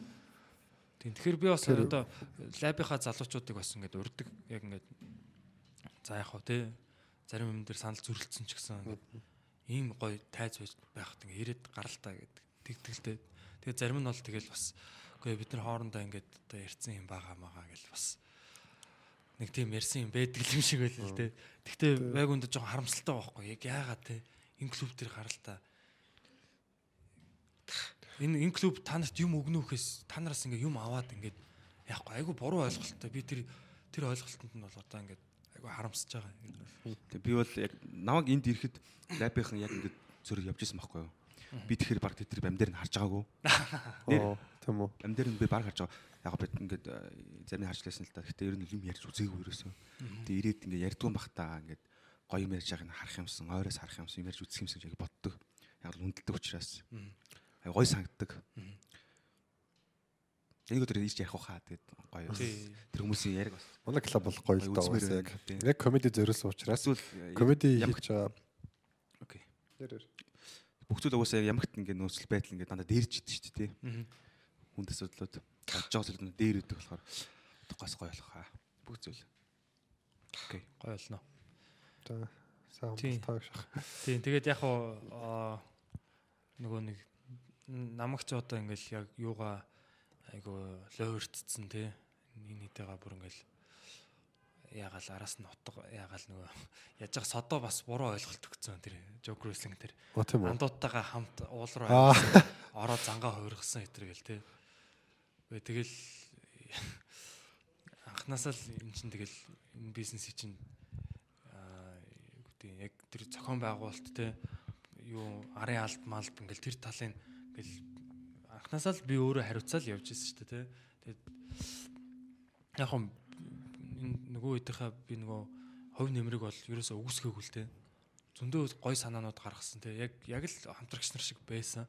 Тийм. Тэгэхээр би бас одоо лабийнхаа залуучуудыг бас ингээд урддаг яг ингээд за яг хөө тий. Зарим юм дээр санал зөрөлдсөн ч гэсэн ингээд ийм гоё тайз байхад ингээд ирээд гаралтаа гэдэг. Тэгтгэлтэй. Тэгээ зарим нь бол тэгэл бас үгүй бид нар хоорондоо ингээд одоо ярьсан юм байгаа магаа гэл бас нэг тийм ярьсан юм байдаг юм шиг байл л те. Гэхдээ байг үндэ жоохон харамсалтай байхгүй. Яг яагаад те? Энэ клуб дээр гаралтаа энэ энэ клуб та нарт юм өгнө үхээс та нараас ингээ юм аваад ингээд яахгүй айгу буруу ойлголттой. Би тэр тэр ойлголтод нь бол одоо ингээд айгу харамсаж байгаа юм. Тэгээ би бол яг намайг энд ирэхэд лабийнхан яг ингээд зөрөг явж исэн байхгүй юу? Би тэгэхээр баг тэр бам дээр нь харж байгаагүй. <laughs> Оо, тийм үү. Бам дээр нь би баг харж байгаа. Яг би ингээд э, зарим нь харж лээсэн л та. Гэхдээ ер нь юм ярьж үзээгүй ерөөсөө. Тэгээ ирээд ингээд ярьдгүй бах та ингээд гоё юм ярьж байгааг нь харах юмсан, ойроос харах юмсан, юм ярьж үзэх юмсан гэж яг боддог. Яг л үндэлдэг учраас. Аа гоё санагддаг. Энийг өдөр ийж ярих хаа тэгээд гоё. Тэр хүмүүсийн яриг бас. Манай клуб бол гоё л бас яг. Яг комеди зориулсан учраас комеди хийж байгаа. Окей. Бүх зүйл угаасаа ямагт ингээд нөөцөл байдал ингээд дандаа дээрж идэв шүү дээ тий. Хүнд асуудлууд бодож байгаа нь дээр өгдөг болохоор тухайс гоё болох хаа. Бүх зүйл. Окей. Гоё болно. За сайн таа шах. Тийм тэгээд яг аа, нөгөө нэг намагч одоо ингээл яг юугаа айгу ловертцсэн тий энэ хэдэга бүр ингээл ягаал араас нь утга ягаал нөгөө яж байгаа содоо бас буруу ойлголт өгсөн тэр joke wrestling тэр. Андуудтайгаа хамт уул руу ороод зангаа хувиргасан хэтэргээл тий Гэ тэгэл анханасаа л эн чинь тэгэл энэ бизнесийг чинь гэдэг яг тэр зохион байгуулалт те. Юу арын алт малт ингээл тэр талын ингээл анханасаа л би өөрөө хариуцаал явж ирсэн шүү дээ те тэгээд яг хөө энэ нөгөө үеийнхээ би нөгөө хувь нэмрэг бол ерөөсөө үгүйсгээгүй л те зөндөө гой санаанууд гаргасан те яг яг л хамтрагч нар шиг байсан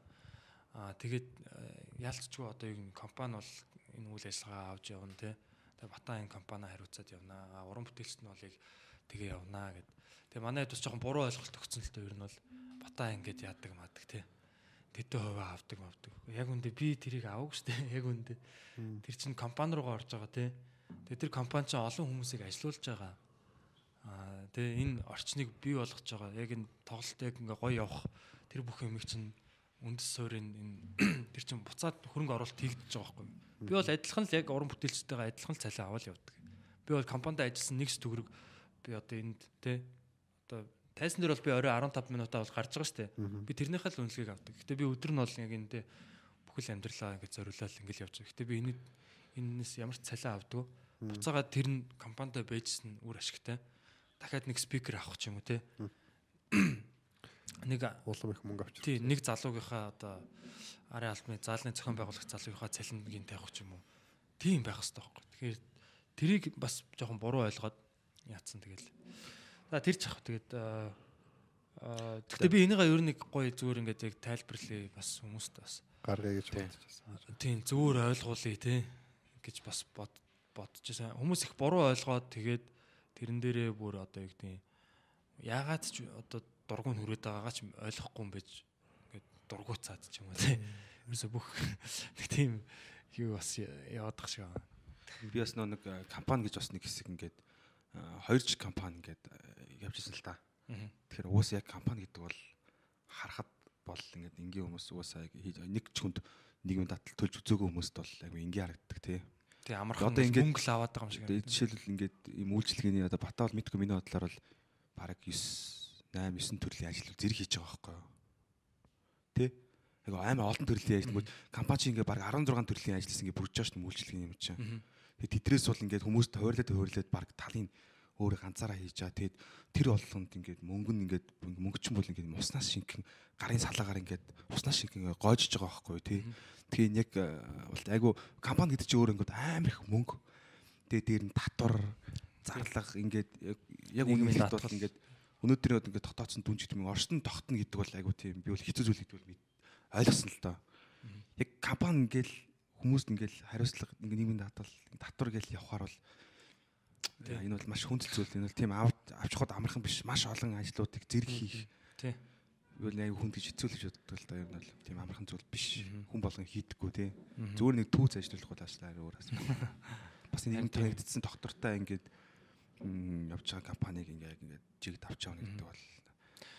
Аа тэгээд э, яалтчгүй одоо юу компани бол энэ үйл ажиллагаа авч явна те. Тэгээ батан энэ компани хариуцаад явна. Уран бүтээлчд нь бол яг тэгээ явна гэд. Тэгээ манай хэд бас жоохон буруу ойлголт өгсөн л дээ ер нь бол батан ингэж яадаг мадаг те. Тэдэ хуваа авдаг мавдаг. Яг үндэ би тэрийг авах штэ. <laughs> Яг үндэ. Тэр чинь компани руугаа орж байгаа те. Тэгээ тэр компани чинь олон хүмүүсийг ажилуулж байгаа. тий энэ орчныг бий болгож байгаа. Яг энэ тоглолт яг ингээ гоё явах тэр бүх юмыг чинь үндэс суурийн энэ <clears throat> тэр чинь буцаад хөрөнгө оруулалт хийгдэж байгаа байхгүй. Би бол адилхан л яг уран бүтээлчтэйгээ адилхан л цалин аваад явдаг. Би бол компанид ажилласан нэгс төгрөг би одоо энд тий одоо тайсан дээр бол би орой 15 минутаа бол гарч байгаа шүү дээ. Би тэрнийхээ л үнэлгээг авдаг. Гэтэ би өдөр нь бол яг энэ бүхэл амьдралаа ингэ зориулаад ингээл явж байгаа. Гэтэ би энэ энэс ямар ч цалин авдаг. Буцаагаад тэр нь компанидаа байжсэн үр ашигтай. Дахиад нэг спикер авах ч юм уу те. <clears throat> Нэг улам их мөнгө авчих. тий нэг залуугийнхаа одоо арын албаны заалны зохион байгуулах залуугийнхаа цалингийн тавих ч юм уу. Тийм байх хэрэгтэй байхгүй. Тэгэхээр тэрийг бас жоохон буруу ойлгоод яатсан тэгэл. За тэр ч ах тэгээд аа Гэхдээ би энийгээ ер нь гоё зүгээр ингээд яг тайлбарлая бас хүмүүст бас гаргая гэж бодчихсон. тийм зүгээр ойлгуулъя те гэж бас бод бодчихсан. Хүмүүс их буруу ойлгоод тэгээд тэрэн дээрээ бүр одоо юу гэдэг яагаад ч одоо дургуун хүрээд байгаагаа ч ойлгохгүй юм байж ингээд дургуцаад ч юм уу те. Ерөөсө бүх нэг тийм юу бас яваадах шиг байна. Би бас нөө нэг компани гэж бас нэг хэсэг ингээд э, хоёр жиг компани ингээд э, явж ирсэн л та. Тэгэхээр уус яг компани гэдэг бол харахад бол ингээд энгийн хүмүүс уусаа хийж- нэг ч хүнд нийгмийн татал төлж үзээгүй хүмүүст бол яг энгийн харагддаг тий. Тэг амархан мөнгө л аваад байгаа юм шиг. Жишээлбэл ингээд ийм үйлчлэгээний одоо бата бол мэдгүй миний бодлоор бол бараг 9 8 9 төрлийн ажил зэрэг хийж байгаа байхгүй юу? Тэ? Яг амар олон төрлийн ажил нөгөө компани чинь ингээд бараг 16 төрлийн ажилласан ингээд бүрж байгаа шүү дээ үйлчлэгээний юм чинь. Тэгээд тэдрээс бол ингээд хүмүүст хойрлоод хойрлоод бараг талын өөрөө ганцаараа хийж байгаа. Тэгээд тэр болгонд ингээд мөнгө нь ингээд мөнгөчин бол ингээд уснаас шинхэн гарын салаагаар ингээд уснаас шинхэн ингээд гоожж байгаа байхгүй тий. Тэгээ яг э, бол айгу компани гэдэг чинь өөрөө ингээд амар их мөнгө. Тэгээ дээр нь татвар зарлага ингээд яг- үнэхээр бол ингээд өнөөдөр одоо ингээд тогтооцсон дүн гэдэг юм оршин тогтно гэдэг бол айгу тийм би бол хэцүү зүйл гэдэг бол ойлгосон л доо. Яг компани ингээл хүмүүст ингээл хариуцлага ингээ нийгмийн даатгал татвар гээл явахаар бол Тий. энэ бол маш хүнд зүйл. Энэ бол тийм авч хад амархан биш маш олон ажлуудыг зэрэг хийх. Тий. бол аяг хүнд гэж хэцүү л гэж боддог л да. Ер нь бол тийм амархан зүйл биш. Хүн болгон хийдэггүй тий. Зүгээр нэг түүц ажиллах бол ааштай өөр асуудал бас нэг танигдсан доктортай ингээд явж байгаа компаниг ингээд ингээд жигд авч явна гэдэг бол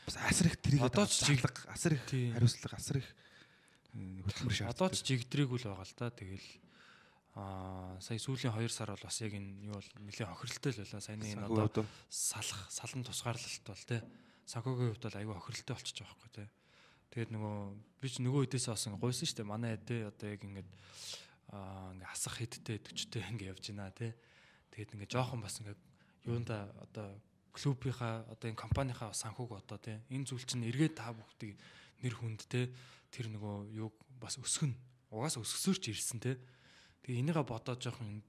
бас асар их тэрийг Одоо ч жиг- жиглэг асар их хариуцлага асар их хөдөлмөр шаарддаг Одоо ч жигдрээгүй л байгаа л да. Тэгэл аа сая сүүлийн 2 сар бол бас яг энэ юу бол нэлээд хохиролтой л байлаа. Саяны энэ одоо салах, салан тусгаарлалт бол те санхүүгийн хувьд бол аюу хохиролтой болчихж байгаа байхгүй те. Тэгээд нөгөө би ч нөгөө хэдээс бас гуйсан шүү дээ. Манай те одоо яг ингээд аа ингээ асах хэдтэй төчтэй ингээ явж байна те. Тэгээд ингээ жоохон бас ингээ юунда одоо клубийнхаа одоо энэ компанийнхаа санхүүг одоо те энэ зүйл чинь эргээд та бүгдийг нэр хүнд те тэр нөгөө юуг бас өсгөн угаас өсгсөөрч ирсэн те. Тэгээ энийгээ бодоод жоохон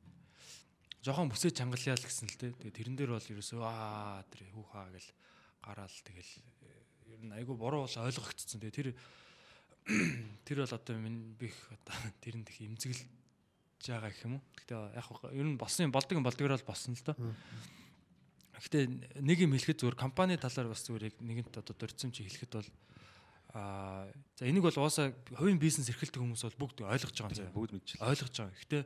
жоохон бүсээ чангалъя л гэсэн л те. Тэгээ тэрэн дээр бол ерөөсөө аа тэр хүүхаа гэл гараал тэгэл ер нь айгүй буруу бол ойлгогдсон. Тэгээ тэр <clears throat> тэр бол одоо минь би их одоо тэрэнд их имзэглэж байгаа гэх юм уу. Гэхдээ яг ер нь болсон юм болдгоор бол болсон л доо. Гэхдээ нэг юм хэлэхэд зүгээр компани талаар бас зүгээр яг нэгэнт одоо дөрцөм чи хэлэхэд бол аа за энийг бол уусаа хувийн бизнес эрхэлдэг хүмүүс бол бүгд ойлгож байгаа юм заяа бүгд мэдчихлээ ойлгож байгаа. Гэхдээ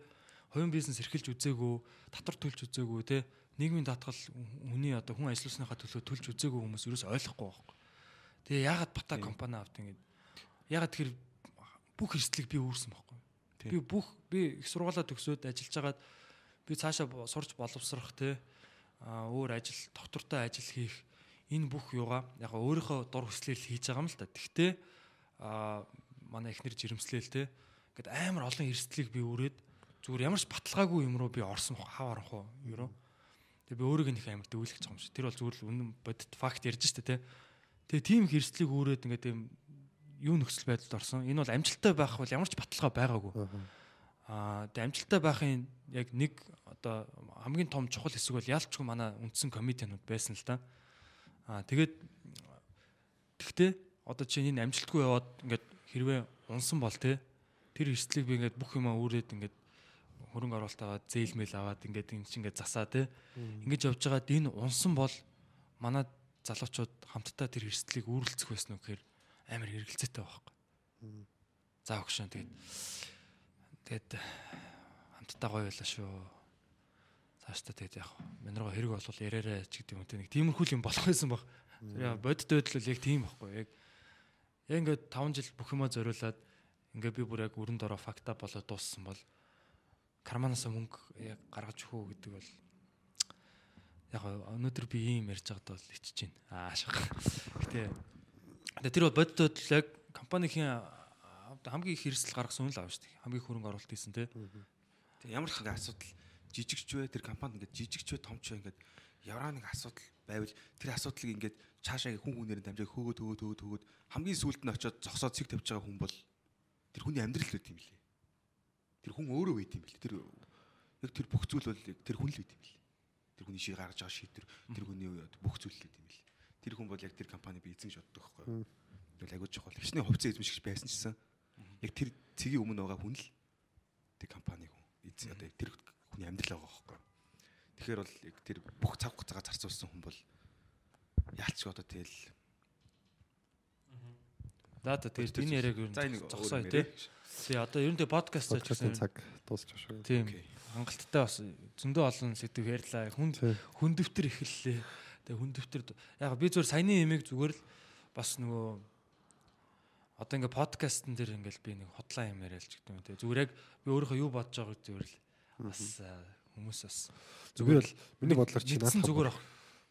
хувийн бизнес эрхэлж үзээгүй, татвар төлж үзээгүй те нийгмийн даатгал хүний одоо хүн ажилласныхаа төлөө төлж үзээгүй хүмүүс ерөөс ойлгохгүй байхгүй. Тэгээ яагаад бата компани авт ингэж яагаад тэр бүх эрсдлийг би үүрсэн байхгүй. Би бүх би их сургуулаа төгсөөд ажиллаж хагаад би цаашаа сурч боловсрох те а өөр ажил доктортой ажил хийх энэ бүх юугаа яг өөрийнхөө дур хүслээр л хийж байгаа юм л та. Тэгтээ а манай эхнэр жирэмслээл те ингээд амар олон эрсдлийг би үрээд зүгээр ямар ч баталгаагүй юм руу би орсон хав оронх уу юу Тэгээ би өөрийг нэг амар дөвлөж байгаа юм шиг. Тэр бол зүгээр л үнэн бодит факт ярьж штэ те. Тэгээ тийм их эрсдлийг үүрээд ингээд тийм юу нөхцөл байдалд орсон. Энэ бол амжилттай байх бол ямар ч баталгаа байгаагүй. Аа тэгээ амжилттай байхын яг нэг одоо хамгийн том чухал хэсэг бол ялчгүй манай үндсэн комитетнууд байсан л да. Аа тэгээд тэгтээ одоо чинь энэ амжилтгүй яваад ингээд хэрвээ унсан бол те тэр эрсдлийг би ингээд бүх юмаа үүрээд ингээд хөрөнгө оруулалт аваад зээлмэл аваад ингээд энэ чинь ингээд засаа те ингэж явж байгаад энэ унсан бол манай залуучууд хамтдаа тэр эрсдлийг үүрэлцэх байсан уу гэхээр амар хэрэгэлцээтэй байхгүй. За өгшөн тэгээд тэгээд хамтдаа гоё байлаа шүү. Цааш та тэгээд яг минь руу хэрэг болвол яраарай ч гэдэг юм те нэг тиймэрхүү юм болох байсан баг. Яа бодит байдал бол яг тийм байхгүй яг яг ингээд 5 жил бүх юма зориулаад ингээд би бүр яг өрөнд ороо факта болоод дууссан бол карманаас мөнгө яг гаргаж өгөө гэдэг бол яг өнөөдөр би ийм ярьж байгаад бол ичж байна. Аа шах. Гэтэ тэр бол бодит байдал яг компанийн хамгийн их хэрэгсэл гаргасан үн л аав шүү дээ. Хамгийн хөрөнгө оруулалт хийсэн те. Ямар ч нэг асуудал жижигч вэ тэр компанид ингээд жижигч вэ томч вэ ингээд ямар нэг асуудал байвал тэр асуудлыг ингээд цаашаа хүн хүнээр дамжаа хөөгөө төгөө төгөө төгөөд хамгийн сүүлд нь очиод зогсоод цэг тавьж байгаа хүн бол тэр хүний амьдрал л үт юм лээ. Тэр хүн өөрөө байт юм бэл. Тэр яг тэр бүх зүйл бол тэр хүн л байт юм бэл. Тэр хүний шиг гаргаж байгаа шийдвэр тэр хүний бүх зүйл л байт юм бэл. Тэр хүн бол яг тэр компани би эзэн шатдаг байхгүй юу? Тэгвэл агуу жохол хичнээн хувьцаа эзэмшигч байсан ч гэсэн яг тэр цэгийн өмнө байгаа хүн л тэр компани хүн эзэн одоо тэр хүний амьдрал байгаа юу? Тэгэхээр бол яг тэр бүх цаг хугацаагаа зарцуулсан хүн бол яалч одоо тэгэл За та тэгээд энэ яриаг ер нь зогсоо тий. Тий одоо ер нь тэгээ подкаст Подкастын гэсэн цаг дуусчих шүү. тийм Окей. хангалттай бас зөндөө олон сэдв ярьлаа. Хүн хүн дэвтэр эхэллээ. Тэгээ хүн дэвтэр яг би зүгээр саяны имийг зүгээр л бас нөгөө одоо ингээ подкастн дээр ингээл би нэг хотлаа юм яриалж гэдэг юм те. Зүгээр яг би өөрийнхөө юу бодож байгааг зүгээр л бас хүмүүс бас Зүгээр л миний бодлоор чи наадах зүгээр ах.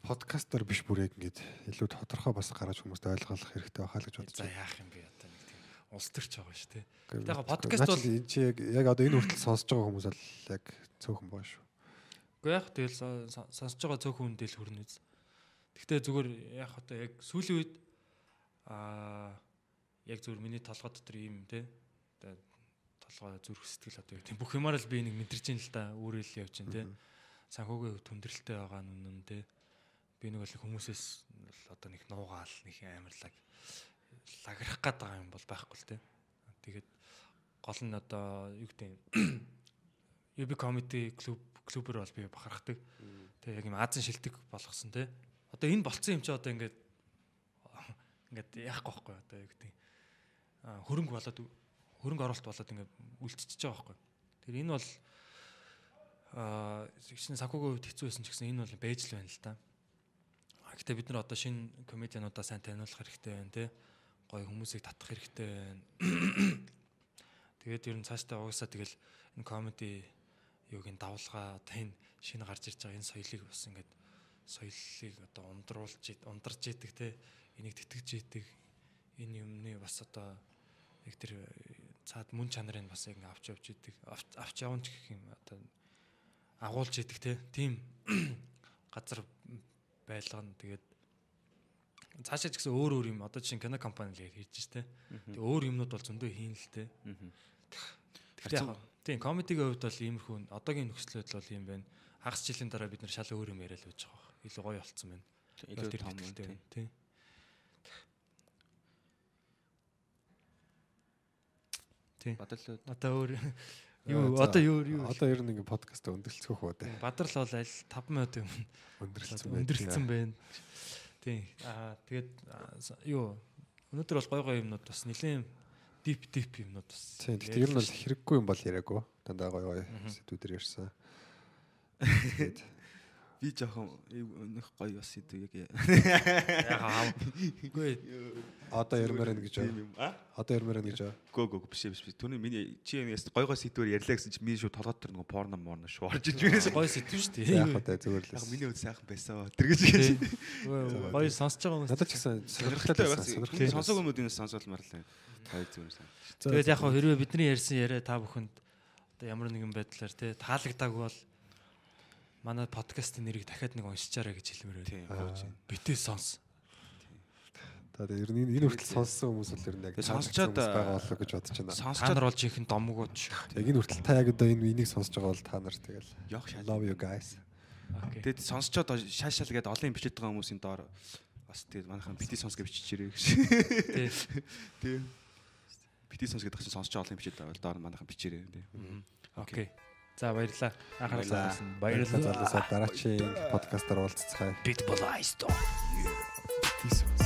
подкастер биш бүр яг ингэж илүү тодорхой бас гаргаж хүмүүст ойлгох хэрэгтэй байхаа л гэж бодож За яах юм бэ одоо нэг тийм улс төрч байгаа шүү те. Гэхдээ яг подкаст бол- энэ чи яг одоо энэ хүртэл сонсож байгаа хүмүүс бол яг цөөхөн боо шүү. Уу яг тэгэл со- со- сонсож байгаа цөөхөн хүн дээл хүрнэ үз. Гэхдээ зүгээр яг одоо яг сүүлийн үед аа яг зүгээр миний толгой дотор ийм те толгой зүрх сэтгэл одоо тийм бүх юмар л би нэг мэдэрч ин л та өөрөөл явж байна те. Санхүүгийн хувьд хүндрэлтэй байгаа нь үнэн те. Би нэг бол хүмүүсээс л одоо нэг нуугаал нэг амарлаг лаграх гээд байгаа юм бол байхгүй л те. Тэгээд гол нь одоо юу гэдэг UB <clears throat> comedy клуб клубэр бол би бахархдаг. Тэгээ яг юм Азийн шилдэг болгосон те. Одоо энэ болцсон юм чи одоо ингээд <laughs> ингээд яахгүй байхгүй одоо юу гэдэг хөрөнгө болоод хөрөнгө оруулалт болоод ингээд үлдчихэж байгаа байхгүй. Тэр энэ бол аа шинэ санхүүгийн хувьд хэцүү байсан ч гэсэн энэ бол бэж л байна л да. Гэтэ бид нар одоо шинэ комедиануудаа сайн таниулах хэрэгтэй байна те. Гоё хүмүүсийг татах хэрэгтэй байна. <coughs> Тэгээд ер нь цаашдаа угаасаа тэгэл энэ комеди юуг ин давлгаа одоо энэ шинэ гарч ирж байгаа энэ соёлыг бас ингээд соёлыг одоо ундруулж ундарч идэг те энийг тэтгэж идэг энэ юмны бас одоо яг тэр цаад мөн чанарыг бас яг ингээд авч явж идэг. Авч явна ч гэх юм одоо агуулж идэг те. Тийм <clears throat> газар байлгана. Тэгээд цаашаа ч гэсэн өөр өөр юм. Одоо чинь кино компани л хийж штэ. Тэг өөр юмнууд бол зөндөө хийн л те. Тэгтээ яг тийм комедигийн хувьд бол иймэрхүү одоогийн нөхцөл байдал бол юм байна. Хагас жилийн дараа бид нар шал өөр юм яриад байж байгаа. Илүү гоё болцсон байна. илүү том тийм. Байна. Тийм. Тийм. Бодлоо Одоо өөр юу одоо юу юу Одоо ер нь ингээ подкаст өндөрлцгөх үү дээ. Бадрал бол аль 5 минут юм Өндөрлцсөн байх. өндөрлцсөн байна. Тийм. Аа тэгээд юу өнөөдөр бол гой гой юмнууд бас нэлээд дип дип юмнууд бас. Тийм. Гэхдээ ер нь бол хэрэггүй юм бол яриаггүй. Дандаа гоё гоё сэдвүүдэр ярьсан. <laughs> би жоохон нөх гоё бас идэв яг ягаа. Үгүй Одоо ярмаар байна гэж Тийм байна. юм. А? Одоо ярмаар байна гэж байна. Гөө гөө биш биш. Түүний миний чи яс гой гой сэдвэр ярьлаа гэсэн чи миний шууд толгойд тэр нэг порно морно шүү орж иж байна. гоё сэтв шүү дээ. Яг одоо зүгээр л. Яг миний үл сайхан байсан. Тэр гэж гэж. Гоё сонсож байгаа хүмүүс. Надад ч гэсэн сонирхолтой байсан. Сонирхолтой. Сонсоогүй юмудын сонсоолмаар л байна. Хоёр зүгээр сайн. Тэгээд яг хэрвээ бидний ярьсан яриа та бүхэнд одоо ямар нэгэн байдлаар те таалагдаагүй бол манай подкастын нэрийг дахиад нэг уншичаарай гэж хэлмээр байна. Тийм. Битээ сонс. За ер нь энэ хүртэл сонссон хүмүүс бол ер нь яг сонсчод байгаа болов гэж бодож байна. Сонсчод нар бол жинхэнэ домгууд шүү. Яг энэ хүртэл та яг одоо энэ энийг сонсож байгаа бол та нар тэгэл love you guys. Тэгэд сонсчоод шал шал гэдэг олон бичиж байгаа хүмүүсийн доор бас тэгээд манайхан бити сонс гэж биччихэрээ гэж. Тий. Тийм. Бити сонс гэдэг чинь сонсч олон бичиж байгаа. Доор нь манайхан бичээрээ. Тийм. Окей. За баярлалаа. Анхаарал Баярлалаа залуусаа дараагийн подкастаар уулзцгаая. Бит болайсто. Peace.